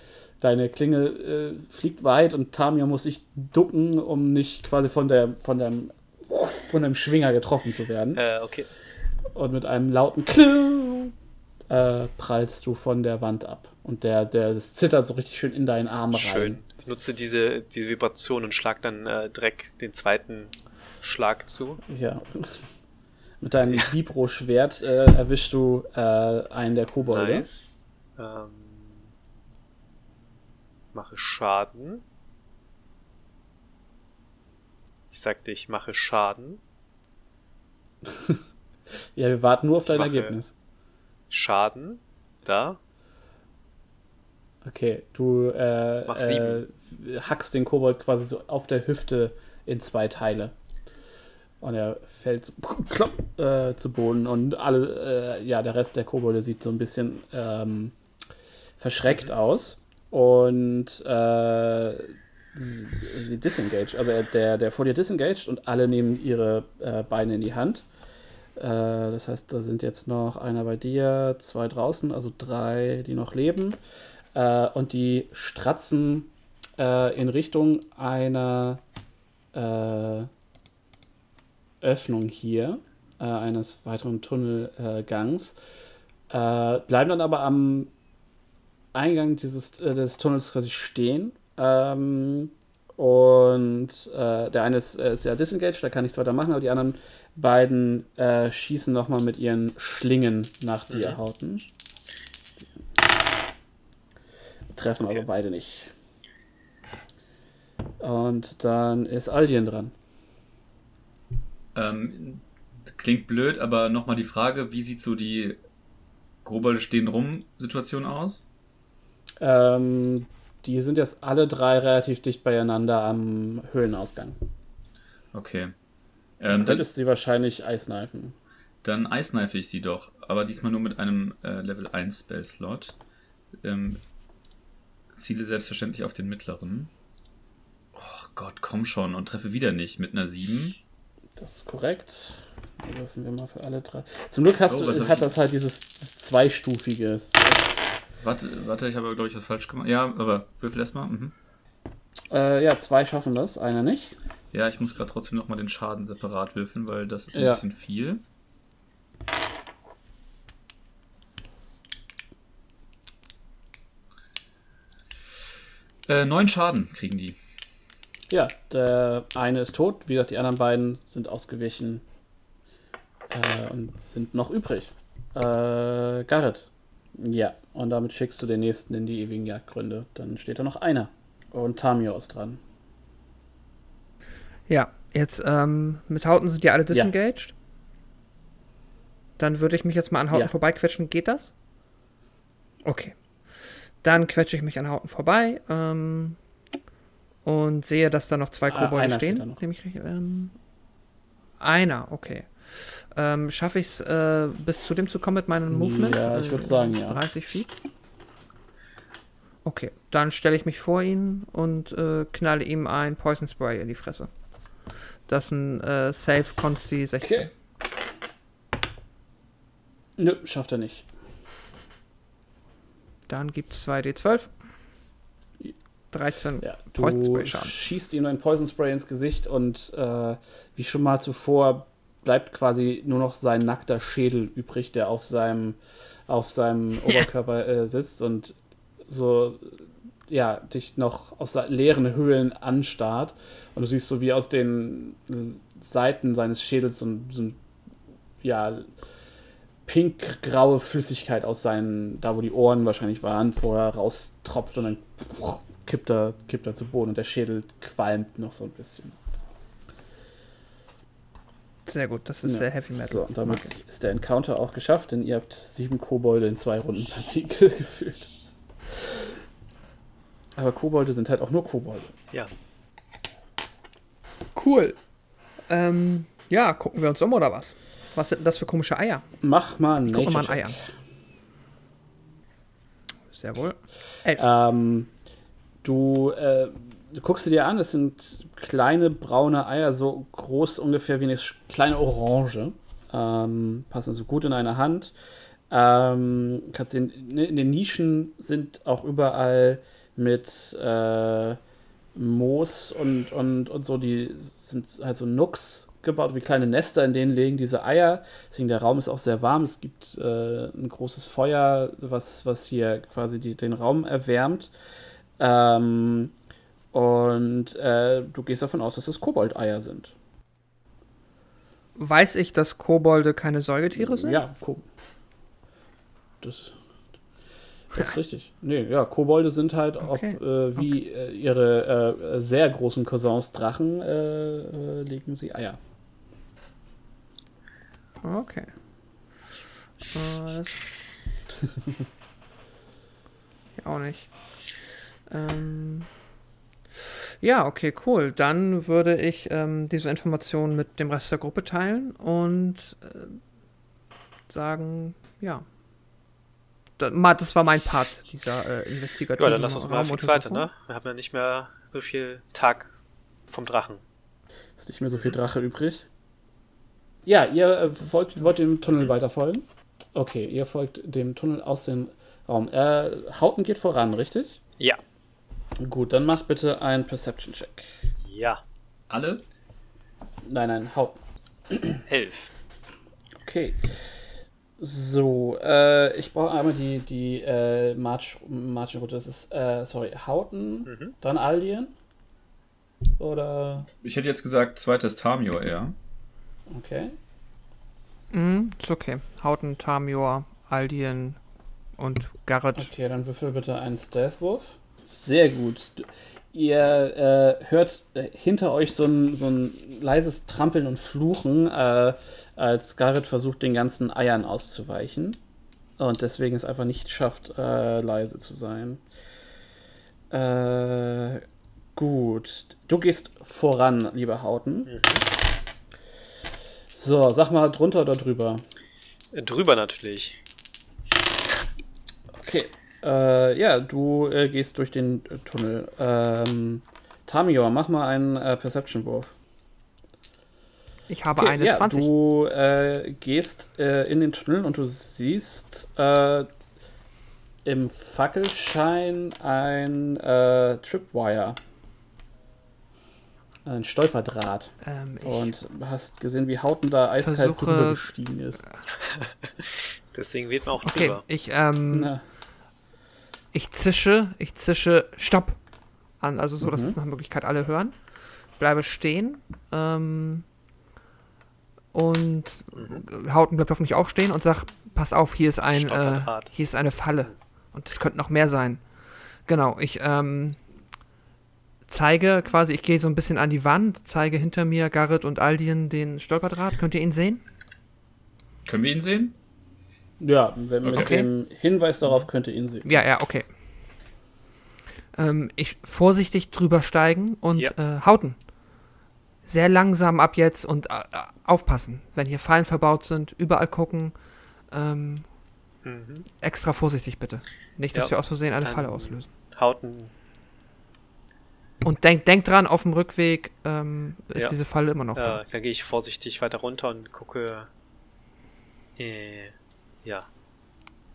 deine Klinge äh, fliegt weit und Tamia muss sich ducken, um nicht quasi von der von deinem von deinem Schwinger getroffen zu werden. Äh, okay. Und mit einem lauten Kling äh, prallst du von der Wand ab. Und der, der das zittert so richtig schön in deinen Arm rein. Schön. Ich nutze diese, diese Vibration und schlag dann äh, direkt den zweiten Schlag zu. Ja. Mit deinem Vibro-Schwert äh, erwischst du äh, einen der Kobolde. Nice. Ähm, mache Schaden. Ich sagte, ich mache Schaden. Ja, wir warten nur auf dein Ergebnis. Schaden. Da. Okay, du äh, äh, hackst den Kobold quasi so auf der Hüfte in zwei Teile. Und er fällt so klopp, äh, zu Boden und alle, äh, ja, der Rest der Kobolde sieht so ein bisschen ähm, verschreckt aus. Und äh, sie, sie disengaged, also er, der, der vor dir disengaged und alle nehmen ihre äh, Beine in die Hand. Äh, das heißt, da sind jetzt noch einer bei dir, zwei draußen, also drei, die noch leben. Äh, und die stratzen in Richtung einer Öffnung hier, äh, eines weiteren Tunnelgangs. Äh, bleiben dann aber am Eingang dieses äh, des Tunnels quasi stehen. Ähm, und äh, der eine ist, äh, ist ja disengaged, da kann nichts weiter machen, aber die anderen beiden äh, schießen nochmal mit ihren Schlingen nach dir, Mhm. Hauten. Treffen Okay. aber beide nicht. Und dann ist Aldien dran. Ähm, klingt blöd, aber nochmal die Frage, wie sieht so die Kobolde stehen rum Situation aus? Ähm, die sind jetzt alle drei relativ dicht beieinander am Höhlenausgang. Okay. Dann Ähm, dann, könntest du sie wahrscheinlich eiskneifen. dann eiskneife ich sie doch, aber diesmal nur mit einem äh, Level 1 Spell-Slot. Ähm, ziele selbstverständlich auf den mittleren. Och Gott, komm schon und treffe wieder nicht mit einer 7. Das ist korrekt. Dann Würfen wir mal für alle drei. Zum Glück hast Oh, du, hat das halt dieses, dieses zweistufige. Das Warte, warte, ich habe glaube ich was falsch gemacht. Ja, aber würfel erstmal. Mhm. Äh, ja, zwei schaffen das, einer nicht. Ja, ich muss gerade trotzdem nochmal den Schaden separat würfeln, weil das ist ein Ja. bisschen viel. Äh, neun Schaden kriegen die. Ja, der eine ist tot, wie gesagt, die anderen beiden sind ausgewichen äh, und sind noch übrig. Äh, Garrett. Ja, und damit schickst du den nächsten in die ewigen Jagdgründe. Dann steht da noch einer. Und Tamio ist dran. Ja, jetzt ähm, mit Hauten sind ja alle disengaged. Dann würde ich mich jetzt mal an Hauten Ja. vorbeiquetschen. Geht das? Okay. Dann quetsche ich mich an Hauten vorbei ähm, und sehe, dass da noch zwei Ah, Kobolde stehen. da noch. Nehme ich richtig? Ähm, einer, okay. Ähm, Schaffe ich es, äh, bis zu dem zu kommen mit meinem Movement? Ja, ich Äh, würde sagen, ja. 30 Feet. Okay, dann stelle ich mich vor ihn und äh, knalle ihm ein Poison Spray in die Fresse. Das ist ein äh, Safe Consti 16. Okay. Nö, schafft er nicht. Dann gibt es 2d12. 13 Ja, Poison du Spray Schaden. schießt ihm ein Poison Spray ins Gesicht und äh, wie schon mal zuvor bleibt quasi nur noch sein nackter Schädel übrig, der auf seinem, auf seinem Oberkörper äh, sitzt und so ja, dich noch aus leeren Höhlen anstarrt. Und du siehst so wie aus den äh, Seiten seines Schädels so ein, so ein ja, pink-graue Flüssigkeit aus seinen, da wo die Ohren wahrscheinlich waren, vorher raustropft und dann kippt er, kippt er zu Boden und der Schädel qualmt noch so ein bisschen. Sehr gut, das ist Ja. sehr Heavy Metal. So, und damit Okay. ist der Encounter auch geschafft, denn ihr habt sieben Kobolde in zwei Runden besiegt gefühlt. Aber Kobolde sind halt auch nur Kobolde. Ja. Cool. Ähm, Ja, gucken wir uns um oder was? Was sind denn das für komische Eier? Mach mal ein Guck mal ein Nature Ei an. Sehr wohl. Elf. Ähm, du, äh, guckst sie dir an, es sind kleine braune Eier, so groß ungefähr wie eine kleine Orange. Ähm, passen also gut in eine Hand. Ähm, kannst sehen, ne, in den Nischen sind auch überall mit äh, Moos und, und, und so, die sind halt so Nooks gebaut, wie kleine Nester, in denen legen diese Eier. Deswegen der Raum ist auch sehr warm. Es gibt äh, ein großes Feuer, was, was hier quasi die, den Raum erwärmt. Ähm, und äh, du gehst davon aus, dass es Koboldeier sind. Weiß ich, dass Kobolde keine Säugetiere sind? Ja, Ko das, das ist richtig. Nee, ja, Kobolde sind halt, Okay, ob, äh, wie äh, ihre äh, sehr großen Cousins Drachen, äh, äh, legen sie Eier. Okay. Äh, das auch nicht. Ähm, ja, okay, cool. Dann würde ich ähm, diese Informationen mit dem Rest der Gruppe teilen und äh, sagen, ja. Das war mein Part dieser äh, investigativen Ja, dann lass uns mal fix weiter, Raumuntersuchung. ne? Wir haben ja nicht mehr so viel Tag vom Drachen. Ist nicht mehr so viel Drache übrig. Ja, ihr äh, folgt, wollt dem Tunnel weiter folgen? Okay, ihr folgt dem Tunnel aus dem Raum. Äh, Hauten geht voran, richtig? Ja. Gut, dann macht bitte einen Perception-Check. Ja. Alle? Nein, nein, Hauten. Elf. Okay. So, äh, ich brauche einmal die, die äh, March, Marching-Route. Das ist, äh, sorry, Hauten, Mhm. dann Aldien. Oder, Ich hätte jetzt gesagt, zweites Tamio eher. okay. Mhm, ist okay. Hauten, Tamior, Aldien und Garrett. Okay, dann würfel bitte einen Stealth-Wurf. Sehr gut. Ihr äh, hört äh, hinter euch so ein, so ein leises Trampeln und Fluchen, äh, als Garrett versucht, den ganzen Eiern auszuweichen. Und deswegen es einfach nicht schafft, äh, leise zu sein. Äh, gut. Du gehst voran, lieber Hauten. So, sag mal drunter oder drüber. Drüber natürlich. Okay. Äh, ja, du äh, gehst durch den äh, Tunnel. Ähm, Tamior, mach mal einen äh, Perception-Wurf. Ich habe Okay, eine ja, 20. Du äh, gehst äh, in den Tunnel und du siehst äh, im Fackelschein ein äh, Tripwire. Ein Stolperdraht. Ähm, ich, Und hast gesehen, wie Hauten da eiskalt versuche- drüber gestiegen ist. Deswegen wählt man auch okay, drüber. ich, ähm, Na, ich zische, ich zische Stopp an, also so, dass Mhm. es nach Möglichkeit alle hören. Bleibe stehen. Ähm, und Hauten bleibt hoffentlich auch stehen und sagt, passt auf, hier ist ein, äh, hier ist eine Falle. Und es könnte noch mehr sein. Genau, ich ähm, zeige quasi, ich gehe so ein bisschen an die Wand, zeige hinter mir Garrett und Aldien den Stolperdraht. Könnt ihr ihn sehen? Können wir ihn sehen? Ja, wenn, mit Okay. dem Hinweis darauf könnte ihn sehen. Ja, ja, okay. Ähm, ich vorsichtig drüber steigen und Ja. äh, hauten. Sehr langsam ab jetzt und äh, äh, aufpassen, wenn hier Fallen verbaut sind, überall gucken. Ähm, Mhm. extra vorsichtig bitte. Nicht, dass Ja. wir aus Versehen eine Falle auslösen. Hauten. Und denk, denk dran, auf dem Rückweg ähm, ist Ja. diese Falle immer noch Ja, da. dann gehe ich vorsichtig weiter runter und gucke. Äh, ja.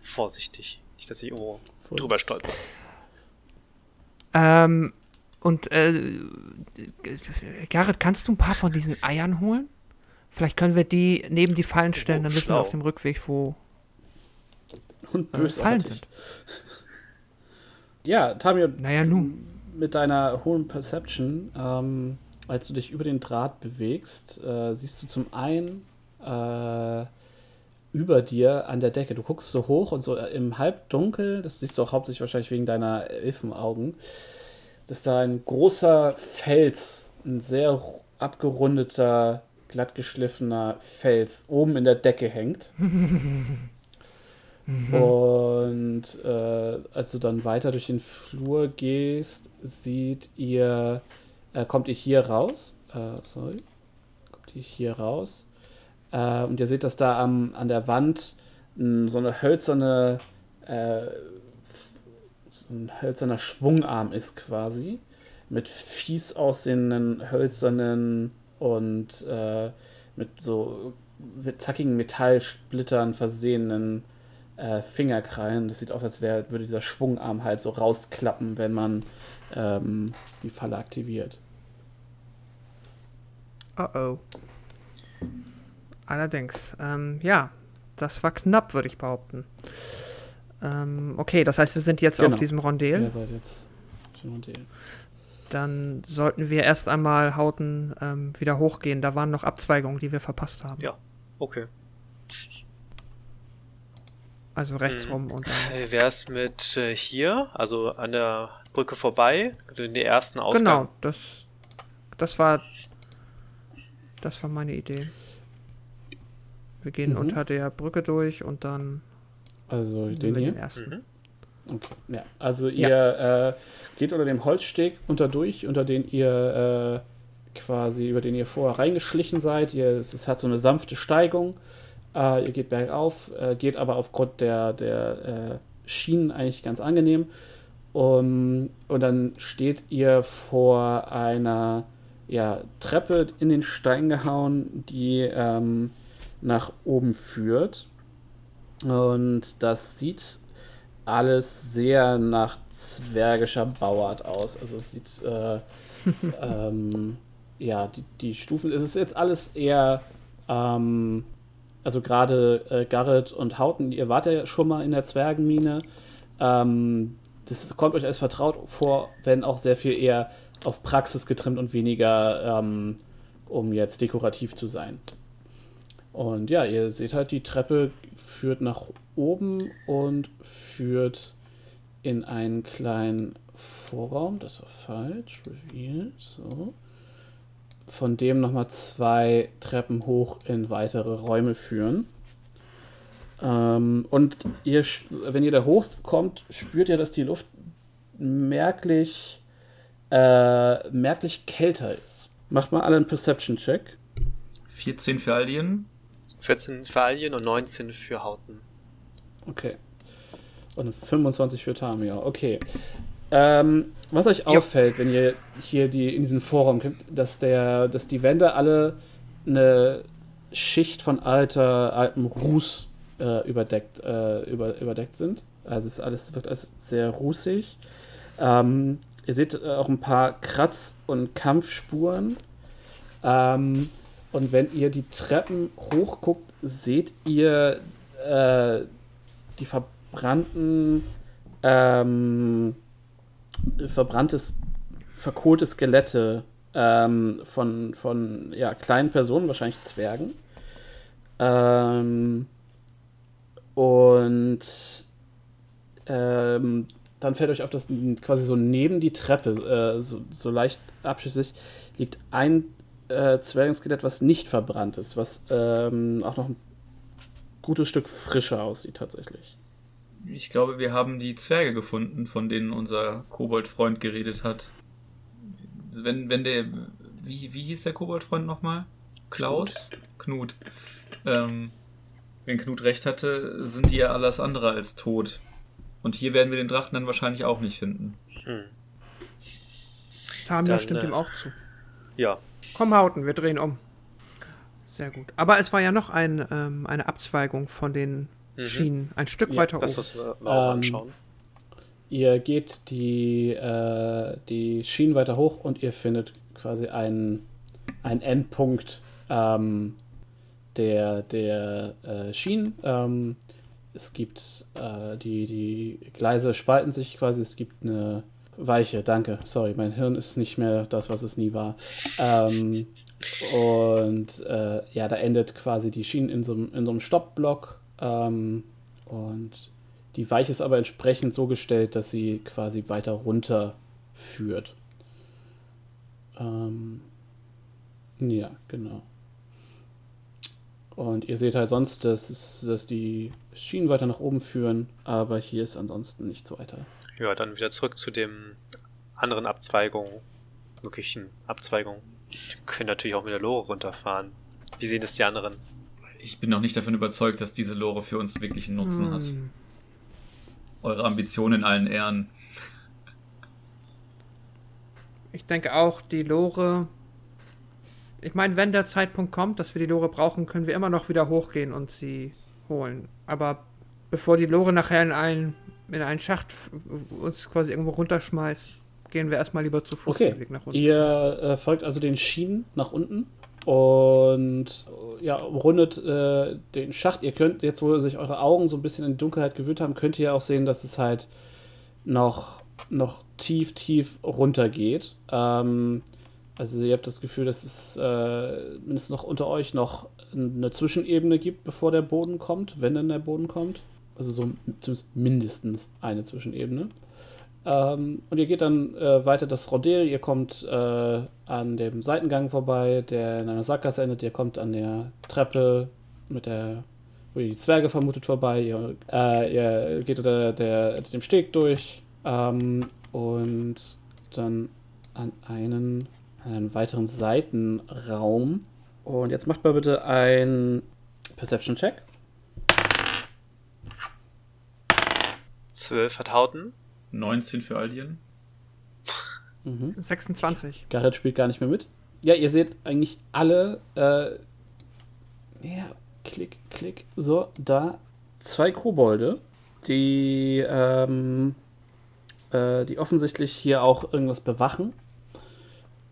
Vorsichtig. Nicht, dass ich irgendwo Voll. drüber stolper. Ähm, und äh, Garrett, kannst du ein paar von diesen Eiern holen? Vielleicht können wir die neben die Fallen stellen, dann wissen wir auf dem Rückweg, wo Und äh, Fallen sind. Ja, Tamio, Naja, nun. mit deiner hohen Perception, ähm, als du dich über den Draht bewegst, äh, siehst du zum einen äh, über dir an der Decke, du guckst so hoch und so im Halbdunkel, das siehst du auch hauptsächlich wahrscheinlich wegen deiner Elfenaugen, dass da ein großer Fels, ein sehr abgerundeter, glattgeschliffener Fels oben in der Decke hängt. Und äh, als du dann weiter durch den Flur gehst, seht ihr, äh, kommt ihr hier raus? Äh, sorry. Kommt die hier raus. Äh, und ihr seht, dass da am, an der Wand mh, so eine hölzerne, äh, so ein hölzerner Schwungarm ist quasi. Mit fies aussehenden hölzernen und äh, mit so zackigen Metallsplittern versehenen äh, Fingerkrallen. Das sieht aus, als wär, würde dieser Schwungarm halt so rausklappen, wenn man ähm, die Falle aktiviert. Oh oh. Allerdings, ähm, ja, das war knapp, würde ich behaupten. Ähm, okay, das heißt, wir sind jetzt Genau. auf diesem Rondel. Ihr seid jetzt schon unter- Dann sollten wir erst einmal Hauten ähm, wieder hochgehen. Da waren noch Abzweigungen, die wir verpasst haben. Ja. Okay. Also rechts Mhm. rum und dann. Wär's mit äh, hier, also an der Brücke vorbei, in den ersten Ausgang? Genau, das, das war. Das war meine Idee. Wir gehen Mhm. unter der Brücke durch und dann Also den wir hier. den ersten. Mhm. Okay. Ja, also Ja. ihr äh, geht unter dem Holzsteg unter durch, unter den ihr äh, quasi, über den ihr vorher reingeschlichen seid. Ihr, es, es hat so eine sanfte Steigung. Äh, ihr geht bergauf, äh, geht aber aufgrund der, der äh, Schienen eigentlich ganz angenehm. Um, und dann steht ihr vor einer ja, Treppe in den Stein gehauen, die ähm, nach oben führt. Und das sieht alles sehr nach zwergischer Bauart aus. Also es sieht, äh, ähm, ja, die, die Stufen, es ist jetzt alles eher, ähm, also gerade äh, Garrett und Hauten, ihr wart ja schon mal in der Zwergenmine. Ähm, das kommt euch als vertraut vor, wenn auch sehr viel eher auf Praxis getrimmt und weniger, ähm, um jetzt dekorativ zu sein. Und ja, ihr seht halt, die Treppe führt nach oben und führt in einen kleinen Vorraum. Das war falsch. Reveal. So. Von dem nochmal zwei Treppen hoch in weitere Räume führen. Ähm, und ihr, wenn ihr da hochkommt, spürt ihr, dass die Luft merklich, äh, merklich kälter ist. Macht mal alle einen Perception-Check. 14 für Aldien. 14 für Alien und 19 für Hauten. Okay. Und eine 25 für Tamia. Okay. Ähm, was euch auffällt, wenn ihr hier die, in diesen Vorraum kommt, dass, der, dass die Wände alle eine Schicht von alter, altem Ruß äh, überdeckt, äh, über, überdeckt sind. Also es ist alles wirkt alles sehr rußig. Ähm, ihr seht äh, auch ein paar Kratz- und Kampfspuren. Ähm, und wenn ihr die Treppen hochguckt, seht ihr äh, die verbrannten, ähm, verbranntes, verkohlte Skelette ähm, von, von ja, kleinen Personen, wahrscheinlich Zwergen. Ähm, und ähm, dann fällt euch auf, dass quasi so neben die Treppe, äh, so, so leicht abschüssig, liegt ein äh, Zwergenskelett, was nicht verbrannt ist, was ähm, auch noch ein gutes Stück frischer aussieht tatsächlich. Ich glaube, wir haben die Zwerge gefunden, von denen unser Koboldfreund geredet hat. Wenn, wenn der. Wie, wie hieß der Koboldfreund nochmal? Klaus? Knut. Ähm, wenn Knut recht hatte, sind die ja alles andere als tot. Und hier werden wir den Drachen dann wahrscheinlich auch nicht finden. Hm. Tamia stimmt äh, ihm auch zu. Ja, Komm, Hauten, wir drehen um. Sehr gut. Aber es war ja noch ein, ähm, eine Abzweigung von den Mhm. Schienen, ein Stück Ja, weiter das oben. müssen wir mal Ähm, anschauen. Ihr geht die, äh, die Schienen weiter hoch und ihr findet quasi einen, einen Endpunkt ähm, der, der äh, Schienen. Ähm, es gibt äh, die, die Gleise spalten sich quasi, es gibt eine Weiche, danke, sorry, mein Hirn ist nicht mehr das, was es nie war. Ähm, und äh, ja, da endet quasi die Schienen in so, einem- in so einem Stoppblock. Ähm, und die Weiche ist aber entsprechend so gestellt, dass sie quasi weiter runter führt. Ähm, ja, genau. Und ihr seht halt sonst, dass, dass die Schienen weiter nach oben führen, aber hier ist ansonsten nichts weiter. Ja, dann wieder zurück zu dem anderen Abzweigung, möglichen Abzweigung. Die können natürlich auch mit der Lore runterfahren. Wie sehen es die anderen? Ich bin noch nicht davon überzeugt, dass diese Lore für uns wirklich einen Nutzen hat. Hm. Eure Ambitionen in allen Ehren. Ich denke auch, die Lore. Ich meine, wenn der Zeitpunkt kommt, dass wir die Lore brauchen, können wir immer noch wieder hochgehen und sie holen. Aber bevor die Lore nachher in einen, in einen Schacht uns quasi irgendwo runterschmeißt, gehen wir erstmal lieber zu Fuß Okay. den Weg nach unten. Ihr äh, folgt also den Schienen nach unten und ja, rundet äh, den Schacht. Ihr könnt jetzt, wo sich eure Augen so ein bisschen in die Dunkelheit gewöhnt haben, könnt ihr auch sehen, dass es halt noch, noch tief, tief runter geht. Ähm, also ihr habt das Gefühl, dass es äh, mindestens noch unter euch noch eine Zwischenebene gibt, bevor der Boden kommt, wenn denn der Boden kommt. Also so zumindest mindestens eine Zwischenebene. Ähm, und ihr geht dann äh, weiter das Rodel, ihr kommt äh, an dem Seitengang vorbei, der in einer Sackgasse endet, ihr kommt an der Treppe mit der, wo ihr die Zwerge vermutet vorbei, ihr, äh, ihr geht unter der, dem Steg durch ähm, und dann an einen, einen weiteren Seitenraum. Und jetzt macht mal bitte ein Perception-Check. Zwölf hat Hauten. 19 für Aldien. 26. Garrett spielt gar nicht mehr mit. Ja, ihr seht eigentlich alle, äh, ja, klick, klick, so, da zwei Kobolde, die, ähm, äh, die offensichtlich hier auch irgendwas bewachen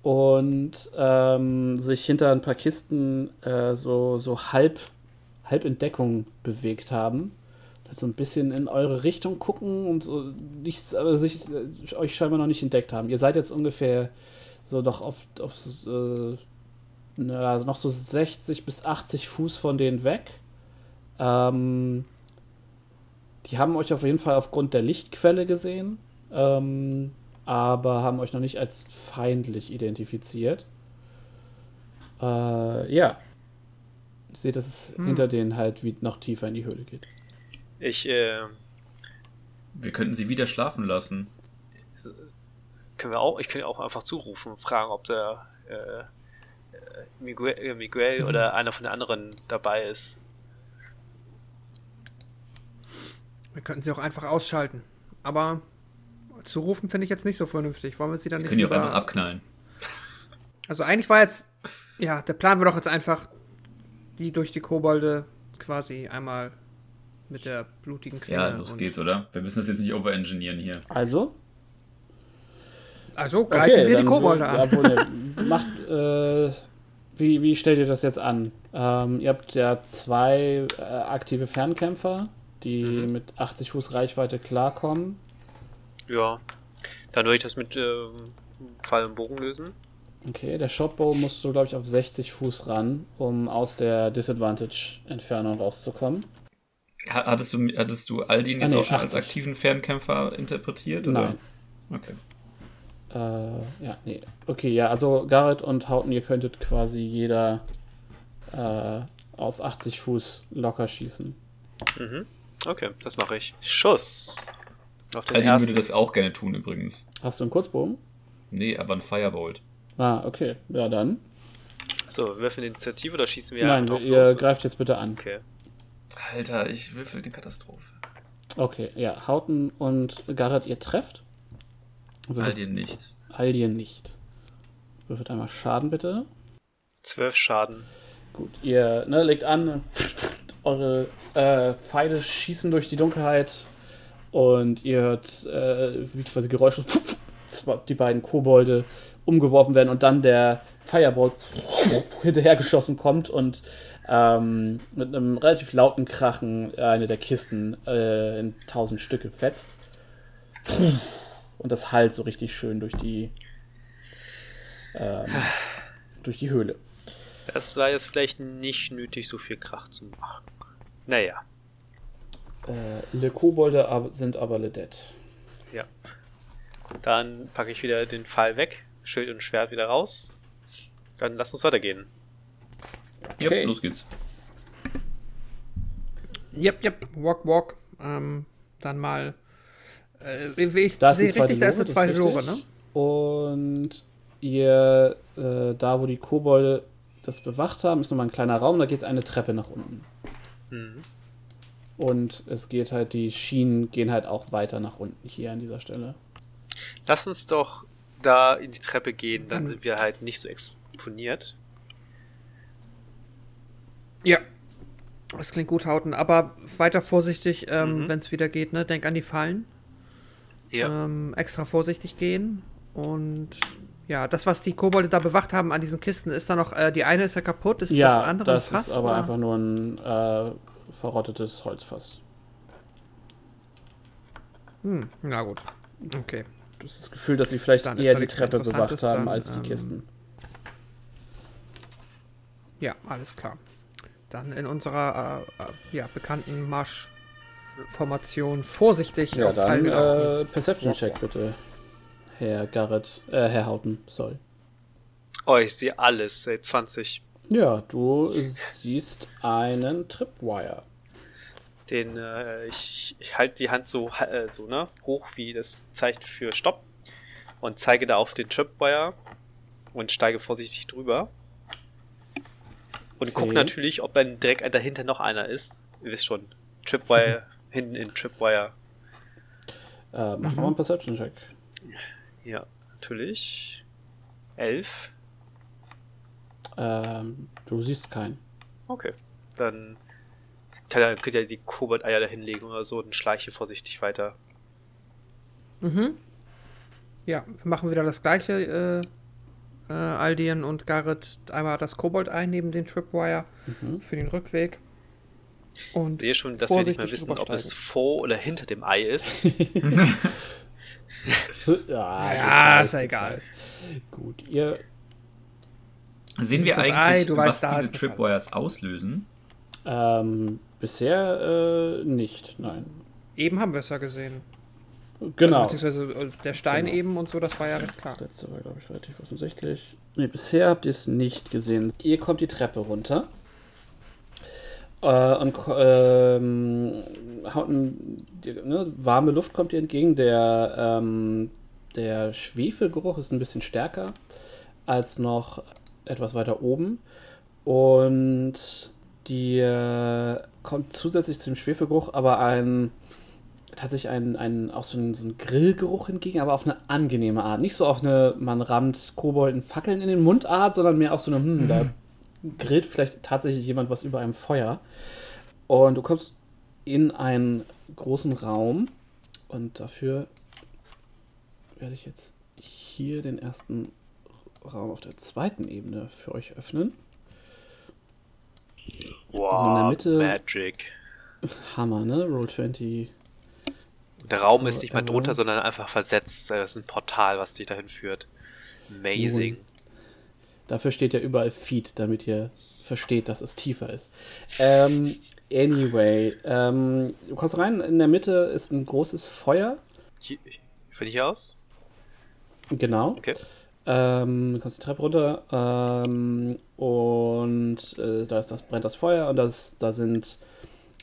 und ähm, sich hinter ein paar Kisten äh, so, so halb, halb in Deckung bewegt haben. So ein bisschen in eure Richtung gucken und so nichts, aber sich, äh, euch scheinbar noch nicht entdeckt haben. Ihr seid jetzt ungefähr so noch auf, auf äh, na, also noch so 60 bis 80 Fuß von denen weg. Ähm, die haben euch auf jeden Fall aufgrund der Lichtquelle gesehen, ähm, aber haben euch noch nicht als feindlich identifiziert. Äh, ja. Seht, dass es hinter denen halt wie noch tiefer in die Höhle geht. Ich, äh, Wir könnten sie wieder schlafen lassen. können wir auch, ich kann ja auch einfach zurufen, fragen, ob der äh, äh, Miguel, äh, Miguel oder einer von den anderen dabei ist. Wir könnten sie auch einfach ausschalten. Aber zu rufen finde ich jetzt nicht so vernünftig. Wollen wir sie dann Wir nicht können die auch einfach abknallen. Also eigentlich war jetzt, ja, der Plan war doch jetzt einfach, die durch die Kobolde quasi einmal mit der blutigen Klinge. Ja, los geht's, oder? Wir müssen das jetzt nicht overengineeren hier. Also, Also greifen wir die Kobolde äh, an. Ja, macht, äh, wie, wie stellt ihr das jetzt an? Ähm, ihr habt ja zwei äh, aktive Fernkämpfer, die Mhm. mit 80 Fuß Reichweite klarkommen. Ja. Dann würde ich das mit ähm, Pfeil und Bogen lösen. Okay, der Shotbow musst du, glaube ich, auf 60 Fuß ran, um aus der Disadvantage-Entfernung rauszukommen. Ha- Hattest du, hattest du Aldin Ah, jetzt nee, auch schon als 80. aktiven Fernkämpfer interpretiert? Oder? Nein. Okay. Äh, ja, nee. Okay, ja, also Garrett und Hauten, ihr könntet quasi jeder äh, auf 80 Fuß locker schießen. Mhm. Okay, das mache ich. Schuss. Auf den Aldin ersten. würde das auch gerne tun übrigens. Hast du einen Kurzbogen? Nee, aber ein Firebolt. Ah, okay. Ja, dann. So, wir würfeln Initiative oder schießen wir Nein, ihr los? greift jetzt bitte an. Okay. Alter, ich würfel die Katastrophe. Okay, ja. Hauten und Garrett, ihr trefft. Würfelt Aldin nicht. Aldien nicht. Würfelt einmal Schaden bitte. Zwölf Schaden. Gut, ihr ne, legt an, eure äh, Pfeile schießen durch die Dunkelheit und ihr hört, äh, wie quasi Geräusche, die beiden Kobolde umgeworfen werden und dann der Firebolt hinterhergeschossen kommt und ähm, mit einem relativ lauten Krachen eine der Kisten äh, in tausend Stücke fetzt. Und das halt so richtig schön durch die ähm, durch die Höhle. Das war jetzt vielleicht nicht nötig, so viel Krach zu machen. Naja, Äh, Le Kobolde sind aber Le Dead. ja. Dann packe ich wieder den Pfeil weg, Schild und Schwert wieder raus. Dann lass uns weitergehen. Okay. Ja, los geht's. Yep, yep, walk, walk. Ähm, dann mal. Äh, wie ich Da ist sehe richtig, da ist eine das zweite. Lore, ne? Und ihr, äh, da wo die Kobolde das bewacht haben, ist nochmal ein kleiner Raum, da geht eine Treppe nach unten. Mhm. Und es geht halt, die Schienen gehen halt auch weiter nach unten hier an dieser Stelle. Lass uns doch da in die Treppe gehen, dann Dann- sind wir halt nicht so exponiert. Ja. Das klingt gut, Hauten. Aber weiter vorsichtig, ähm, Mhm. wenn es wieder geht, ne? Denk an die Fallen. Ja. Ähm, extra vorsichtig gehen. Und ja, das, was die Kobolde da bewacht haben an diesen Kisten, ist da noch, äh, die eine ist ja kaputt, ist ja, das andere das ein Fass? ist aber oder? einfach nur ein äh, verrottetes Holzfass. Hm, na gut. Okay. Das ist das Gefühl, dass sie vielleicht Dann eher die Treppe bewacht haben dann, als die ähm, Kisten. Ja, alles klar. Dann in unserer äh, äh, ja, bekannten Marschformation vorsichtig Ja, auf dann äh, Perception-Check bitte. Herr Garrett, äh, Herr Hauten, sorry. Oh, ich sehe alles. Ey, 20. Ja, du siehst einen Tripwire. Den, äh, ich, ich halte die Hand so, äh, so, ne, hoch wie das Zeichen für Stopp und zeige da auf den Tripwire und steige vorsichtig drüber. Und guck Okay. natürlich, ob dann direkt dahinter noch einer ist. Ihr wisst schon, Tripwire, hinten in Tripwire. Äh, Mhm. mach nochmal einen Perception-Check. Ja, natürlich. Elf. Ähm, du siehst keinen. Okay. Dann kann er, könnt ihr die Kobold-Eier da hinlegen oder so und schleiche vorsichtig weiter. Mhm. Ja, wir machen wieder das gleiche. Äh, äh, Aldien und Garrett einmal das Kobold-Ei neben den Tripwire Mhm. für den Rückweg. Ich Und sehe schon, dass wir nicht mehr wissen, ob es vor oder hinter dem Ei ist. ja, Ja, Details, ist ja egal. Gut, ihr Sehen wir eigentlich, Ei, du was weißt, diese Tripwires auslösen? ähm, bisher äh, nicht, nein. eben haben wir es ja gesehen. Genau. Also, beziehungsweise äh, der Stein Genau. eben und so, das war ja recht klar. Das letzte war, glaube ich, relativ offensichtlich. Ne, bisher habt ihr es nicht gesehen. Ihr kommt die Treppe runter. Äh, und ähm, haut ein, die, ne, warme Luft kommt ihr entgegen. Der, ähm, der Schwefelgeruch ist ein bisschen stärker als noch etwas weiter oben. Und dir kommt zusätzlich zu dem Schwefelgeruch aber ein tatsächlich ein, ein, auch so ein, so ein Grillgeruch entgegen, aber auf eine angenehme Art. Nicht so auf eine, man rammt Kobolden Fackeln in den Mund Art, sondern mehr auf so eine, hm, da grillt vielleicht tatsächlich jemand was über einem Feuer. Und du kommst in einen großen Raum und dafür werde ich jetzt hier den ersten Raum auf der zweiten Ebene für euch öffnen. Wow, in der Mitte- Magic. Hammer, ne? Roll 20. Der Raum ist nicht mal äh, drunter, sondern einfach versetzt. Das ist ein Portal, was dich dahin führt. Amazing. Dafür steht ja überall Feed, damit ihr versteht, dass es tiefer ist. Ähm, anyway, ähm, du kommst rein, in der Mitte ist ein großes Feuer. Hier, von hier aus? Genau. Okay. Ähm, du kommst die Treppe runter ähm, und äh, da ist das, brennt das Feuer und das, da sind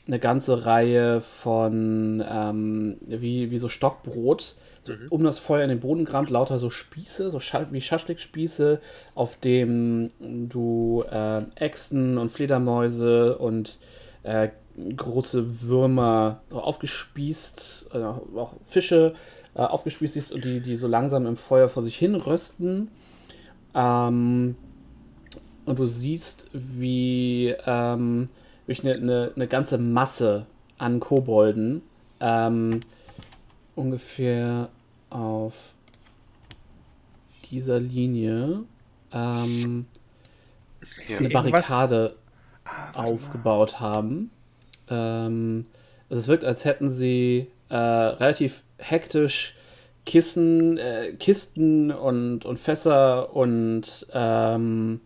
eine ganze Reihe von ähm, wie, wie so Stockbrot so Mhm. um das Feuer in den Boden gerammt, lauter so Spieße, so Scha wie Schaschlikspieße, auf dem du äh, Echsen und Fledermäuse und äh, große Würmer aufgespießt, äh, auch Fische äh, aufgespießt siehst und die, die so langsam im Feuer vor sich hin rösten. Ähm, und du siehst, wie ähm, durch eine, eine, eine ganze Masse an Kobolden ähm, ungefähr auf dieser Linie ähm, Ja. eine Barrikade Ah, warte mal. aufgebaut haben. Ähm, also es wirkt, als hätten sie äh, relativ hektisch Kissen, äh, Kisten und, und Fässer und ähm,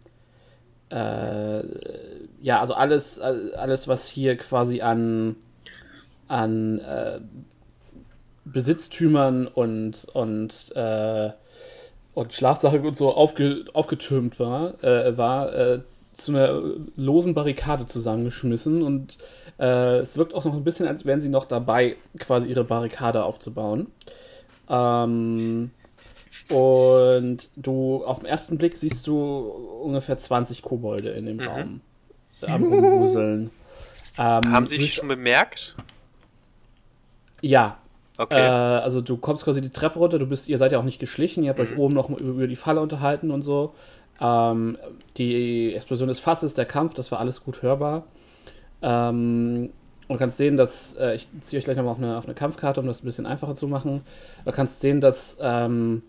äh, ja, also alles, alles, was hier quasi an, an äh, Besitztümern und, und, äh, und Schlafsachen und so aufge, aufgetürmt war, äh, war äh, zu einer losen Barrikade zusammengeschmissen und äh, es wirkt auch noch ein bisschen, als wären sie noch dabei, quasi ihre Barrikade aufzubauen. Ähm, Und du, auf den ersten Blick siehst du ungefähr 20 Kobolde in dem Mhm. Raum. Am Rumwuseln. Ähm, Haben Sie dich schon bemerkt? Ja. Äh, Okay. also du kommst quasi die Treppe runter, du bist, ihr seid ja auch nicht geschlichen, ihr habt Mhm. euch oben noch über, die Falle unterhalten und so. Ähm, die Explosion des Fasses, der Kampf, das war alles gut hörbar. Ähm, und kannst sehen, dass, äh, ich ziehe euch gleich nochmal auf eine, auf eine Kampfkarte, um das ein bisschen einfacher zu machen. Du kannst sehen, dass ähm,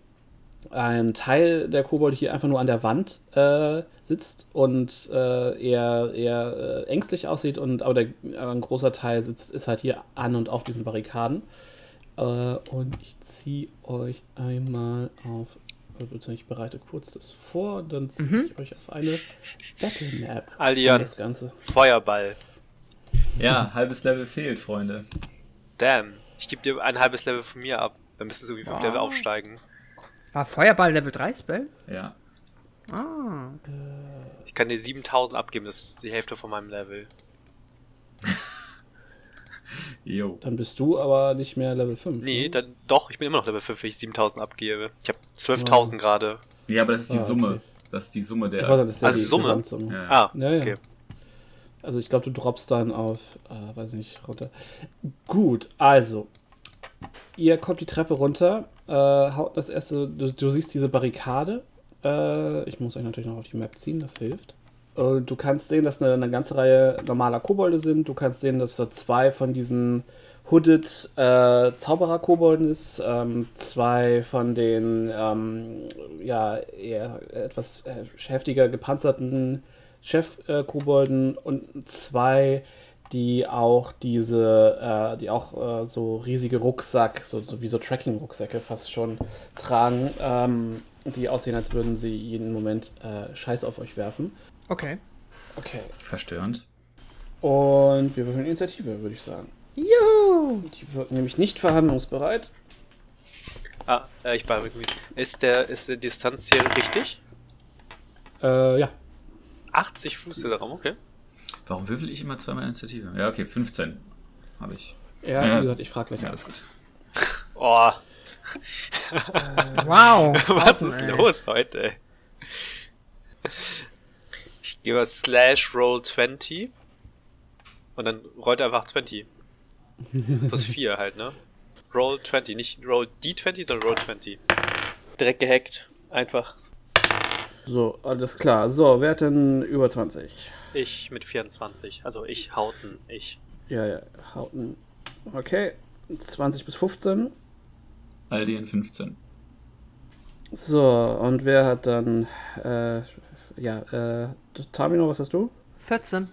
ein Teil der Kobolde hier einfach nur an der Wand äh, sitzt und äh, eher, eher äh, ängstlich aussieht, und, aber, der, aber ein großer Teil sitzt, ist halt hier an und auf diesen Barrikaden. Äh, und ich ziehe euch einmal auf, beziehungsweise ich bereite kurz das vor und dann ziehe ich euch auf eine Battle Map. Aldian. Das Ganze. Feuerball. Ja, halbes Level fehlt, Freunde. Damn. Ich gebe dir ein halbes Level von mir ab. Dann müsstest du wie fünf Wow. Level aufsteigen. War Feuerball Level 3 Spell? Ja. Ah. Ich kann dir 7000 abgeben, das ist die Hälfte von meinem Level. Jo. Dann bist du aber nicht mehr Level 5. Nee, ne? dann doch, ich bin immer noch Level 5, wenn ich 7000 abgebe. Ich habe 12.000 gerade. Ja, aber das ist die Ah, Summe. okay. Das ist die Summe der. Weiß nicht, das ist ja Also die Summe? Gesamtsumme. ja, ja. Ah, Ja, ja. okay. Also ich glaube, du droppst dann auf, äh, weiß nicht, runter. Gut, also. Ihr kommt die Treppe runter, haut das erste, du, du siehst diese Barrikade. Äh, ich muss euch natürlich noch auf die Map ziehen, das hilft. Und du kannst sehen, dass eine, eine ganze Reihe normaler Kobolde sind. Du kannst sehen, dass da zwei von diesen Hooded äh, Zauberer-Kobolden ist. Ähm, zwei von den ähm, ja, eher etwas äh, heftiger gepanzerten Chef-Kobolden und zwei, die auch diese, äh, die auch äh, so riesige Rucksack, so, so wie so Tracking-Rucksäcke fast schon tragen, ähm, die aussehen, als würden sie jeden Moment äh, Scheiß auf euch werfen. Okay. Okay. Verstörend. Und wir würfeln Initiative, würde ich sagen. Juhu! Die wirken nämlich nicht verhandlungsbereit. Ah, äh, ich war irgendwie. Ist der, ist der Distanz hier richtig? Äh, ja. 80 Fuß der Raum, okay. Warum würfel ich immer zweimal Initiative? Ja, okay, 15 habe ich. Ja, Ja. wie gesagt, ich frage gleich Ja, alles. gut. Oh, Wow. was ist ey. los heute? Ich gebe slash roll 20 und dann rollt er einfach 20. Plus 4 halt, ne? Roll 20, nicht roll D20, sondern roll 20. Direkt gehackt. Einfach. So, alles klar. So, wer hat denn über 20? Ich mit 24. Also ich hauten, ich. Ja, ja, hauten. Okay. 20 bis 15. Aldien 15. So, und wer hat dann, äh, ja, äh, Tamino, was hast du? 14.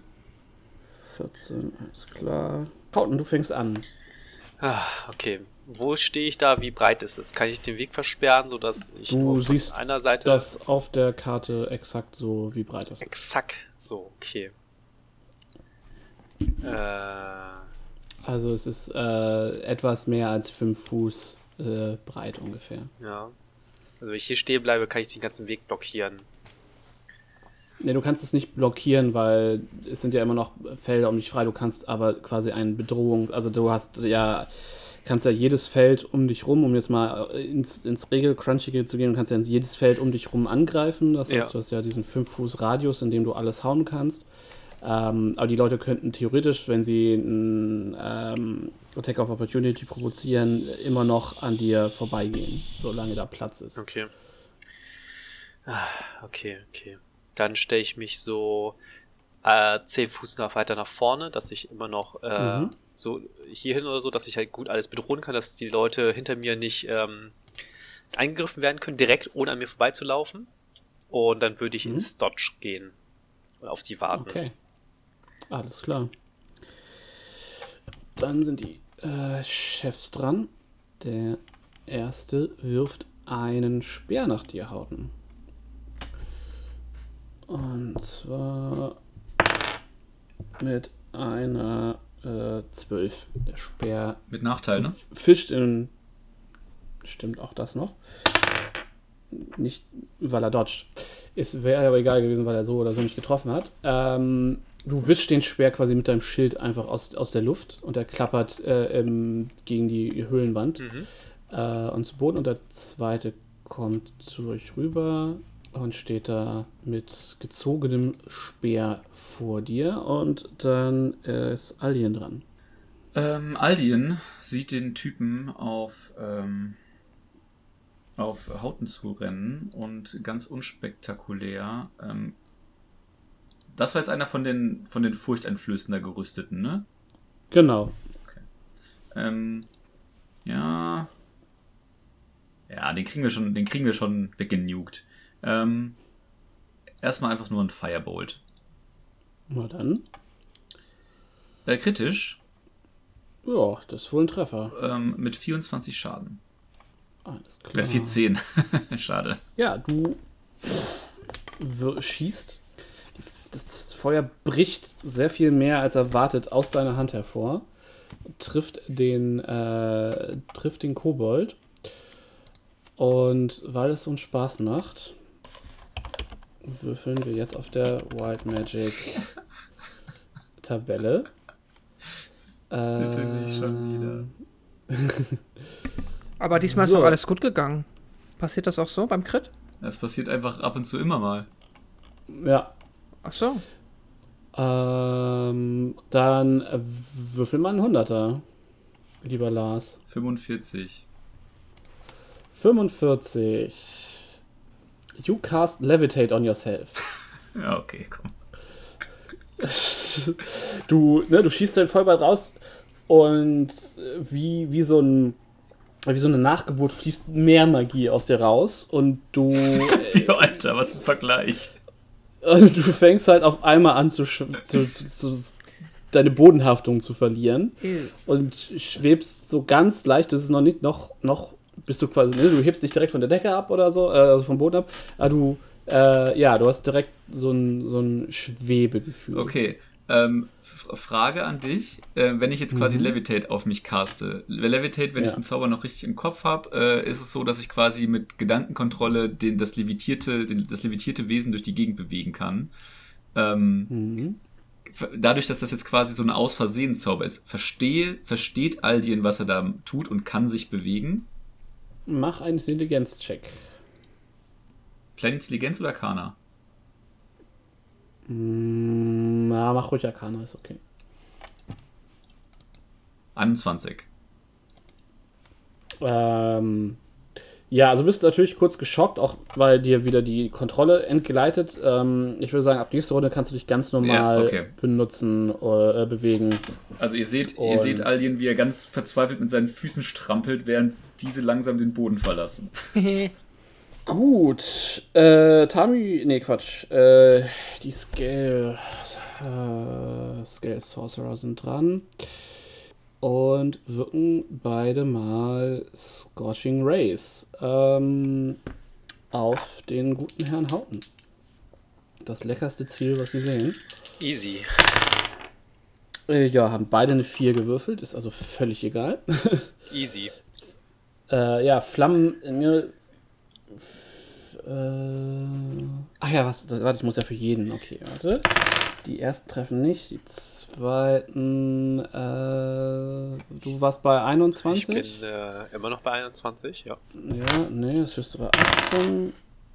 14, alles klar. Hauten, du fängst an. Ah, okay. Wo stehe ich da? Wie breit ist es? Kann ich den Weg versperren, sodass ich Du nur von siehst einer Seite Das auf der Karte exakt so, wie breit das ist. exakt so, okay. Äh, Also es ist äh, etwas mehr als 5 Fuß äh, breit ungefähr. ja. Also wenn ich hier stehen bleibe, kann ich den ganzen Weg blockieren. Ne, du kannst es nicht blockieren, weil es sind ja immer noch Felder um dich frei. Du kannst aber quasi eine Bedrohung, also du hast ja, kannst ja jedes Feld um dich rum, um jetzt mal ins, ins Regel-Crunchige zu gehen, du kannst ja jedes Feld um dich rum angreifen. Das heißt, Ja. du hast ja diesen 5 Fuß Radius, in dem du alles hauen kannst. Ähm, aber die Leute könnten theoretisch, wenn sie einen ähm, Attack of Opportunity provozieren, immer noch an dir vorbeigehen, solange da Platz ist. Okay. Ah, okay, okay. Dann stelle ich mich so äh, 10 Fuß nach weiter nach vorne, dass ich immer noch äh, Mhm. So hierhin oder so, dass ich halt gut alles bedrohen kann, dass die Leute hinter mir nicht ähm, angegriffen werden können, direkt ohne an mir vorbeizulaufen. Und dann würde ich Mhm. ins Dodge gehen und auf die warten. Okay. Alles klar. Dann sind die äh, Chefs dran. Der erste wirft einen Speer nach dir, Hauten. Und zwar mit einer äh, 12. Der Speer Mit Nachteil, ne? fischt in. Stimmt auch das noch. Nicht, weil er dodgt. Es wäre aber egal gewesen, weil er so oder so nicht getroffen hat. Ähm, du wischst den Speer quasi mit deinem Schild einfach aus, aus der Luft und er klappert äh, im, gegen die Höhlenwand Mhm. äh, und zu Boden. Und der zweite kommt zu euch rüber und steht da mit gezogenem Speer vor dir und dann ist Alien dran. Ähm, Aldien sieht den Typen auf, ähm, auf Hauten zu rennen und ganz unspektakulär. Ähm, das war jetzt einer von den, von den furchteinflößender Gerüsteten, ne? Genau. Ähm, ja. Ja, den kriegen wir schon, den kriegen wir schon weggenugt. Ähm, erstmal einfach nur ein Firebolt. Na dann. Äh, kritisch, Ja, das ist wohl ein Treffer. ähm, mit 24 Schaden. Alles Äh, klar. 14. Schade. Ja, du schießt. Das Feuer bricht sehr viel mehr als erwartet aus deiner Hand hervor. Trifft den, äh, trifft den Kobold. Und weil es uns Spaß macht, würfeln wir jetzt auf der Wild Magic Tabelle. Bitte nicht schon Ähm, Aber diesmal So. ist doch alles gut gegangen. Passiert das auch so beim Crit? Das passiert einfach ab und zu immer mal. Ja, Ach so. Ähm, dann würfel mal einen Hunderter, lieber Lars. 45. 45. You cast Levitate on yourself. Ja, okay, komm. Du, ne, du schießt dein Vollball raus und äh, wie, wie so ein wie so eine Nachgeburt fließt mehr Magie aus dir raus und du Wie, Alter, was ein Vergleich. Und du fängst halt auf einmal an zu, sch- zu, zu, zu deine Bodenhaftung zu verlieren und schwebst so ganz leicht, das ist noch nicht, noch, noch bist du quasi, ne, du hebst nicht direkt von der Decke ab oder so, äh, also vom Boden ab, aber du, äh, ja, du hast direkt so ein, so ein Schwebegefühl. Okay, ähm, Frage an dich. Äh, wenn ich jetzt quasi Levitate auf mich caste, Levitate, wenn Ja. ich den Zauber noch richtig im Kopf habe, äh, ist es so, dass ich quasi mit Gedankenkontrolle den, das, levitierte, den, das levitierte Wesen durch die Gegend bewegen kann. Ähm, Mhm. dadurch, dass das jetzt quasi so eine Aus-Versehen-Zauber ist, verstehe, versteht Aldien, was er da tut und kann sich bewegen. Mach einen Intelligenz-Check. Kleine Intelligenz oder Kana? Mm, Na, mach ruhig Arcana, ist okay. 21. Ähm, ja, also bist du natürlich kurz geschockt, auch weil dir wieder die Kontrolle entgleitet. Ähm, ich würde sagen, ab nächster Runde kannst du dich ganz normal Ja, okay. benutzen oder äh, bewegen. Also ihr seht, ihr Und- seht Aldien, wie er ganz verzweifelt mit seinen Füßen strampelt, während diese langsam den Boden verlassen. Gut. Äh, Tami, nee, Quatsch. Äh, die Scale, äh, Scale Sorcerer sind dran. Und wirken beide mal Scorching Rays ähm, auf den guten Herrn Hauten. Das leckerste Ziel, was sie sehen. Easy. Äh, ja, haben beide eine 4 gewürfelt, ist also völlig egal. Easy. Äh, ja, Flammen. Ne, äh, ach ja, was? Das, warte, ich muss ja für jeden. Okay, warte. Die ersten treffen nicht, die zweiten. Äh, du warst bei 21? Ich bin äh, immer noch bei 21, ja. Ja, nee, das wirst du bei 18.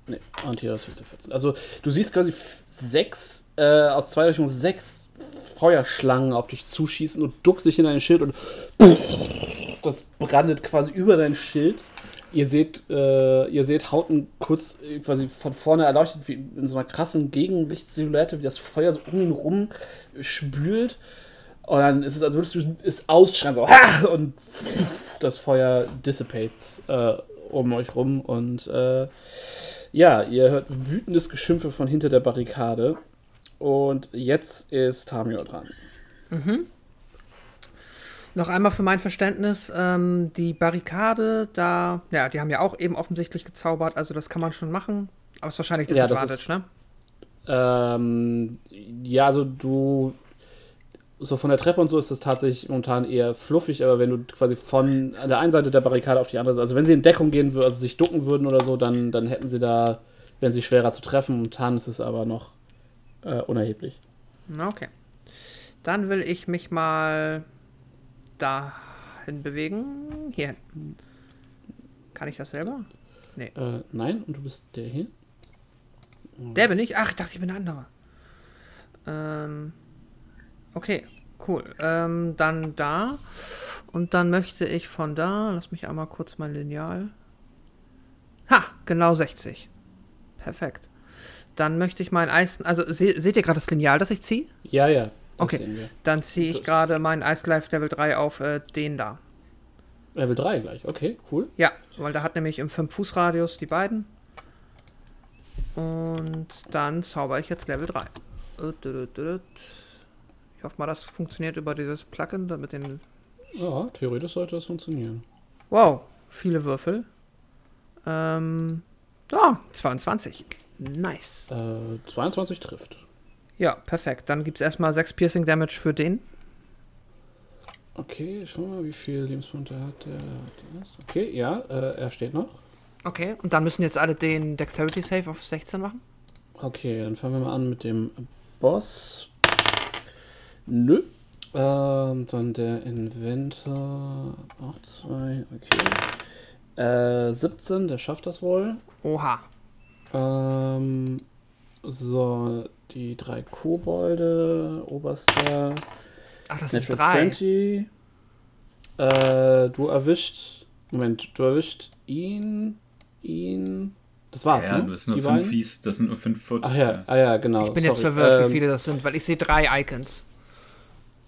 Nee, und hier das wirst du 14. Also, du siehst quasi sechs, äh, aus zwei Richtungen sechs Feuerschlangen auf dich zuschießen und duckst dich in dein Schild und das brandet quasi über dein Schild. Ihr seht, äh, ihr seht Hauten kurz äh, quasi von vorne erleuchtet, wie in so einer krassen Gegenlichtsilhouette, wie das Feuer so um ihn rum spült. Und dann ist es, als würdest du es ausschreien, so, "Ah!" und das Feuer dissipates äh, um euch rum. Und äh, ja, ihr hört wütendes Geschimpfe von hinter der Barrikade. Und jetzt ist Tamio dran. Noch einmal für mein Verständnis, ähm, die Barrikade, da, ja, die haben ja auch eben offensichtlich gezaubert, also das kann man schon machen. Aber es ist wahrscheinlich Ja, das Disadvantage, ist- ne? Ähm, ja, also du. So von der Treppe und so ist das tatsächlich momentan eher fluffig, aber wenn du quasi von der einen Seite der Barrikade auf die andere, also wenn sie in Deckung gehen würden, also sich ducken würden oder so, dann, dann hätten sie da, wären sie schwerer zu treffen. Momentan ist es aber noch äh, unerheblich. Okay. Dann will ich mich mal dahin bewegen. Hier hinten. Kann ich das selber? Nee. Äh, nein, und du bist der hier? Der bin ich? Ach, ich dachte, ich bin der andere. Ähm, okay, cool. Ähm, dann da. Und dann möchte ich von da, lass mich einmal kurz mein Lineal. Ha, genau 60. Perfekt. Dann möchte ich mein Eis. Also se seht ihr gerade das Lineal, das ich ziehe? Ja, ja. Okay. Dann ziehe ich gerade meinen Ice Life Level 3 auf äh, den da. Level 3 gleich, okay, cool. Ja, weil der hat nämlich im 5-Fuß-Radius die beiden. Und dann zauber ich jetzt Level 3. Ich hoffe mal, das funktioniert über dieses Plugin mit den. Ja, theoretisch sollte das funktionieren. Wow, viele Würfel. Ähm. Ja, 22. Nice. Äh, 22 trifft. Ja, perfekt. Dann gibt es erstmal 6 Piercing Damage für den. Okay, schauen wir mal, wie viel Lebenspunkte hat der. Okay, ja, äh, er steht noch. Okay, und dann müssen jetzt alle den Dexterity Save auf 16 machen. Okay, dann fangen wir mal an mit dem Boss. Nö. Ähm, dann der Inventor. Auch zwei, okay. Äh, 17, der schafft das wohl. Oha. Ähm, so, die drei Kobolde, oberster. Ach, das sind 3. 20. Äh, du erwischt. Moment, du erwischt ihn, ihn. Das war's, ja, ne? das sind nur Die fünf beiden? Fies, das sind nur fünf Foot. Ach ja, ah ja, genau. Ich bin jetzt sorry. verwirrt, Ähm, wie viele das sind, weil ich sehe drei Icons.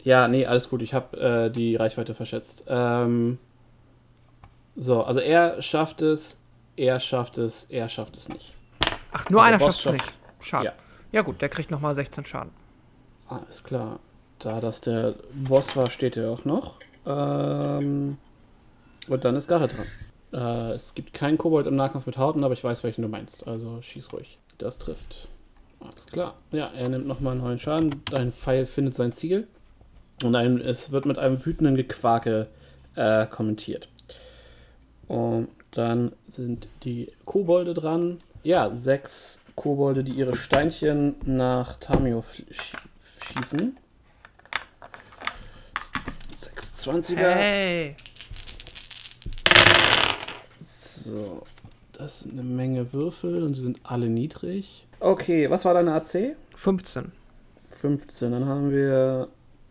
Ja, nee, alles gut. Ich habe äh, die Reichweite verschätzt. Ähm, so, also er schafft es, er schafft es, er schafft es nicht. Ach, nur Aber einer schafft es nicht. Schade. Ja. Ja. gut, der kriegt nochmal 16 Schaden. Alles klar. Da das der Boss war, steht er auch noch. Ähm, und dann ist Garrett dran. Äh, es gibt keinen Kobold im Nahkampf mit Hauten, aber ich weiß, welchen du meinst. Also schieß ruhig. Das trifft. Alles klar. Ja, er nimmt nochmal einen neuen Schaden. Dein Pfeil findet sein Ziel. Und ein, es wird mit einem wütenden Gequake äh, kommentiert. Und dann sind die Kobolde dran. Ja, sechs Kobolde, die ihre Steinchen nach Tamio schießen. 620er. Hey. So, das sind eine Menge Würfel und sie sind alle niedrig. Okay, was war deine AC? 15. 15. Dann haben wir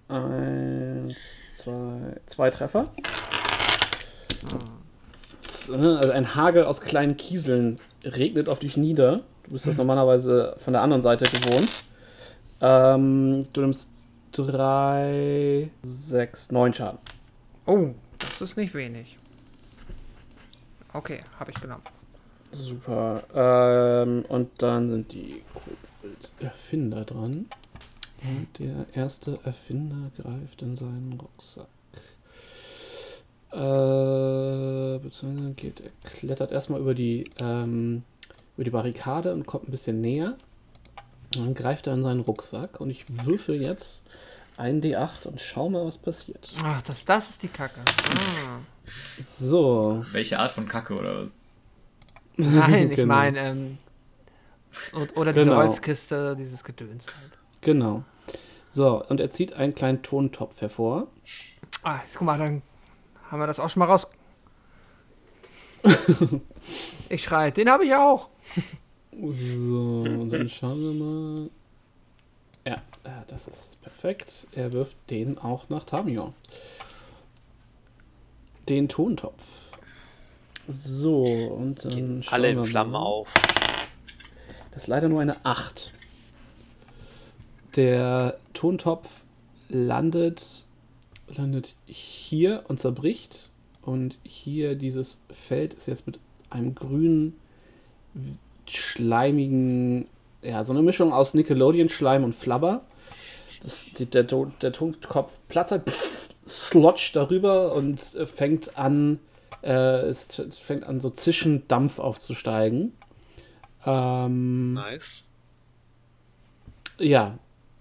eins, zwei, zwei Treffer. Z- Also ein Hagel aus kleinen Kieseln regnet auf dich nieder. Du bist das normalerweise von der anderen Seite gewohnt. Ähm, du nimmst drei, sechs, neun Schaden. Oh, das ist nicht wenig. Okay, habe ich genommen. Super. Ähm, und dann sind die Erfinder dran. Und der erste Erfinder greift in seinen Rucksack. Äh, beziehungsweise geht, er klettert erstmal über die, ähm, über die Barrikade und kommt ein bisschen näher. Und dann greift er in seinen Rucksack und ich würfel jetzt einen D8 und schau mal, was passiert. Ach, das, das ist die Kacke. Ah. So. Welche Art von Kacke oder was? Nein, ich Genau. meine, ähm, oder diese Genau. Holzkiste, dieses Gedöns. halt. Genau. So, und er zieht einen kleinen Tontopf hervor. Ah, jetzt, guck mal, dann haben wir das auch schon mal raus. ich schreie, den habe ich auch. So, und dann schauen wir mal. Ja, äh, das ist perfekt. Er wirft den auch nach Tamio. Den Tontopf. So, und dann Gehen schauen alle in Flammen mal. auf. Das ist leider nur eine 8. Der Tontopf landet, landet hier und zerbricht. Und hier dieses Feld ist jetzt mit einem grünen, schleimigen, ja, so eine Mischung aus Nickelodeon-Schleim und Flabber. Das, der, der Tonkopf platzt, pff, slotcht darüber und äh, fängt an, äh, es, es fängt an, so zischend Dampf aufzusteigen. Ähm, Nice. ja,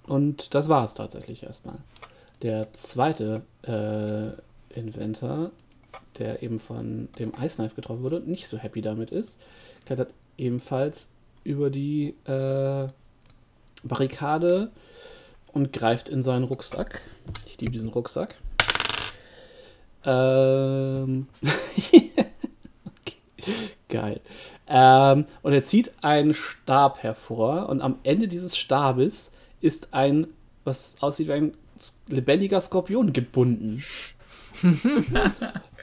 und das war es tatsächlich erstmal. Der zweite äh, Inventor, der eben von dem Ice Knife getroffen wurde und nicht so happy damit ist, klettert ebenfalls über die äh, Barrikade und greift in seinen Rucksack. Ich liebe diesen Rucksack. Ähm. Geil. Ähm, und er zieht einen Stab hervor und am Ende dieses Stabes ist ein, was aussieht wie ein lebendiger Skorpion gebunden.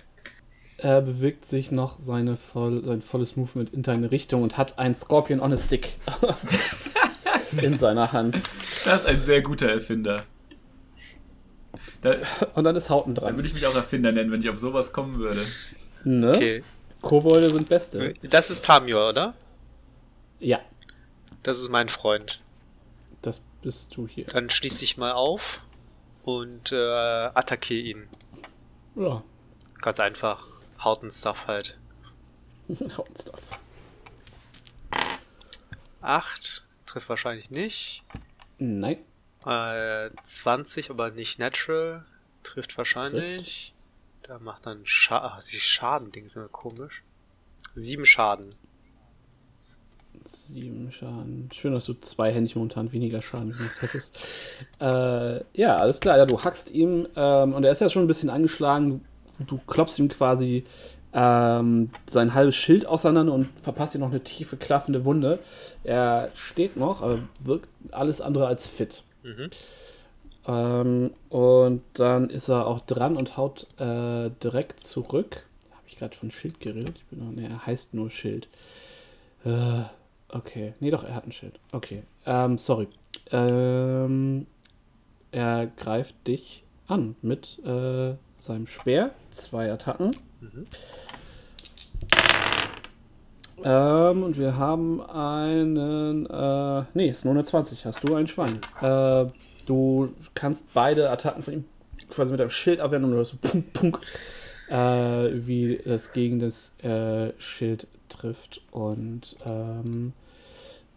er bewegt sich noch seine voll, sein volles Movement in deine Richtung und hat ein Scorpion on a Stick in seiner Hand. Das ist ein sehr guter Erfinder. Da, Und dann ist Hauten dran. würde ich mich auch Erfinder nennen, wenn ich auf sowas kommen würde. Ne? Okay. Kobolde sind Beste. Das ist Tamio, oder? Ja, Das ist mein Freund. das bist du hier. Dann schließ dich mal auf und äh, attackiere ihn. Ja, Ganz einfach. Hauten-Stuff halt. Hauten-Stuff. 8. Trifft wahrscheinlich nicht. Nein, Äh, 20, aber nicht natural. Trifft wahrscheinlich. Da macht dann Schaden. Ach, die Schaden-Ding ist immer komisch. 7 Schaden. sieben Schaden. Schön, dass du zweihändig momentan weniger Schaden gemacht hättest. Äh, ja, alles klar. Ja, du hackst ihm ähm, und er ist ja schon ein bisschen angeschlagen. Du klopfst ihm quasi ähm, sein halbes Schild auseinander und verpasst ihm noch eine tiefe, klaffende Wunde. Er steht noch, aber wirkt alles andere als fit. Mhm. Ähm, und dann ist er auch dran und haut äh, direkt zurück. Habe ich gerade von Schild geredet? Ich bin noch, nee, er heißt nur Schild. Äh, okay. Nee, doch, er hat ein Schild. Okay. Ähm, sorry. Ähm, er greift dich an mit äh, seinem Speer. Zwei Attacken. Mhm. Ähm, und wir haben einen. Äh, nee, ist nur eine 20. Hast du ein Schwein? Äh, du kannst beide Attacken von ihm quasi mit deinem Schild abwehren und du so punk, punk, äh, wie das gegen das äh, Schild trifft. Und ähm,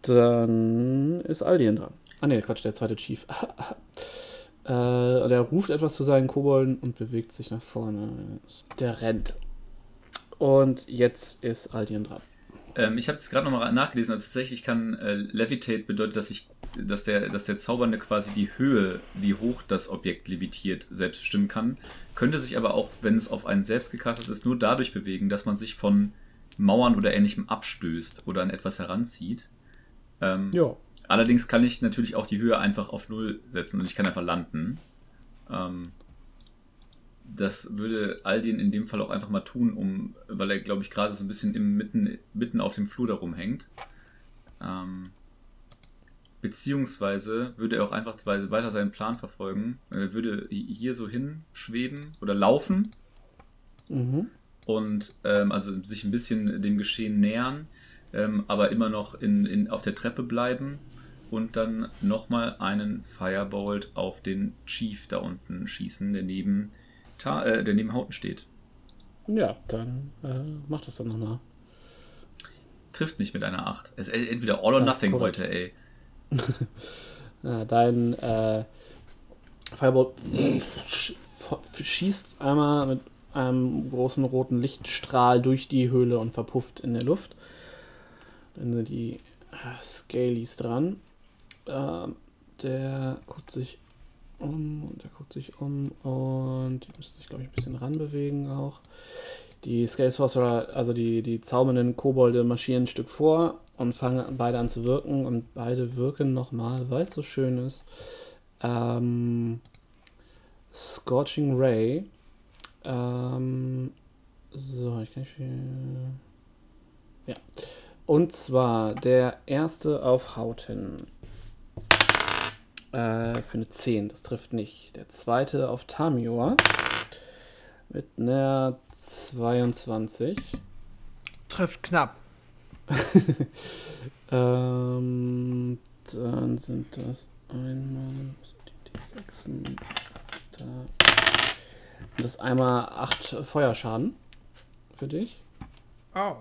dann ist Aldien dran. Ah, nee, Quatsch, der zweite Chief. äh, und er ruft etwas zu seinen Kobolden und bewegt sich nach vorne. Der rennt. Und jetzt ist Aldien dran. Ähm, ich habe es gerade nochmal nachgelesen. Also tatsächlich kann äh, Levitate bedeutet, dass ich, dass der, dass der Zaubernde quasi die Höhe, wie hoch das Objekt levitiert, selbst bestimmen kann. Könnte sich aber auch, wenn es auf einen selbst gecastet ist, nur dadurch bewegen, dass man sich von Mauern oder ähnlichem abstößt oder an etwas heranzieht. Ähm, Ja. Allerdings kann ich natürlich auch die Höhe einfach auf Null setzen und ich kann einfach landen. Ähm, das würde Aldin in dem Fall auch einfach mal tun, um, weil er, glaube ich, gerade so ein bisschen im mitten, mitten auf dem Flur darum hängt. Ähm, beziehungsweise würde er auch einfach weiter seinen Plan verfolgen. Er würde hier so hinschweben oder laufen Mhm. und ähm, also sich ein bisschen dem Geschehen nähern, ähm, aber immer noch in, in, auf der Treppe bleiben und dann nochmal einen Firebolt auf den Chief da unten schießen, der neben, Ta äh, der neben Hauten steht. Ja, dann äh, mach das doch nochmal. Trifft nicht mit einer 8. Es ist entweder all or Das nothing heute, ey. Ja, dein äh, Firebolt sch- schießt einmal mit einem großen roten Lichtstrahl durch die Höhle und verpufft in der Luft. Dann sind die äh, Scalies dran. Ähm, der guckt sich um und der guckt sich um und die müssen sich, glaube ich, ein bisschen ranbewegen auch. Die Scale Sorcerer, also die, die zaubernden Kobolde, marschieren ein Stück vor und fangen beide an zu wirken und beide wirken nochmal, weil es so schön ist. Ähm, Scorching Ray. Ähm, so, ich kann nicht viel. Ja. Und zwar der erste auf Hauten. Äh, für eine 10, das trifft nicht. Der zweite auf Tamior. Mit einer 22. Trifft knapp. Ähm, dann sind das einmal die, die. Da. Das ist einmal 8 Feuerschaden für dich. Oh.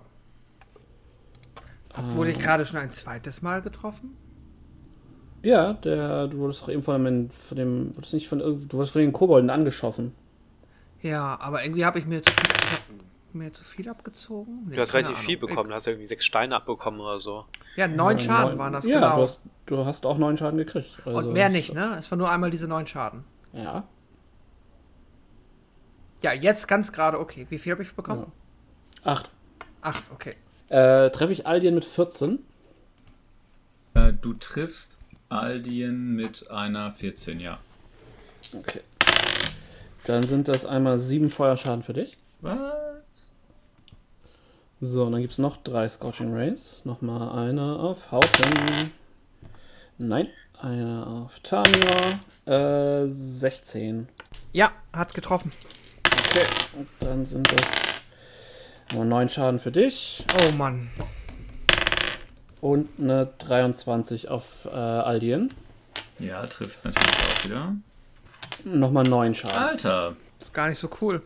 Wurde ich Ähm, gerade schon ein zweites Mal getroffen? Ja, der, du wurdest doch eben von dem, von dem wurdest nicht von irgend- du wurdest von den Kobolden angeschossen. Ja, aber irgendwie habe ich mir zu viel, mir zu viel abgezogen. Nee, Du hast relativ viel Ahnung. bekommen. Du hast irgendwie sechs Steine abbekommen oder so. Ja, neun Ja, Schaden neun- waren das, ja, genau. Du hast, du hast auch neun Schaden gekriegt. Also Und mehr nicht, ne? Es war nur einmal diese neun Schaden. Ja. Ja, jetzt ganz gerade okay. Wie viel habe ich bekommen? ja. Acht. Acht, okay. Äh, treffe ich Aldien mit 14? Äh, du triffst Aldien mit einer 14, ja. Okay. Dann sind das einmal sieben Feuerschaden für dich. Was? So, und dann gibt es noch drei Scorching Rays. Nochmal eine auf Hauten. Nein, eine auf Tamir. Äh, 16. Ja, hat getroffen. Okay. Und dann sind das nur 9 Schaden für dich. Oh Mann. Und eine 23 auf äh, Aldien. Ja, trifft natürlich auch wieder. Nochmal 9 Schaden. Alter, Ist gar nicht so cool.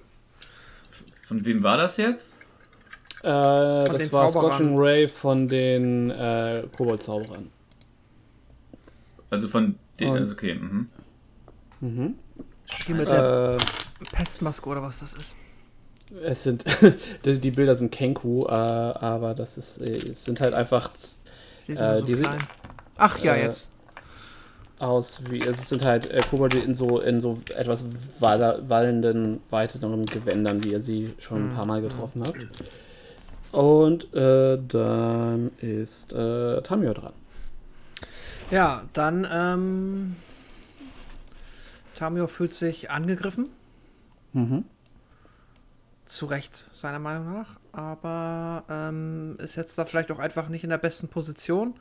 von wem war das jetzt? Äh, das den war Zauberern. Scorching Ray von den äh, Kobold-Zauberern. Also von den, Und- also okay, mhm. Mhm. Die mit der Äh, Pestmaske oder was das ist. es sind die, die Bilder sind Kenku, äh, aber das ist äh, es sind halt einfach Sie sind Äh, so die sind- klein. Ach ja, äh, jetzt. aus wie es sind halt äh, Kobolde in so in so etwas wallenden weiteren Gewändern, wie ihr sie schon ein paar Mal getroffen habt. Und äh, dann ist äh, Tamio dran. Ja, dann, ähm. Tamio fühlt sich angegriffen. Mhm. Zu Recht, seiner Meinung nach. Aber ähm, ist jetzt da vielleicht auch einfach nicht in der besten Position.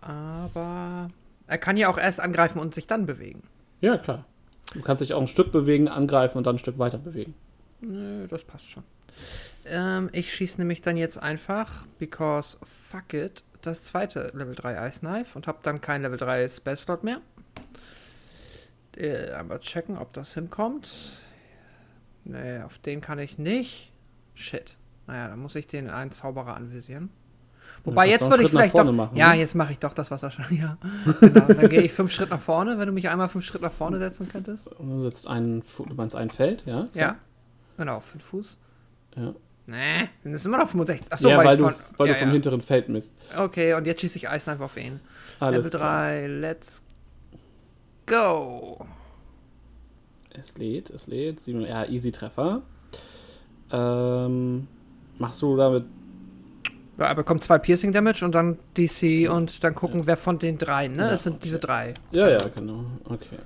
Aber er kann ja auch erst angreifen und sich dann bewegen. Ja, klar. Du kannst dich auch ein Stück bewegen, angreifen und dann ein Stück weiter bewegen. Nö, das passt schon. Ähm, ich schieße nämlich dann jetzt einfach, because fuck it, das zweite Level 3 Ice Knife und habe dann kein Level 3 Spell Slot mehr. Äh, einmal checken, ob das hinkommt. Nee, auf den kann ich nicht. Shit. Naja, dann muss ich den einen Zauberer anvisieren. Wobei, kannst jetzt einen würde ich vielleicht doch. machen, ja, ne? jetzt mache ich doch das, was er schon. Ja, genau. Dann gehe ich fünf Schritt nach vorne, wenn du mich einmal fünf Schritt nach vorne setzen könntest. Und du sitzt ein, Fu- du meinst ein Feld, ja? Ja. Genau, fünf Fuß. Ja, Nee, dann ist immer noch 65. Achso, ja weil, weil, du, von, weil ja, du vom ja. hinteren Feld misst. Okay, und jetzt schieße ich Ice Knife auf ihn. Alles Level klar. 3, let's go. Es lädt, es lädt. Sieben, ja, easy Treffer. Ähm, machst du damit. Ja, er bekommt zwei Piercing Damage und dann DC und dann gucken, wer von den drei, ne? Es sind diese drei. Ja, ja, genau. Okay.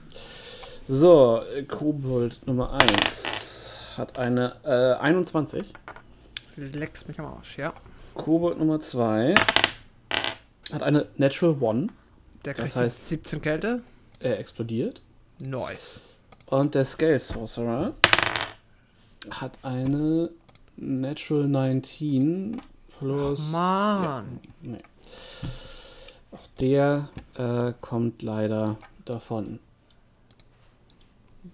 So, Kobold Nummer 1 hat eine äh, 21. Lex mich am Arsch, ja. Kobold Nummer 2 hat eine Natural One. Der Das kriegt heißt- 17 Kälte. Er explodiert. Nice. Und der Scale Sorcerer hat eine Natural 19 plus. Mann. Nee. Auch der äh, kommt leider davon.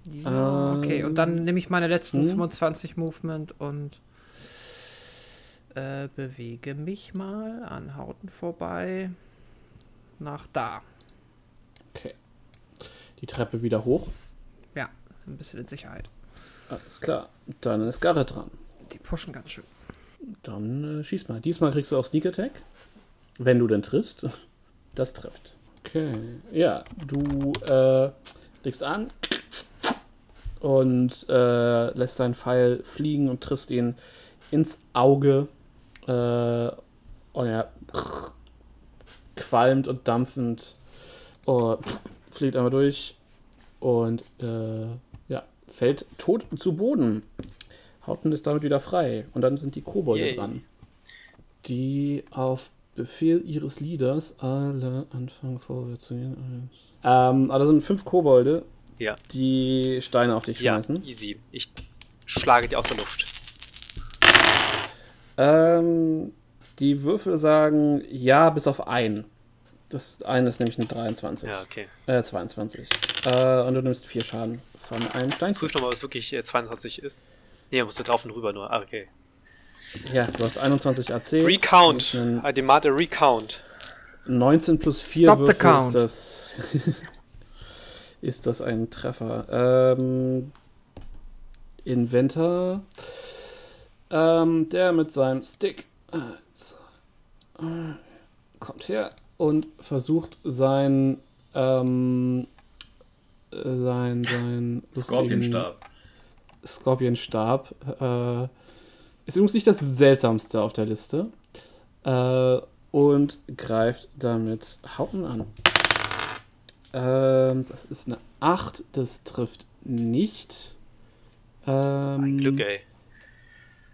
Ja, okay, und dann nehme ich meine letzten hm. 25 Movement und äh, bewege mich mal an Hauten vorbei nach da. Okay. Die Treppe wieder hoch. Ein bisschen in Sicherheit. Alles klar. Dann ist Garrett dran. Die pushen ganz schön. Dann äh, schieß mal. Diesmal kriegst du auch Sneak Attack. Wenn du denn triffst. Das trifft. Okay. Ja, du äh, legst an und äh, lässt deinen Pfeil fliegen und triffst ihn ins Auge. Äh, und er qualmt und dampfend oh, fliegt einmal durch und äh, fällt tot zu Boden. Hauten ist damit wieder frei. Und dann sind die Kobolde Yay. dran. Die auf Befehl ihres Leaders alle anfangen vorwärts zu gehen. Ähm, aber da sind fünf Kobolde, Ja. die Steine auf dich Ja, schmeißen. easy. Ich schlage die aus der Luft. Ähm, die Würfel sagen ja, bis auf einen. Das eine ist nämlich eine 23. Ja, okay. Äh, 22. Äh, und du nimmst vier Schaden von einem Stein. Prüf nochmal, ob es wirklich äh, 22 ist. Nee, man muss da drauf und rüber nur. Ah, okay. Ja, du hast 21 AC. Recount. Ist ein I demand a recount. 19 plus 4 Stop the Würfel count. ist das. ist das ein Treffer? Ähm, Inventor. Ähm, der mit seinem Stick äh, kommt her und versucht sein ähm, äh, sein sein lustigen Scorpionstab. Scorpionstab äh, ist übrigens nicht das seltsamste auf der Liste. Äh, und greift damit Hauten an. Ähm, das ist eine 8, das trifft nicht. Ähm, Ein Glück, ey.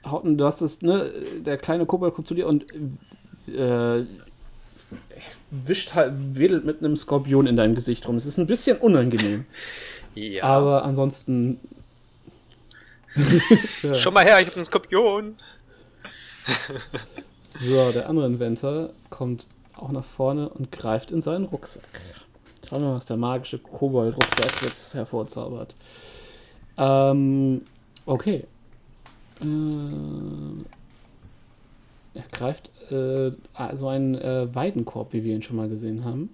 Hauten, du hast es, ne, der kleine Kobold kommt zu dir und äh, wischt halt, wedelt mit einem Skorpion in deinem Gesicht rum. Es ist ein bisschen unangenehm. Ja. Aber ansonsten. ja. Schon mal her, ich hab einen Skorpion. So, der andere Inventor kommt auch nach vorne und greift in seinen Rucksack. Schauen wir mal, was der magische Kobold-Rucksack jetzt hervorzaubert. Ähm, okay. Äh, er greift äh, so einen äh, Weidenkorb, wie wir ihn schon mal gesehen haben.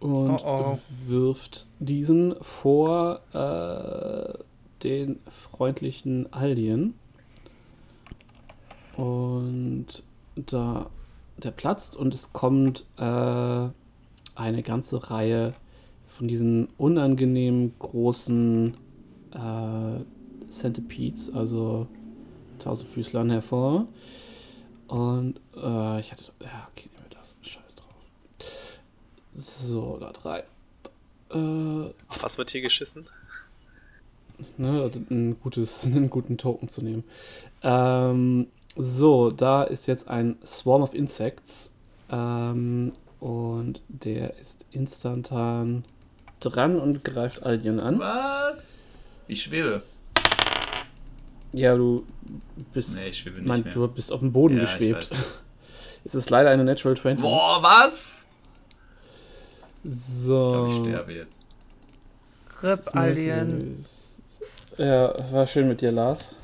Und Oh oh. wirft diesen vor äh, den freundlichen Aldien. Und da der platzt und es kommt äh, eine ganze Reihe von diesen unangenehm großen äh, Centipedes, also Tausendfüßlern hervor. Und äh, ich hatte. Ja, okay, nehmen wir das. Scheiß drauf. So, da drei. Äh, Auf was wird hier geschissen? ne, ein gutes, einen guten Token zu nehmen. Ähm, so, da ist jetzt ein Swarm of Insects. Ähm, und der ist instantan dran und greift Alien an. Was? Ich schwebe. Ja, du bist. Nee, ich schwebe nicht mein, mehr. du bist auf dem Boden Ja, ich geschwebt. weiß. es ist leider eine Natural 20. Boah, was? Ich so. glaube, ich sterbe jetzt. Rip Alien. möglich. Ja, war schön mit dir, Lars.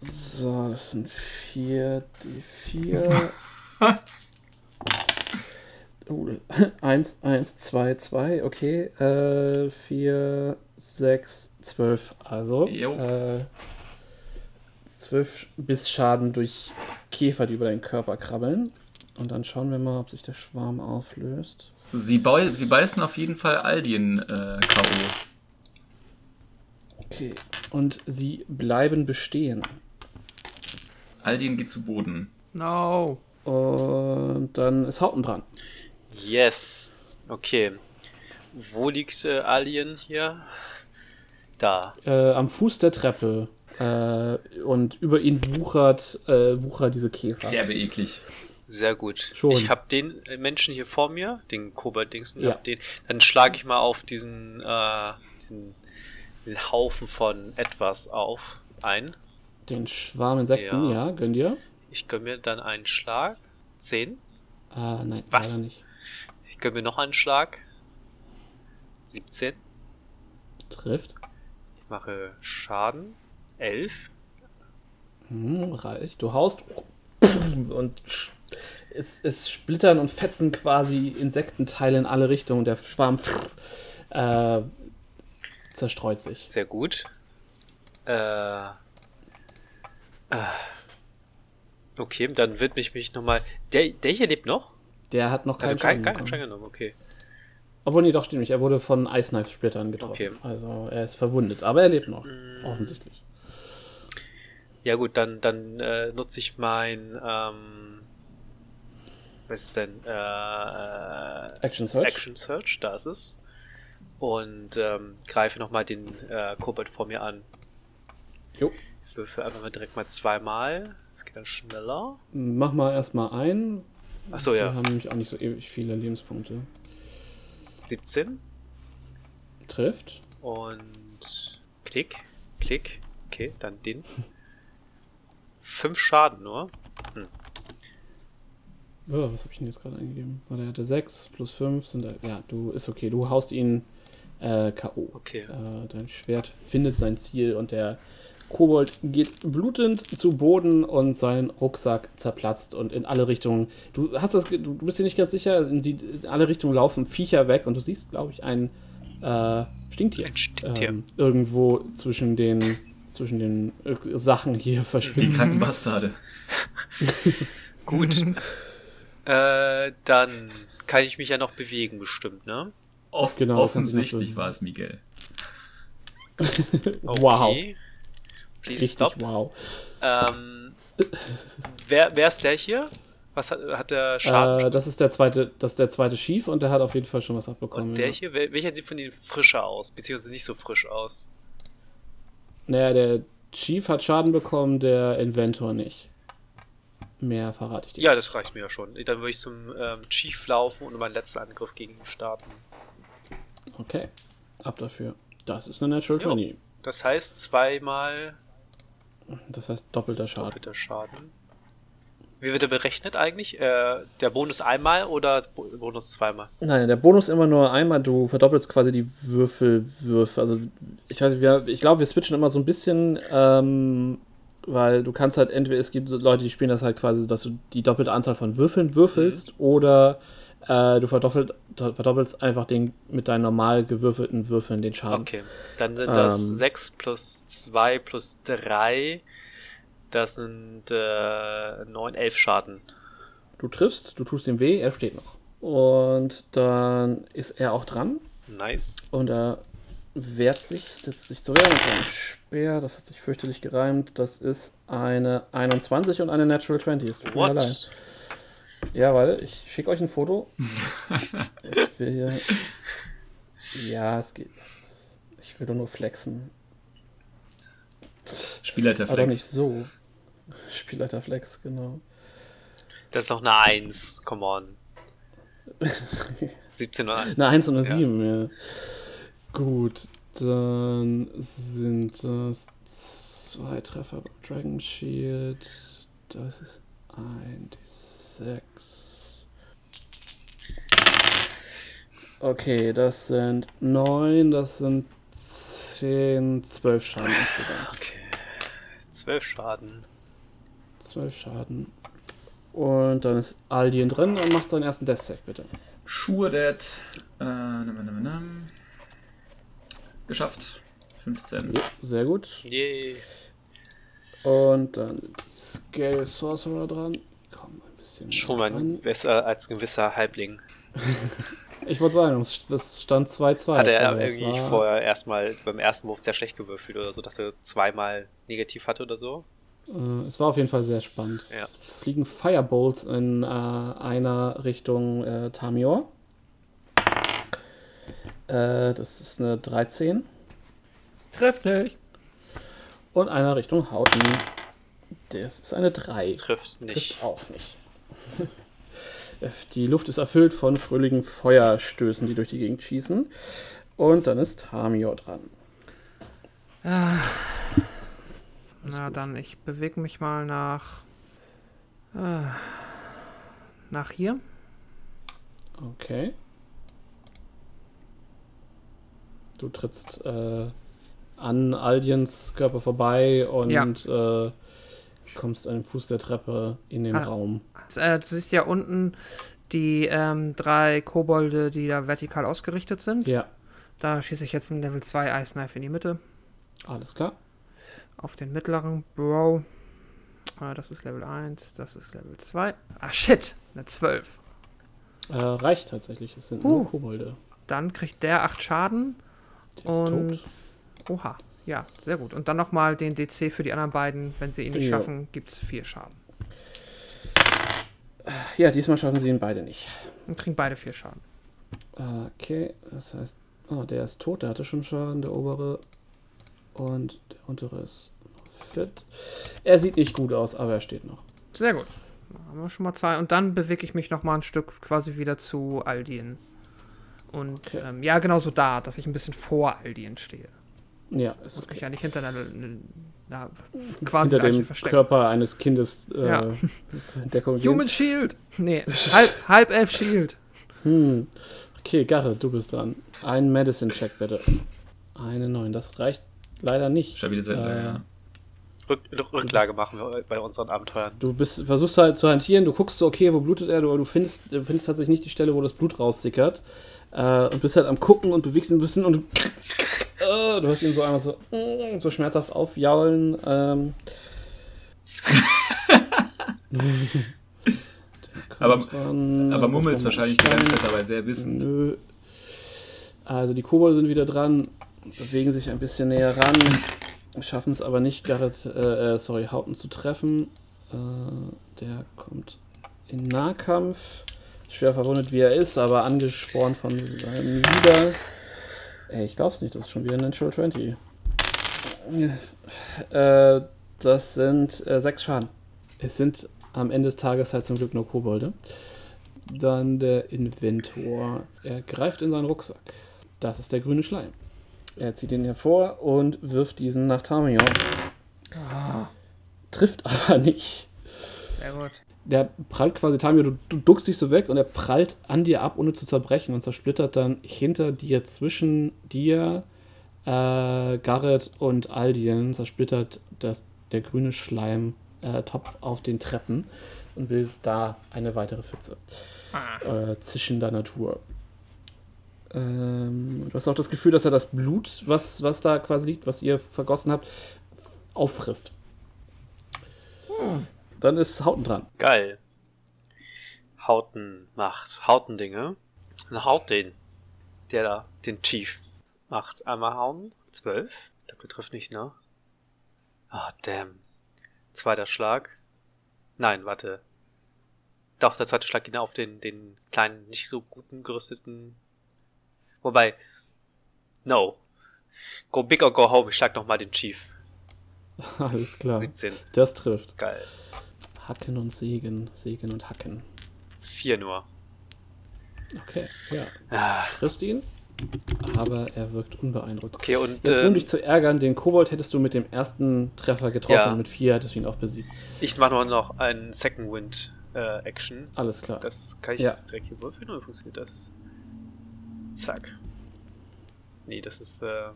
So, das sind vier, die vier. Was? Oh, eins, eins, zwei, zwei, okay. Äh, vier, sechs, zwölf. Also, Jo. äh, zwölf Bissschaden durch Käfer, die über deinen Körper krabbeln. Und dann schauen wir mal, ob sich der Schwarm auflöst. Sie, beu sie beißen auf jeden Fall Aldien äh, K.O. Okay. Und sie bleiben bestehen. Aldien geht zu Boden. No. Und dann ist Hauten dran. Yes. Okay. Wo liegt äh, Alien hier? Da. Äh, am Fuß der Treppe. Äh, und über ihn wuchert, äh, wuchert diese Käfer. Derbe eklig. Sehr gut. Schon. Ich habe den äh, Menschen hier vor mir, den Kobold-Dingsen, Ja. den. Dann schlage ich mal auf diesen, äh, diesen, diesen Haufen von etwas auf ein. Den Schwarminsekten, ja. Ja. gönn dir. Ich gönne mir dann einen Schlag. Zehn. Ah, nein, Was? leider nicht. Ich gönne mir noch einen Schlag. 17. Trifft. Ich mache Schaden. 11. Hm, reicht. Du haust und es, es splittern und fetzen quasi Insektenteile in alle Richtungen. Der Schwarm äh, zerstreut sich. Sehr gut. Äh, äh, okay, dann widme ich mich nochmal. Der, der hier lebt noch? Der hat noch Also keinen kein, Schaden kein bekommen. Schaden genommen, okay. Obwohl, nee, doch, stimmt nicht. Er wurde von Ice Knife Splittern getroffen. Okay. Also er ist verwundet, aber er lebt noch. Mm. Offensichtlich. Ja gut, dann, dann äh, nutze ich mein, ähm, was ist denn, äh, Action Search. Action Search, da ist es. Und ähm, greife nochmal den äh, Kobold vor mir an. Jo. Ich würfe einfach mal direkt mal zweimal. Das geht dann schneller. Mach mal erstmal ein. Achso, Wir ja. haben nämlich auch nicht so ewig viele Lebenspunkte. 17. Trifft. Und klick, klick. Okay, dann den. Fünf Schaden nur. Oh, was habe ich denn jetzt gerade eingegeben? Warte, er hatte 6 plus 5 sind. Ja, du ist okay. Du haust ihn äh, K.O. Okay. Äh, dein Schwert findet sein Ziel und der Kobold geht blutend zu Boden und sein Rucksack zerplatzt und in alle Richtungen. Du hast das, du bist dir nicht ganz sicher, in, die, in alle Richtungen laufen Viecher weg und du siehst, glaube ich, ein äh, Stinktier. Ein Stinktier. Ähm, irgendwo zwischen den zwischen den äh, Sachen hier Die verschwinden. kranken Bastarde. Gut. äh, dann kann ich mich ja noch bewegen, bestimmt, ne? Off Genau, offensichtlich war es Miguel. Wow. Please Richtig, stop. wow. Ähm, wer, wer ist der hier? Was hat, hat der Schaden? Äh, das ist der zweite, das ist der zweite Schief und der hat auf jeden Fall schon was abbekommen. Und der ja. hier, wel- welcher sieht von denen frischer aus? Beziehungsweise nicht so frisch aus? Naja, der Chief hat Schaden bekommen, der Inventor nicht. Mehr verrate ich dir. Ja, das reicht mir ja schon. Dann würde ich zum ähm, Chief laufen und meinen letzten Angriff gegen ihn starten. Okay, ab dafür. Das ist eine Natural Jo. 20. Das heißt zweimal Das heißt doppelter Schaden. doppelter Schaden. Wie wird er berechnet eigentlich? Äh, der Bonus einmal oder Bo Bonus zweimal? Nein, der Bonus immer nur einmal, du verdoppelst quasi die Würfelwürfe. Also ich weiß nicht, wir, ich glaube, wir switchen immer so ein bisschen, ähm, weil du kannst halt entweder, es gibt Leute, die spielen das halt quasi, dass du die doppelte Anzahl von Würfeln würfelst oder äh, du verdoppelt, verdoppelst einfach den mit deinen normal gewürfelten Würfeln den Schaden. Okay. Dann sind das Ähm. 6 plus 2 plus 3. Das sind äh, 9, 11 Schaden. Du triffst, du tust ihm weh, er steht noch. Und dann ist er auch dran Nice. und er wehrt sich, setzt sich zur Wehr mit seinem Speer. Das hat sich fürchterlich gereimt. Das ist eine 21 und eine Natural 20. Es tut mir leid. Ja, weil ich schicke euch ein Foto. ich will hier. Ja, es geht. Ich will doch nur flexen. Spielleiter Aber Flex. nicht so. Spielleiter Flex, genau. Das ist noch eine 1. Come on. 17 oder Eine 1 und eine Ja. 7, ja. Gut, dann sind das zwei Treffer Dragon Shield. Das ist ein D6. Okay, das sind 9, das sind 10, 12 Schaden insgesamt. Okay. 12 Schaden. 12 Schaden. Und dann ist Aldien drin und macht seinen ersten Death Save, bitte. Sure Dead. Äh, nam, nam, nam. Geschafft. 15. Ja, sehr gut. Yay. Und dann Scale Sorcerer dran. Bisschen. Schon mal besser als ein gewisser Halbling. Ich wollte sagen, es- das stand 2-2. Hat er vorher. Irgendwie war- vorher erstmal beim ersten Wurf sehr schlecht gewürfelt oder so, dass er zweimal negativ hatte oder so? Äh, es war auf jeden Fall sehr spannend. Ja. Es fliegen Firebolts in äh, einer Richtung äh, Tamior. Äh, das ist eine 13. Trifft nicht. Und einer Richtung Hauten. Das ist eine 3. Trifft nicht. Trifft auch nicht. Die Luft ist erfüllt von fröhlichen Feuerstößen, die durch die Gegend schießen. Und dann ist Tamior dran. Na dann, ich bewege mich mal nach. Äh, nach hier. Okay. Du trittst äh, an Aldiens Körper vorbei und Ja. äh, kommst an den Fuß der Treppe in den Ah. Raum. Äh, du siehst ja unten die ähm, drei Kobolde, die da vertikal ausgerichtet sind. Ja, Da schieße ich jetzt einen Level 2 Ice Knife in die Mitte. alles klar. Auf den mittleren Bro. Äh, das ist Level 1, das ist Level 2. Ah, shit! Eine 12. Äh, reicht tatsächlich. Es sind Uh. nur Kobolde. Dann kriegt der 8 Schaden. Der ist Und. tot. Oha. Ja, sehr gut. Und dann nochmal den DC für die anderen beiden. Wenn sie ihn nicht Jo. schaffen, gibt es 4 Schaden. Ja, diesmal schaffen sie ihn beide nicht. Und kriegen beide 4 Schaden. Okay, das heißt, oh, der ist tot, der hatte schon Schaden, der obere. Und der untere ist noch fit. Er sieht nicht gut aus, aber er steht noch. Sehr gut. Haben wir schon mal zwei. Und dann bewege ich mich nochmal ein Stück quasi wieder zu Aldien. Und Okay. ähm, ja, genau so da, dass ich ein bisschen vor Aldien stehe. Ja, ist Muss mich okay. ja nicht hinter einer, einer quasi Hinter dem verstecken. Körper eines Kindes äh, Ja. Deckung geben. Human Shield! Nee, halb, halb elf Shield. Hm. Okay, Garrett, du bist dran. Ein Medicine-Check bitte. Eine 9, das reicht leider nicht. Stabile Äh, ja. Rück Rücklage machen wir bei unseren Abenteuern. Du bist, versuchst halt zu hantieren, du guckst so, okay, wo blutet er, du, du, findest, du findest tatsächlich nicht die Stelle, wo das Blut raussickert. Äh, und bist halt am Gucken und bewegst ihn ein bisschen und du, äh, du hörst ihn so einmal so, äh, so schmerzhaft aufjaulen. Ähm. Aber- dran, Aber mummelt auf wahrscheinlich die ganze. Zeit dabei sehr wissend. Nö. Also die Kobolde sind wieder dran, bewegen sich ein bisschen näher ran Schaffen es aber nicht, Garrett, äh, äh, sorry, Hauten zu treffen. Äh, der kommt in Nahkampf. Schwer verwundet wie er ist, aber angespornt von seinem Leader. Ey, ich glaub's nicht, das ist schon wieder ein Natural 20. Äh, das sind äh, sechs Schaden. Es sind am Ende des Tages halt zum Glück nur Kobolde. Dann der Inventor. Er greift in seinen Rucksack. Das ist der grüne Schleim. Er zieht ihn hervor und wirft diesen nach Tamion. Trifft aber nicht. Sehr gut. Der prallt quasi Tamio, du, du duckst dich so weg und er prallt an dir ab, ohne zu zerbrechen und zersplittert dann hinter dir, zwischen dir, äh, Garrett und Aldien, zersplittert das, der grüne Schleim äh, auf den Treppen und bildet da eine weitere Pfütze. Äh, zischender Natur. Ähm, du hast auch das Gefühl, dass er das Blut, was, was da quasi liegt, was ihr vergossen habt, auffrisst. Dann ist Hauten dran. Geil. Hauten macht Hautendinge. Und haut den. Der da, den Chief. Macht einmal hauen. Zwölf. Der betrifft nicht, ne? Ah, damn. Zweiter Schlag. Nein, warte. Doch, der zweite Schlag ging auf den, den kleinen, nicht so guten gerüsteten. Wobei. No. Go big or go home. Ich schlag nochmal den Chief. Alles klar. 17. Das trifft. Geil. Hacken und Sägen, Sägen und Hacken. Vier nur. Okay, ja. Ah, Triffst ihn, aber er wirkt unbeeindruckt. okay, und Jetzt, um ähm, dich zu ärgern, den Kobold hättest du mit dem ersten Treffer getroffen. Ja. Mit vier hättest du ihn auch besiegt. ich mache nur noch einen Second Wind äh, Action. Alles klar. Das kann ich Ja. jetzt direkt hier würfeln oder funktioniert das? Zack. Nee, das ist, äh,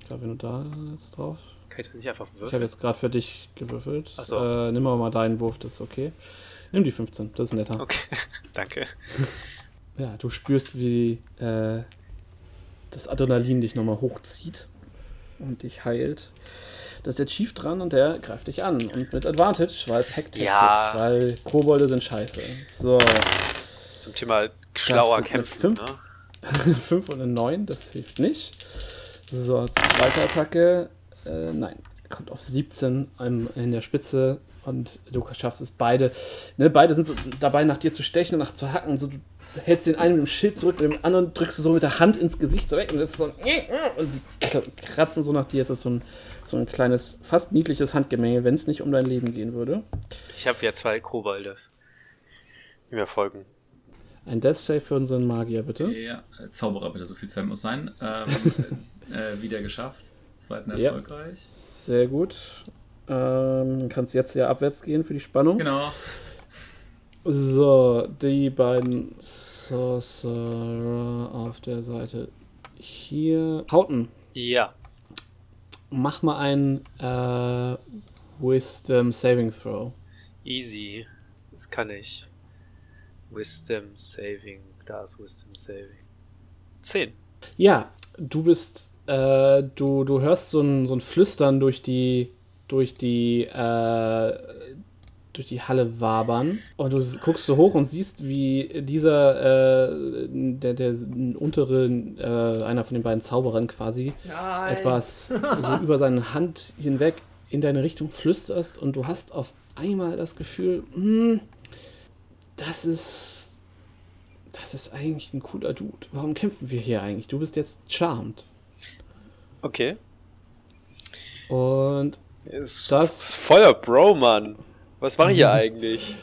Ich glaube, wenn du da jetzt drauf. kann ich das nicht einfach Ich habe würfeln? jetzt gerade für dich gewürfelt. Ach so. Äh, nimm mal deinen Wurf, das ist okay. Nimm die 15, das ist netter. Okay, danke. Ja, du spürst, wie äh, das Adrenalin dich nochmal hochzieht und dich heilt. Da ist der Chief dran und der greift dich an. Und mit Advantage, weil Pack Ja. weil Kobolde sind scheiße. So, Zum Thema schlauer kämpfen, fünf. ne? 5 und eine 9, das hilft nicht. So, zweite Attacke, äh, nein, kommt auf 17 im, in der Spitze und du schaffst es beide. Ne, beide sind so dabei, nach dir zu stechen und nach zu hacken. So, du hältst den einen mit dem Schild zurück, mit dem anderen drückst du so mit der Hand ins Gesicht so weg und das ist so ein und sie kratzen so nach dir. Es ist so ein, so ein kleines, fast niedliches Handgemenge, wenn es nicht um dein Leben gehen würde. Ich habe ja zwei Kobolde, die mir folgen. Ein Death Save für unseren Magier, bitte. Ja, Zauberer bitte, so viel Zeit muss sein. Ähm, äh, wieder geschafft, zweiten Ja. erfolgreich. Sehr gut. Ähm, kannst jetzt ja abwärts gehen für die Spannung. Genau. So, die beiden Sorcerer auf der Seite hier. Hauten, Ja, mach mal einen äh, Wisdom Saving Throw. easy. Das kann ich. Wisdom Saving. Da ist Wisdom Saving. 10. Ja, du bist, äh, du, du hörst so ein, so ein Flüstern durch die, durch die, äh, durch die Halle wabern und du guckst so hoch und siehst, wie dieser, äh, der, der untere, äh, einer von den beiden Zauberern quasi, Nein. etwas so über seine Hand hinweg in deine Richtung flüsterst und du hast auf einmal das Gefühl, hm, das ist, das ist eigentlich ein cooler Dude. Warum kämpfen wir hier eigentlich? Du bist jetzt charmed. Okay. Und, Ist, Das- ist voller Bro, Mann. Was mache ich hier eigentlich?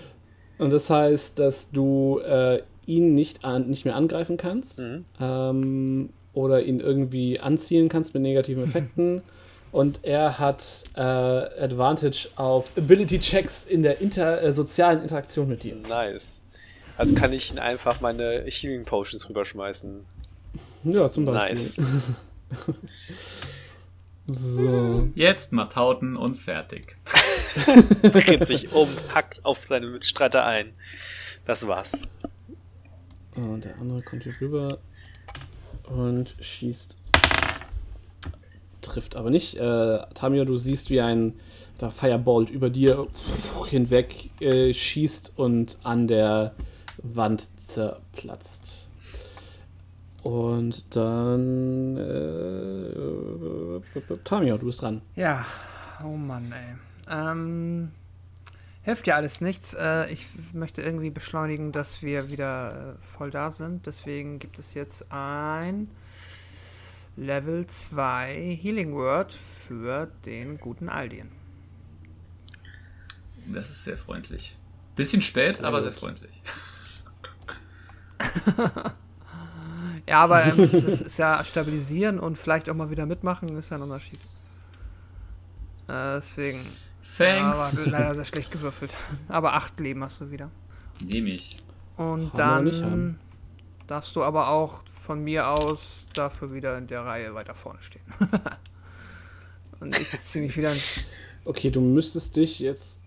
und das heißt, dass du äh, ihn nicht, an, nicht mehr angreifen kannst Mhm. ähm, oder ihn irgendwie anzielen kannst mit negativen Effekten. Und er hat äh, Advantage auf Ability-Checks in der inter, äh, sozialen Interaktion mit dir. Nice. Also kann ich ihn einfach meine Healing Potions rüberschmeißen. Ja, zum Beispiel. Nice. So. Jetzt macht Hauten uns fertig. Dreht sich um, hackt auf seine Mitstreiter ein. Das war's. Und der andere kommt hier rüber und schießt. Trifft aber nicht. Äh, Tamio, du siehst, wie ein der Firebolt über dir hinweg äh, schießt und an der Wand zerplatzt. Und dann. Äh, Tamio, du bist dran. Ja, oh Mann, ey. Ähm, hilft ja alles nichts. Äh, ich möchte irgendwie beschleunigen, dass wir wieder äh, voll da sind. Deswegen gibt es jetzt ein Level 2 Healing Word für den guten Aldien. Das ist sehr freundlich. Bisschen spät, Sehr aber gut. sehr freundlich. Ja, aber ähm, das ist ja stabilisieren und vielleicht auch mal wieder mitmachen, ist ja ein Unterschied. Äh, deswegen. Thanks. Aber leider sehr schlecht gewürfelt. Aber acht Leben hast du wieder. Nehme ich. Und Haben dann. Darfst du aber auch von mir aus dafür wieder in der Reihe weiter vorne stehen. und ich ziehe mich wieder. Okay, du müsstest dich jetzt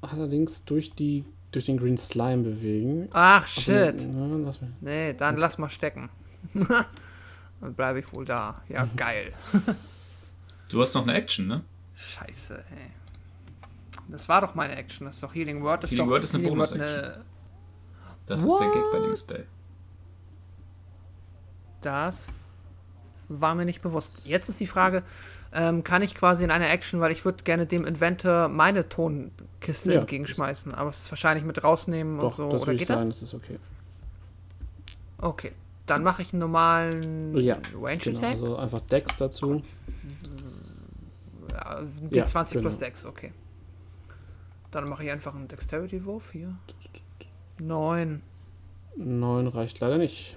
allerdings durch, die, durch den Green Slime bewegen. Ach, shit. Lass mich. Nee, dann lass mal stecken. dann bleibe ich wohl da. Ja, Mhm. geil. Du hast noch eine Action, ne? Scheiße, ey. Das war doch meine Action. Das ist doch Healing Word. Das Healing doch, Word ist eine Healing Word Bonus-Action. eine- Das ist der Gag bei dem Spell. Das war mir nicht bewusst. Jetzt ist die Frage, ähm, kann ich quasi in einer Action, weil ich würde gerne dem Inventor meine Tonkiste Ja. entgegenschmeißen, aber es ist wahrscheinlich mit rausnehmen und Doch, so. das Oder geht sagen, das? das ist okay. Okay. Dann mache ich einen normalen Ja, Range Genau, Attack. also einfach Dex dazu. Ja, Ja, D20 plus genau. Dex, okay. Dann mache ich einfach einen Dexterity-Wurf hier. Neun. 9 reicht leider nicht.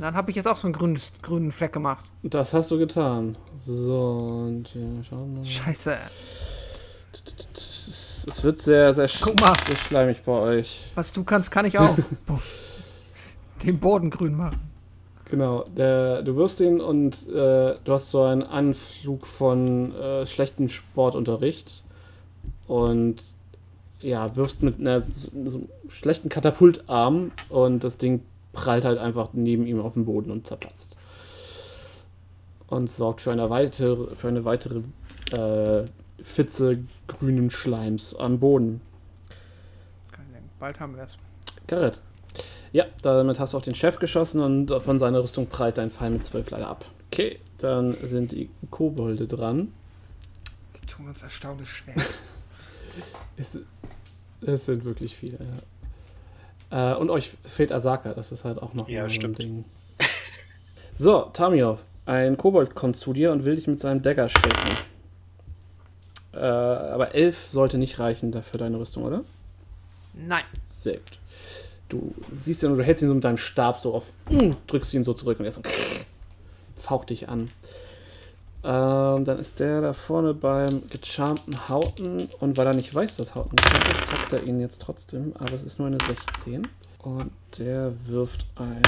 Dann habe ich jetzt auch so einen grünen, grünen Fleck gemacht. Das hast du getan. So, und hier, schauen wir mal. Scheiße. Es wird sehr, sehr, sch Guck mal. sehr schleimig bei euch. Was du kannst, kann ich auch. Den Boden grün machen. Genau, der, du wirst ihn und äh, du hast so einen Anflug von äh, schlechtem Sportunterricht und ja, wirfst mit einer, so einem schlechten Katapultarm und das Ding prallt halt einfach neben ihm auf den Boden und zerplatzt. Und sorgt für eine weitere, für eine weitere äh, Fitze grünen Schleims am Boden. Bald haben wir es. Garrett. Ja, damit hast du auf den Chef geschossen und von seiner Rüstung prallt dein Pfeil mit 12 leider ab. Okay, dann sind die Kobolde dran. Die tun uns erstaunlich schwer. Es, es sind wirklich viele, ja. Äh, und euch fehlt Asaka, das ist halt auch noch Ja, ein stimmt. Ding. So, Tamiov, ein Kobold kommt zu dir und will dich mit seinem Dagger stechen. Äh, aber 11 sollte nicht reichen dafür deine Rüstung, oder? Nein. Sehr gut. Du siehst ihn und du hältst ihn so mit deinem Stab so auf, drückst ihn so zurück und er so faucht dich an. Ähm, dann ist der da vorne beim gecharmten Hauten und weil er nicht weiß, dass Hauten gecharmt ist, hackt er ihn jetzt trotzdem, aber es ist nur eine 16. Und der wirft ein.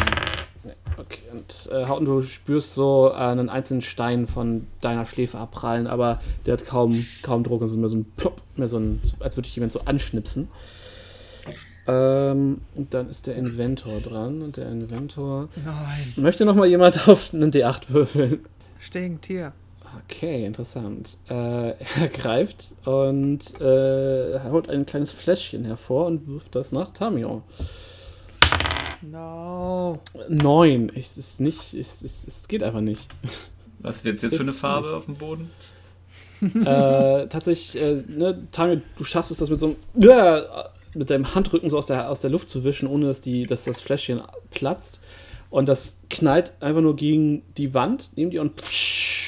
Nee, okay, und äh, Hauten, du spürst so äh, einen einzelnen Stein von deiner Schläfe abprallen, aber der hat kaum, kaum Druck, also mehr so ein Plopp, mehr so ein, als würde ich jemand so anschnipsen. Ähm, und dann ist der Inventor dran und der Inventor. Nein. Möchte noch mal jemand auf einen D8 würfeln? Stinkt hier. Okay, interessant. Äh, er greift und äh, holt ein kleines Fläschchen hervor und wirft das nach Tamio. No. Neun. Es ist nicht, es, es, es geht einfach nicht. Was wird jetzt für eine Farbe auf dem Boden? äh, tatsächlich, äh, ne, Tamio, du schaffst es, das mit so einem, äh, mit deinem Handrücken so aus der, aus der Luft zu wischen, ohne dass, die, dass das Fläschchen platzt. Und das knallt einfach nur gegen die Wand neben dir und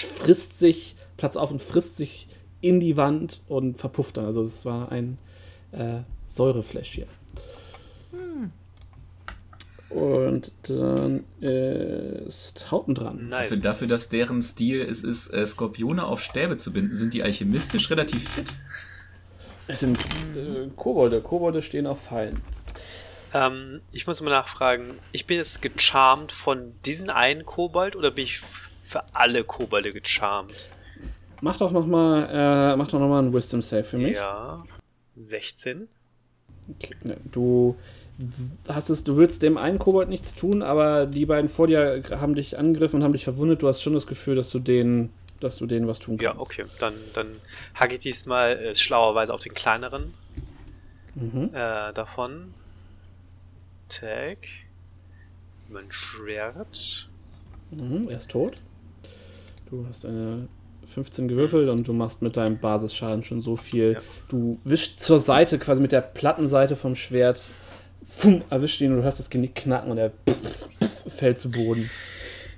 frisst sich, platzt auf und frisst sich in die Wand und verpufft dann. Also es war ein äh, Säurefläschchen. Und dann ist Hauten dran. Dafür, Nice. dafür, dass deren Stil es ist, äh, Skorpione auf Stäbe zu binden, sind die alchemistisch relativ fit. Es sind äh, Kobolde. Kobolde stehen auf Pfeilen. Ähm, ich muss mal nachfragen, ich bin jetzt gecharmt von diesen einen Kobold oder bin ich für alle Kobolde gecharmt? Mach doch noch mal, äh, mach doch noch mal einen Wisdom Save für mich. Ja. 16? Okay, ne, du hast es, du würdest dem einen Kobold nichts tun, aber die beiden vor dir haben dich angegriffen und haben dich verwundet. Du hast schon das Gefühl, dass du denen, dass du denen was tun kannst. Ja, okay. Dann, dann hacke ich diesmal äh, schlauerweise auf den kleineren Mhm. äh, davon. Tag. Mein Schwert. Mhm, er ist tot. Du hast eine 15 gewürfelt und du machst mit deinem Basisschaden schon so viel. Ja. Du wischst zur Seite, quasi mit der platten Seite vom Schwert, fumm, erwischt ihn und du hörst das Genick knacken und er fällt zu Boden.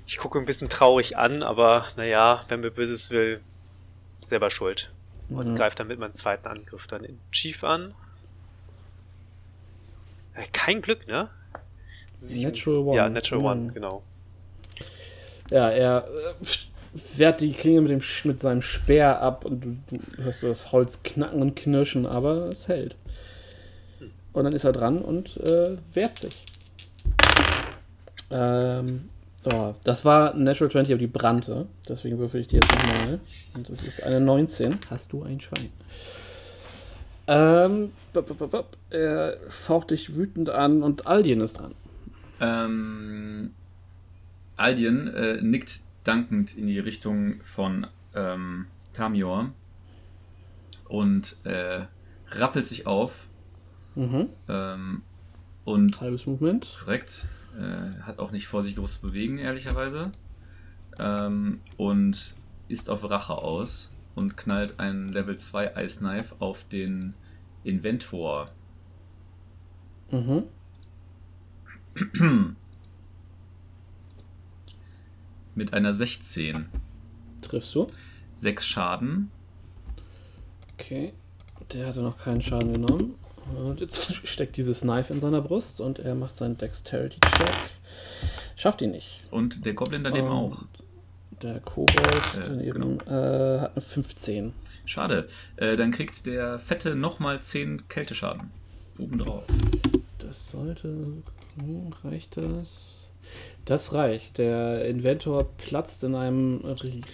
Ich gucke ein bisschen traurig an, aber naja, wenn mir Böses will, selber schuld. Und Mhm. greift dann mit meinem zweiten Angriff dann in Chief an. Äh, Kein Glück, ne? Sieben- Natural One. Ja, Natural One, Mhm. genau. Ja, er äh, wehrt die Klinge mit, dem, Sch- mit seinem Speer ab und du, du hörst das Holz knacken und knirschen, aber es hält. Und dann ist er dran und äh, wehrt sich. Ähm, oh, das war Natural 20, aber die brannte. Deswegen würfel ich die jetzt nochmal. Und das ist eine 19. Hast du ein Schwein? Ähm, bop, bop, bop, bop. er faucht dich wütend an und Aldien ist dran. Ähm, Aldien äh, nickt dankend in die Richtung von ähm, Tamior und äh, rappelt sich auf Mhm. ähm, und Halbes Movement. korrekt, äh, hat auch nicht vor, sich groß zu bewegen, ehrlicherweise. Ähm, und ist auf Rache aus und knallt ein Level 2 Ice Knife auf den Inventor. Mhm. Mit einer 16. Triffst du? 6 Schaden. Okay. Der hatte noch keinen Schaden genommen. Und jetzt steckt dieses Knife in seiner Brust und er macht seinen Dexterity-Check. Schafft ihn nicht. Und der Goblin daneben Und auch. Der Kobold Äh, daneben äh, hat eine 15. Schade. Äh, dann kriegt der Fette nochmal 10 Kälteschaden. Obendrauf. Das sollte. Reicht das? Das reicht. Der Inventor platzt in einem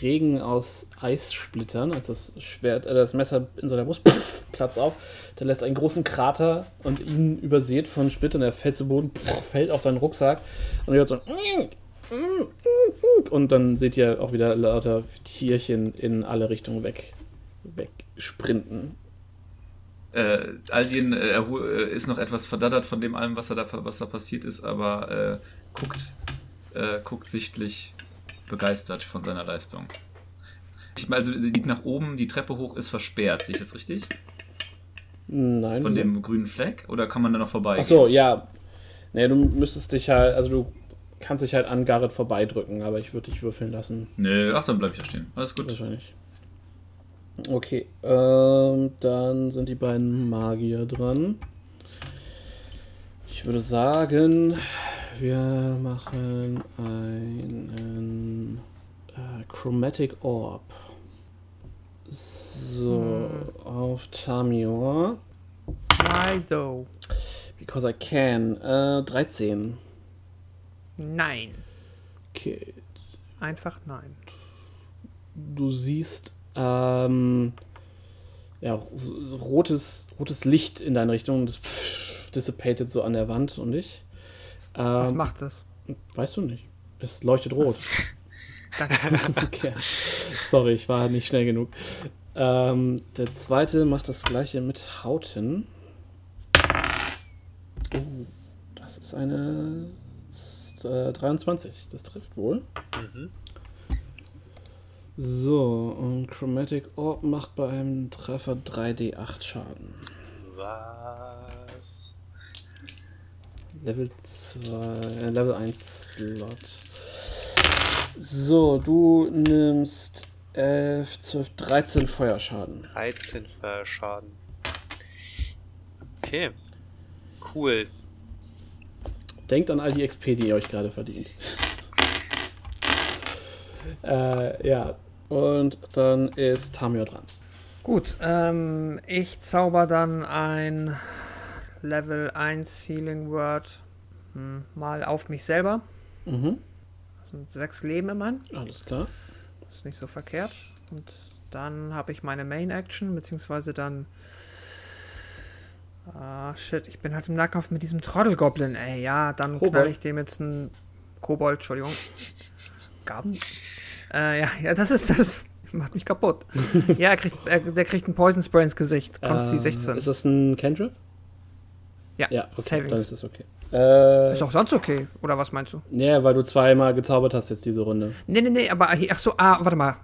Regen aus Eissplittern, als das Schwert, äh, das Messer in seiner Brust platzt auf. Der lässt einen großen Krater und ihn übersät von Splittern. Er fällt zu Boden, fällt auf seinen Rucksack und hört so ein und dann seht ihr auch wieder lauter Tierchen in alle Richtungen weg, wegsprinten. Äh, Aldien äh, äh, ist noch etwas verdattert von dem allem, was, da, was da passiert ist, aber äh, guckt, äh, guckt sichtlich begeistert von seiner Leistung. Ich meine, also sie liegt nach oben, die Treppe hoch ist versperrt, sehe ich das richtig? Nein. Von dem grünen Fleck? Oder kann man da noch vorbei? Ach so, ja. Nee, du müsstest dich halt, also du kannst dich halt an Garrett vorbeidrücken, aber ich würde dich würfeln lassen. Nö, ach, dann bleib ich da stehen. Alles gut. Wahrscheinlich. Okay, ähm, dann sind die beiden Magier dran. Ich würde sagen, wir machen einen äh, Chromatic Orb. So, auf Tamior. Why though? Because I can. Äh, 13. Nein. Okay. Einfach nein. Du siehst ähm, ja, rotes, rotes Licht in deine Richtung. Das dissipated so an der Wand und ich. Was Ähm, macht das? weißt du nicht. Es leuchtet rot. Danke. okay. Sorry, ich war nicht schnell genug. Ähm, der zweite macht das gleiche mit Hauten. Oh, das ist eine äh, 23. Das trifft wohl. Mhm. So, und Chromatic Orb macht bei einem Treffer 3d8 Schaden. Was? Level 2, äh, Level 1 Slot. So, du nimmst 11, 12, 13 Feuerschaden. 13 Schaden. Okay. Cool. Denkt an all die XP, die ihr euch gerade verdient. äh, ja, und dann ist Tamio dran. Gut, ähm, ich zauber dann ein Level 1 Healing Word hm, mal auf mich selber. Mhm, Das sind sechs Leben immerhin. alles klar. Das ist nicht so verkehrt. Und dann habe ich meine Main Action, beziehungsweise dann. Ah, shit, ich bin halt im Nahkampf mit diesem Trottelgoblin, ey. Ja, dann Kobold. knall ich dem jetzt einen Kobold, Entschuldigung. Gaben? Äh, ja, ja, das ist das. Macht mich kaputt. ja, er kriegt, er, der kriegt einen Poison Spray ins Gesicht. Konsti Ähm, 16. Ist das ein Cantrip? Ja, Ja, okay, Savings. dann ist es okay. Äh, Ist auch sonst okay, oder was meinst du? nee, weil du zweimal gezaubert hast jetzt diese Runde. Nee, nee, nee, aber, ach so, ah, warte mal.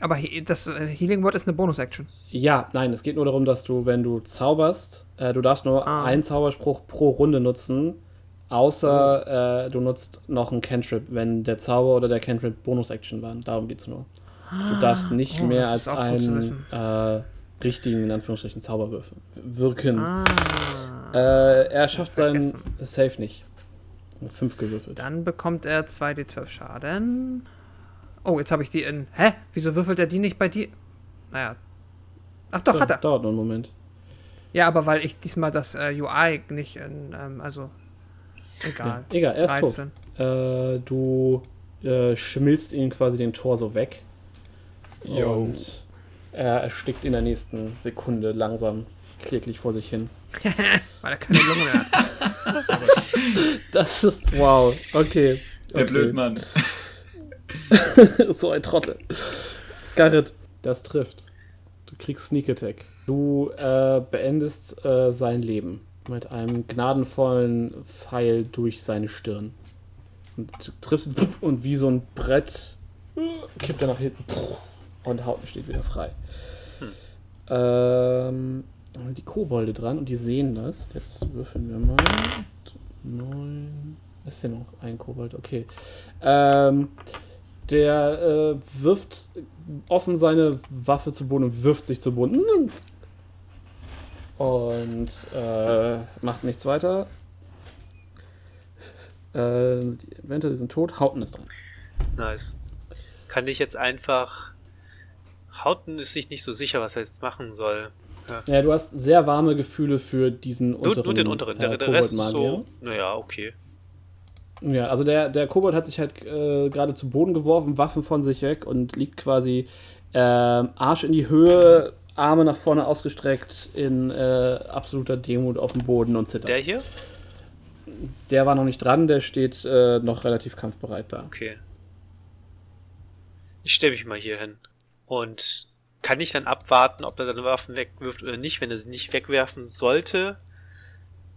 Aber das äh, Healing Word ist eine Bonus-Action. Ja, nein, es geht nur darum, dass du, wenn du zauberst, äh, du darfst nur Ah. einen Zauberspruch pro Runde nutzen, außer äh, du nutzt noch einen Cantrip, wenn der Zauber oder der Cantrip Bonus-Action waren. Darum geht's nur. Du darfst nicht Oh, mehr als einen äh, richtigen, in Anführungsstrichen, Zauberwürfel wirken. Ah. Äh, er schafft seinen. Safe nicht. Fünf gewürfelt. Dann bekommt er 2d12 Schaden. Oh, jetzt habe ich die in. Hä? Wieso würfelt er die nicht bei dir? Naja. Ach doch, hat er. Dauert nur einen Moment. Ja, aber weil ich diesmal das äh, UI nicht in. Ähm, also. Egal. Ja, egal, er ist tot. 13. Äh, du äh, schmilzt ihm quasi den Torso weg. Jo. Und er erstickt in der nächsten Sekunde langsam kläglich vor sich hin. Weil er keine Lunge mehr hat. Das ist wow. Okay. Der okay. Blödmann. so ein Trottel. Garrett, das trifft. Du kriegst Sneak Attack. Du äh, beendest äh, sein Leben mit einem gnadenvollen Pfeil durch seine Stirn. Und du triffst und wie so ein Brett kippt er nach hinten und Hauten steht wieder frei. Ähm, dann sind die Kobolde dran und die sehen das. Jetzt würfeln wir mal. Neun. Ist denn noch ein Kobold? Okay. Ähm, der äh, wirft offen seine Waffe zu Boden und wirft sich zu Boden. Und äh, macht nichts weiter. Äh, die Inventor, sind tot. Hauten ist dran. Nice. Kann ich jetzt einfach. Hauten ist sich nicht so sicher, was er jetzt machen soll. Ja, du hast sehr warme Gefühle für diesen Nur, unteren nur den unteren. Der, äh, der Rest ist so. Naja, okay. Ja, also der, der Kobold hat sich halt äh, gerade zu Boden geworfen, Waffen von sich weg und liegt quasi ähm, Arsch in die Höhe, Arme nach vorne ausgestreckt, in äh, absoluter Demut auf dem Boden und zittert. Der Der, hier? war noch nicht dran, der steht äh, noch relativ kampfbereit da. Okay. Ich stelle mich mal hier hin. Und kann ich dann abwarten, ob er seine Waffen wegwirft oder nicht, wenn er sie nicht wegwerfen sollte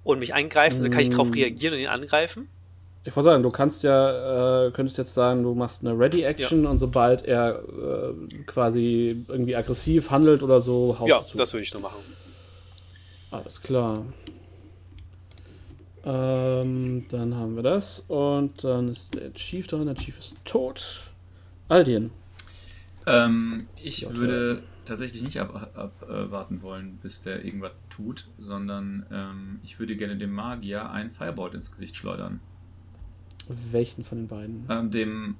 und mich angreifen, so kann ich darauf Mm. reagieren und ihn angreifen? Ich wollte sagen, du kannst ja, äh, könntest jetzt sagen, du machst eine Ready-Action und sobald er äh, quasi irgendwie aggressiv handelt oder so, haust ja, du zu. das würde ich so machen. Alles klar. Ähm, dann haben wir das. Und dann ist der Chief dran. Der Chief ist tot. Aldien. Ähm, ich Ja, würde tatsächlich nicht abwarten ab, äh, wollen, bis der irgendwas tut, sondern ähm, ich würde gerne dem Magier ein Fireboard ins Gesicht schleudern. Welchen von den beiden? Ähm, dem.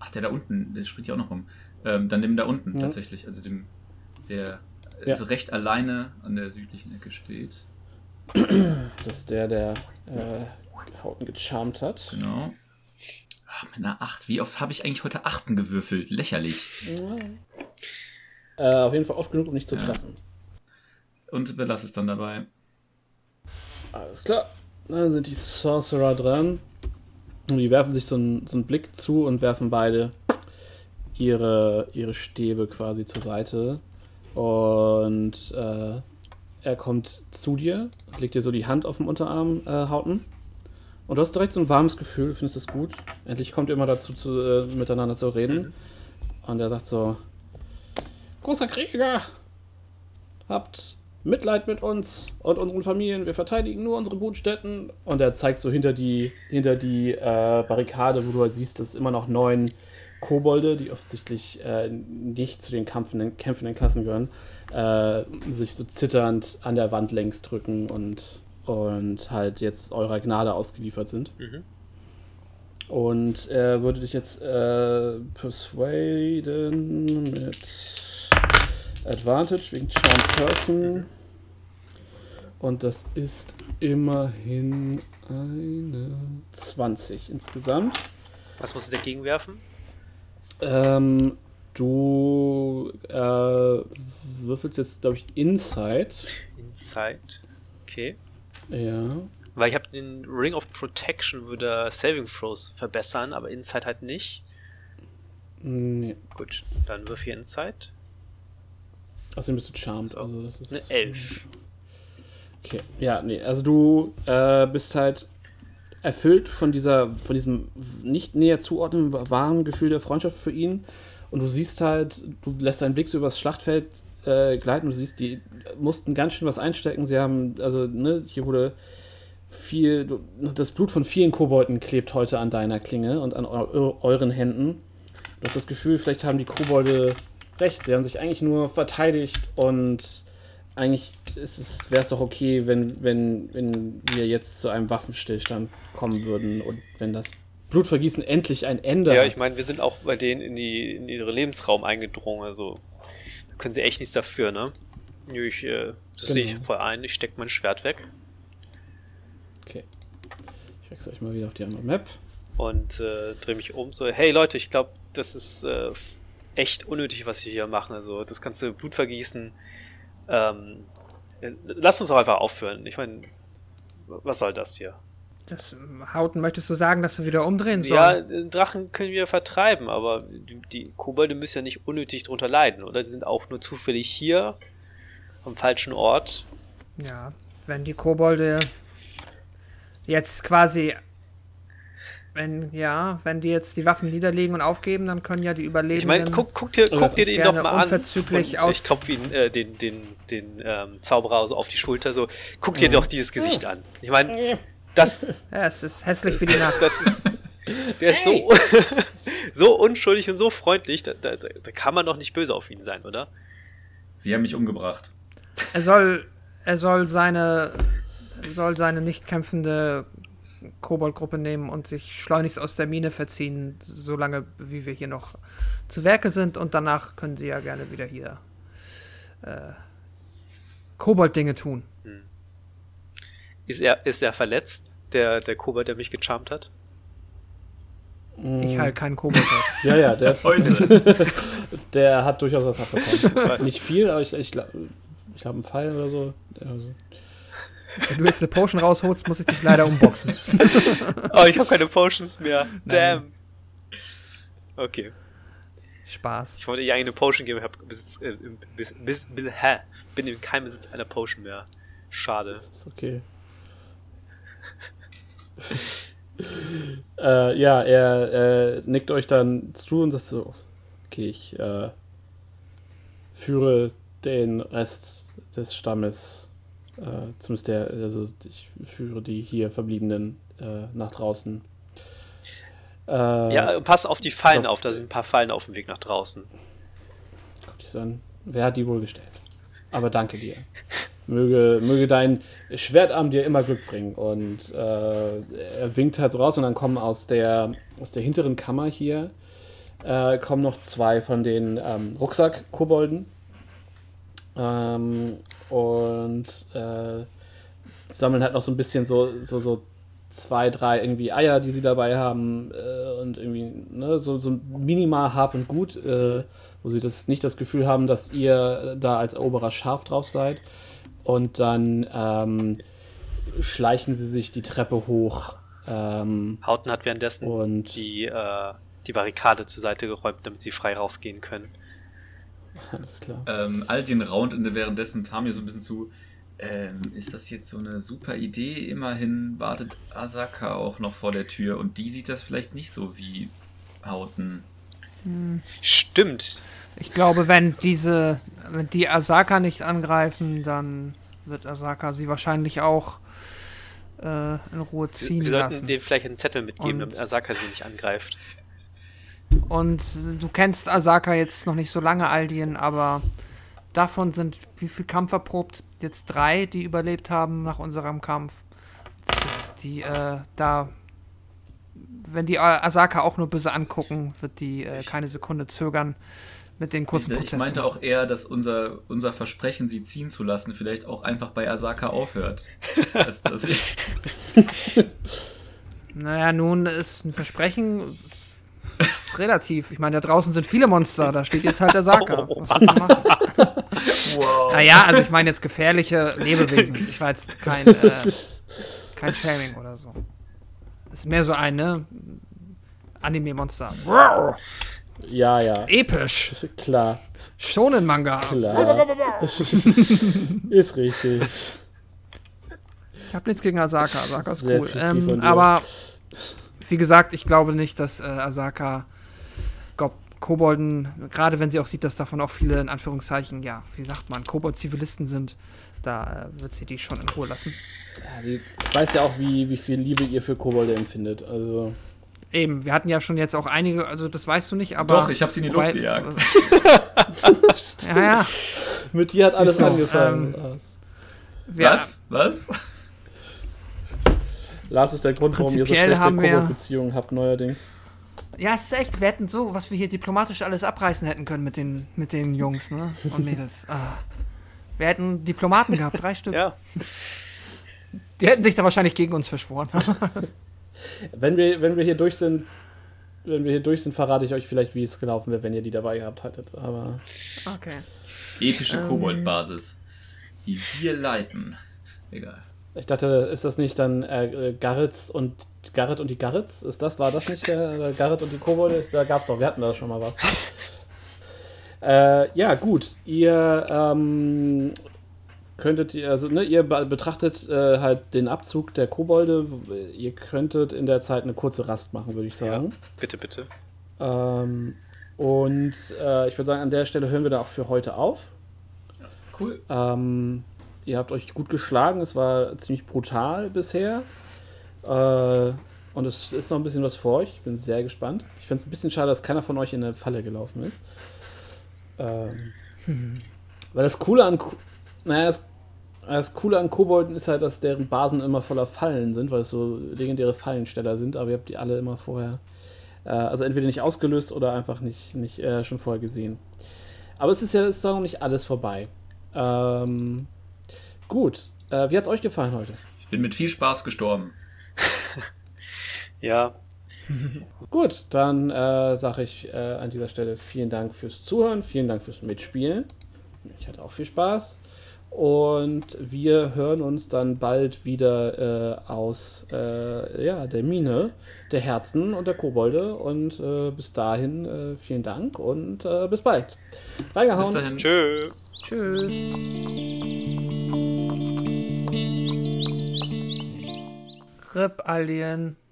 Ach, der da unten, der springt ja auch noch rum. Ähm, dann dem da unten Ja. tatsächlich, also dem, der Ja. also recht alleine an der südlichen Ecke steht. Das ist der, der äh, Hauten gecharmt hat. Genau. Ach, mit einer 8. Wie oft habe ich eigentlich heute Achten gewürfelt? Lächerlich. Äh, auf jeden Fall oft genug, um nicht zu Ja. treffen. Und belasse es dann dabei. Alles klar. Dann sind die Sorcerer dran. Und die werfen sich so einen, so einen Blick zu und werfen beide ihre, ihre Stäbe quasi zur Seite. Und äh, er kommt zu dir, legt dir so die Hand auf den Unterarm, äh, Hauten. Und du hast direkt so ein warmes Gefühl, findest es gut. Endlich kommt ihr immer dazu, zu, äh, miteinander zu reden. Und er sagt so: Großer Krieger, habt Mitleid mit uns und unseren Familien. Wir verteidigen nur unsere Brutstätten. Und er zeigt so hinter die, hinter die äh, Barrikade, wo du halt siehst, dass immer noch neun Kobolde, die offensichtlich äh, nicht zu den kämpfenden, kämpfenden Klassen gehören, äh, sich so zitternd an der Wand längs drücken und, und halt jetzt eurer Gnade ausgeliefert sind. Mhm. Und er würde dich jetzt äh, persuaden mit Advantage wegen Charm Person. Und das ist immerhin eine 20 insgesamt. Was muss ich dagegen werfen? Ähm, du äh, würfelst jetzt, glaube ich, Inside. Inside. Okay. Ja. Weil ich habe den Ring of Protection, würde Saving Throws verbessern, aber Inside halt nicht. Nee. Gut, dann wirf hier Inside. Außerdem bist du charmed. So. Also das ist Eine 11. Okay, ja, nee, also du äh, bist halt erfüllt von dieser, von diesem nicht näher zuordnen, warmen Gefühl der Freundschaft für ihn. Und du siehst halt, du lässt deinen Blick so übers Schlachtfeld äh, gleiten, du siehst, die mussten ganz schön was einstecken. Sie haben, also, ne, hier wurde viel, das Blut von vielen Kobolden klebt heute an deiner Klinge und an eu euren Händen. Du hast das Gefühl, vielleicht haben die Kobolde recht. Sie haben sich eigentlich nur verteidigt und eigentlich wäre es doch okay, wenn, wenn, wenn wir jetzt zu einem Waffenstillstand kommen würden und wenn das Blutvergießen endlich ein Ende Ja, hat. ich meine, wir sind auch bei denen in, die, in ihre Lebensraum eingedrungen, also können sie echt nichts dafür, ne? Nö, Ich, äh, das Genau. sehe ich voll ein, ich stecke mein Schwert weg Okay. Ich wechsle euch mal wieder auf die andere Map. und äh, drehe mich um, so, hey Leute, ich glaube, das ist äh, echt unnötig, was wir hier machen, also das ganze Blutvergießen, ähm, äh, lasst uns doch einfach aufhören, ich meine, was soll das hier? Das ähm, Hauten, möchtest du sagen, dass wir wieder umdrehen Ja, sollen? den Drachen können wir vertreiben, aber die, die Kobolde müssen ja nicht unnötig drunter leiden, oder? Sie sind auch nur zufällig hier, am falschen Ort. Ja. wenn die Kobolde jetzt quasi, wenn, ja, wenn die jetzt die Waffen niederlegen und aufgeben, dann können ja die Ich Überlebenden... meine, guck, guck dir, guck dir den doch mal an. unverzüglich aus- Ich klopfe ihn, äh, den, den, den ähm, Zauberer so auf die Schulter, so, guck dir doch dieses Gesicht an. Ich meine, das, Ja, es ist hässlich für die Nacht. das ist, der ist so, so unschuldig und so freundlich, da, da, da kann man doch nicht böse auf ihn sein, oder? Sie haben mich umgebracht. Er soll, er soll seine, er soll seine nicht kämpfende Koboldgruppe nehmen und sich schleunigst aus der Mine verziehen, solange wie wir hier noch zu Werke sind und danach können sie ja gerne wieder hier äh, Kobold-Dinge tun. Ist er, ist er verletzt, der, der Kobold, der mich gecharmt hat? Ich halt keinen Kobold. Ja, ja, der, der hat durchaus was abbekommen. Nicht viel, aber ich, ich glaube, ich glaub, ein Pfeil oder so. Also, Wenn du jetzt eine Potion rausholst, muss ich dich leider umboxen. Oh, ich habe keine Potions mehr. Damn. Okay. Spaß. Ich wollte ihr eigentlich eine Potion geben, hab Besitz, äh, im Bis, bis, bis, hä? bin in keinem Besitz einer Potion mehr. Schade. ist okay. äh, ja, er äh, nickt euch dann zu und sagt so, okay, ich äh, führe den Rest des Stammes, äh, zumindest der, also ich führe die hier Verbliebenen äh, nach draußen. Äh, Ja, pass auf die Fallen doch. auf, da sind ein paar Fallen auf dem Weg nach draußen. Guck dich an. Wer hat die wohl gestellt? Aber danke dir. Möge, möge dein Schwertarm dir immer Glück bringen. Und äh, er winkt halt so raus und dann kommen aus der, aus der hinteren Kammer hier äh, kommen noch zwei von den ähm, Rucksack-Kobolden. Ähm, und äh, sammeln halt noch so ein bisschen so, so, so zwei, drei irgendwie Eier, die sie dabei haben äh, und irgendwie ne, so, so minimal Hab und Gut, äh, wo sie das nicht das Gefühl haben, dass ihr da als Eroberer scharf drauf seid. Und dann ähm, schleichen sie sich die Treppe hoch. Ähm, Hauten hat währenddessen und die, äh, die Barrikade zur Seite geräumt, damit sie frei rausgehen können. alles klar. Ähm, Aldin raunt in- währenddessen Tamir so ein bisschen zu. Ähm, ist das jetzt so eine super Idee? Immerhin wartet Asaka auch noch vor der Tür und die sieht das vielleicht nicht so wie Hauten. Stimmt. Ich glaube, wenn diese, wenn die Asaka nicht angreifen, dann wird Asaka sie wahrscheinlich auch äh, in Ruhe ziehen wir sollten lassen. denen vielleicht einen Zettel mitgeben, Und- damit Asaka sie nicht angreift. Und du kennst Asaka jetzt noch nicht so lange, Aldien, aber davon sind wie viel Kampf erprobt? Jetzt drei, die überlebt haben nach unserem Kampf. Das, die, äh, da, wenn die Asaka auch nur böse angucken, wird die äh, keine Sekunde zögern mit den kurzen Ich, Prozessen. ich meinte auch eher, dass unser, unser Versprechen, sie ziehen zu lassen, vielleicht auch einfach bei Asaka aufhört. Als dass ich, Naja, nun ist ein Versprechen ist relativ. Ich meine, da draußen sind viele Monster, da steht jetzt halt der Saka. Was willst du machen? wow. Naja, also ich meine jetzt gefährliche Lebewesen. Ich war jetzt kein, äh, kein Shaming oder so. Ist mehr so ein, ne? Anime-Monster. Ja, ja. Episch. Klar, Shonen-Manga. klar. ist richtig. Ich habe nichts gegen Asaka. Asaka ist Sehr cool. Ähm, aber wie gesagt, ich glaube nicht, dass äh, Asaka Gob Kobolden, gerade wenn sie auch sieht, dass davon auch viele in Anführungszeichen, ja, wie sagt man, Kobold-Zivilisten sind, da äh, wird sie die schon in Ruhe lassen. Ja, die weiß ja auch, wie, wie viel Liebe ihr für Kobolde empfindet. Also. Eben, wir hatten ja schon jetzt auch einige, also das weißt du nicht, aber. Doch, ich habe sie in die Luft wobei- gejagt. ja, ja. Mit dir hat alles angefangen. ähm, Was? Was? Lars ist der Grund, warum ihr so schlechte Kobold-Beziehungen habt neuerdings. Ja, es ist echt, wir hätten so, was wir hier diplomatisch alles abreißen hätten können mit den, mit den Jungs, ne? Und Mädels. Ah. Wir hätten Diplomaten gehabt, drei Stück. Ja, Die hätten sich da wahrscheinlich gegen uns verschworen. Wenn wir, wenn wir hier durch sind, wenn wir hier durch sind, verrate ich euch vielleicht, wie es gelaufen wäre, wenn ihr die dabei gehabt hättet. Aber okay. Epische Ähm. Kobold-Basis. Die wir leiten. Egal. ich dachte, ist das nicht dann äh, Garretts und Garrett und die Garretts? Ist das, war das nicht der, der Garrett und die Kobolde? Da gab's doch, wir hatten da schon mal was. äh, ja, gut. Ihr ähm, könntet, also ne, ihr be- betrachtet äh, halt den Abzug der Kobolde. Ihr könntet in der Zeit eine kurze Rast machen, würde ich sagen. bitte, bitte. Ähm, und äh, ich würde sagen, an der Stelle hören wir da auch für heute auf. Cool. Ähm, ihr habt euch gut geschlagen, es war ziemlich brutal bisher. Äh, und es ist noch ein bisschen was vor euch. Ich bin sehr gespannt. Ich finde es ein bisschen schade, dass keiner von euch in eine Falle gelaufen ist. Ähm, weil das Coole an. Naja, das, das Coole an Kobolden ist halt, dass deren Basen immer voller Fallen sind, weil es so legendäre Fallensteller sind, aber ihr habt die alle immer vorher. Äh, also entweder nicht ausgelöst oder einfach nicht, nicht äh, schon vorher gesehen. Aber es ist ja es ist noch nicht alles vorbei. Ähm, gut. Äh, wie hat es euch gefallen heute? Ich bin mit viel Spaß gestorben. Ja, Gut, dann äh, sage ich äh, an dieser Stelle vielen Dank fürs Zuhören, vielen Dank fürs Mitspielen. Ich hatte auch viel Spaß. Und wir hören uns dann bald wieder äh, aus äh, ja, der Mine, der Herzen und der Kobolde. Und äh, bis dahin äh, vielen Dank und äh, bis bald. Reingehauen. Bis dahin. tschö. Tschüss. Rip Alien.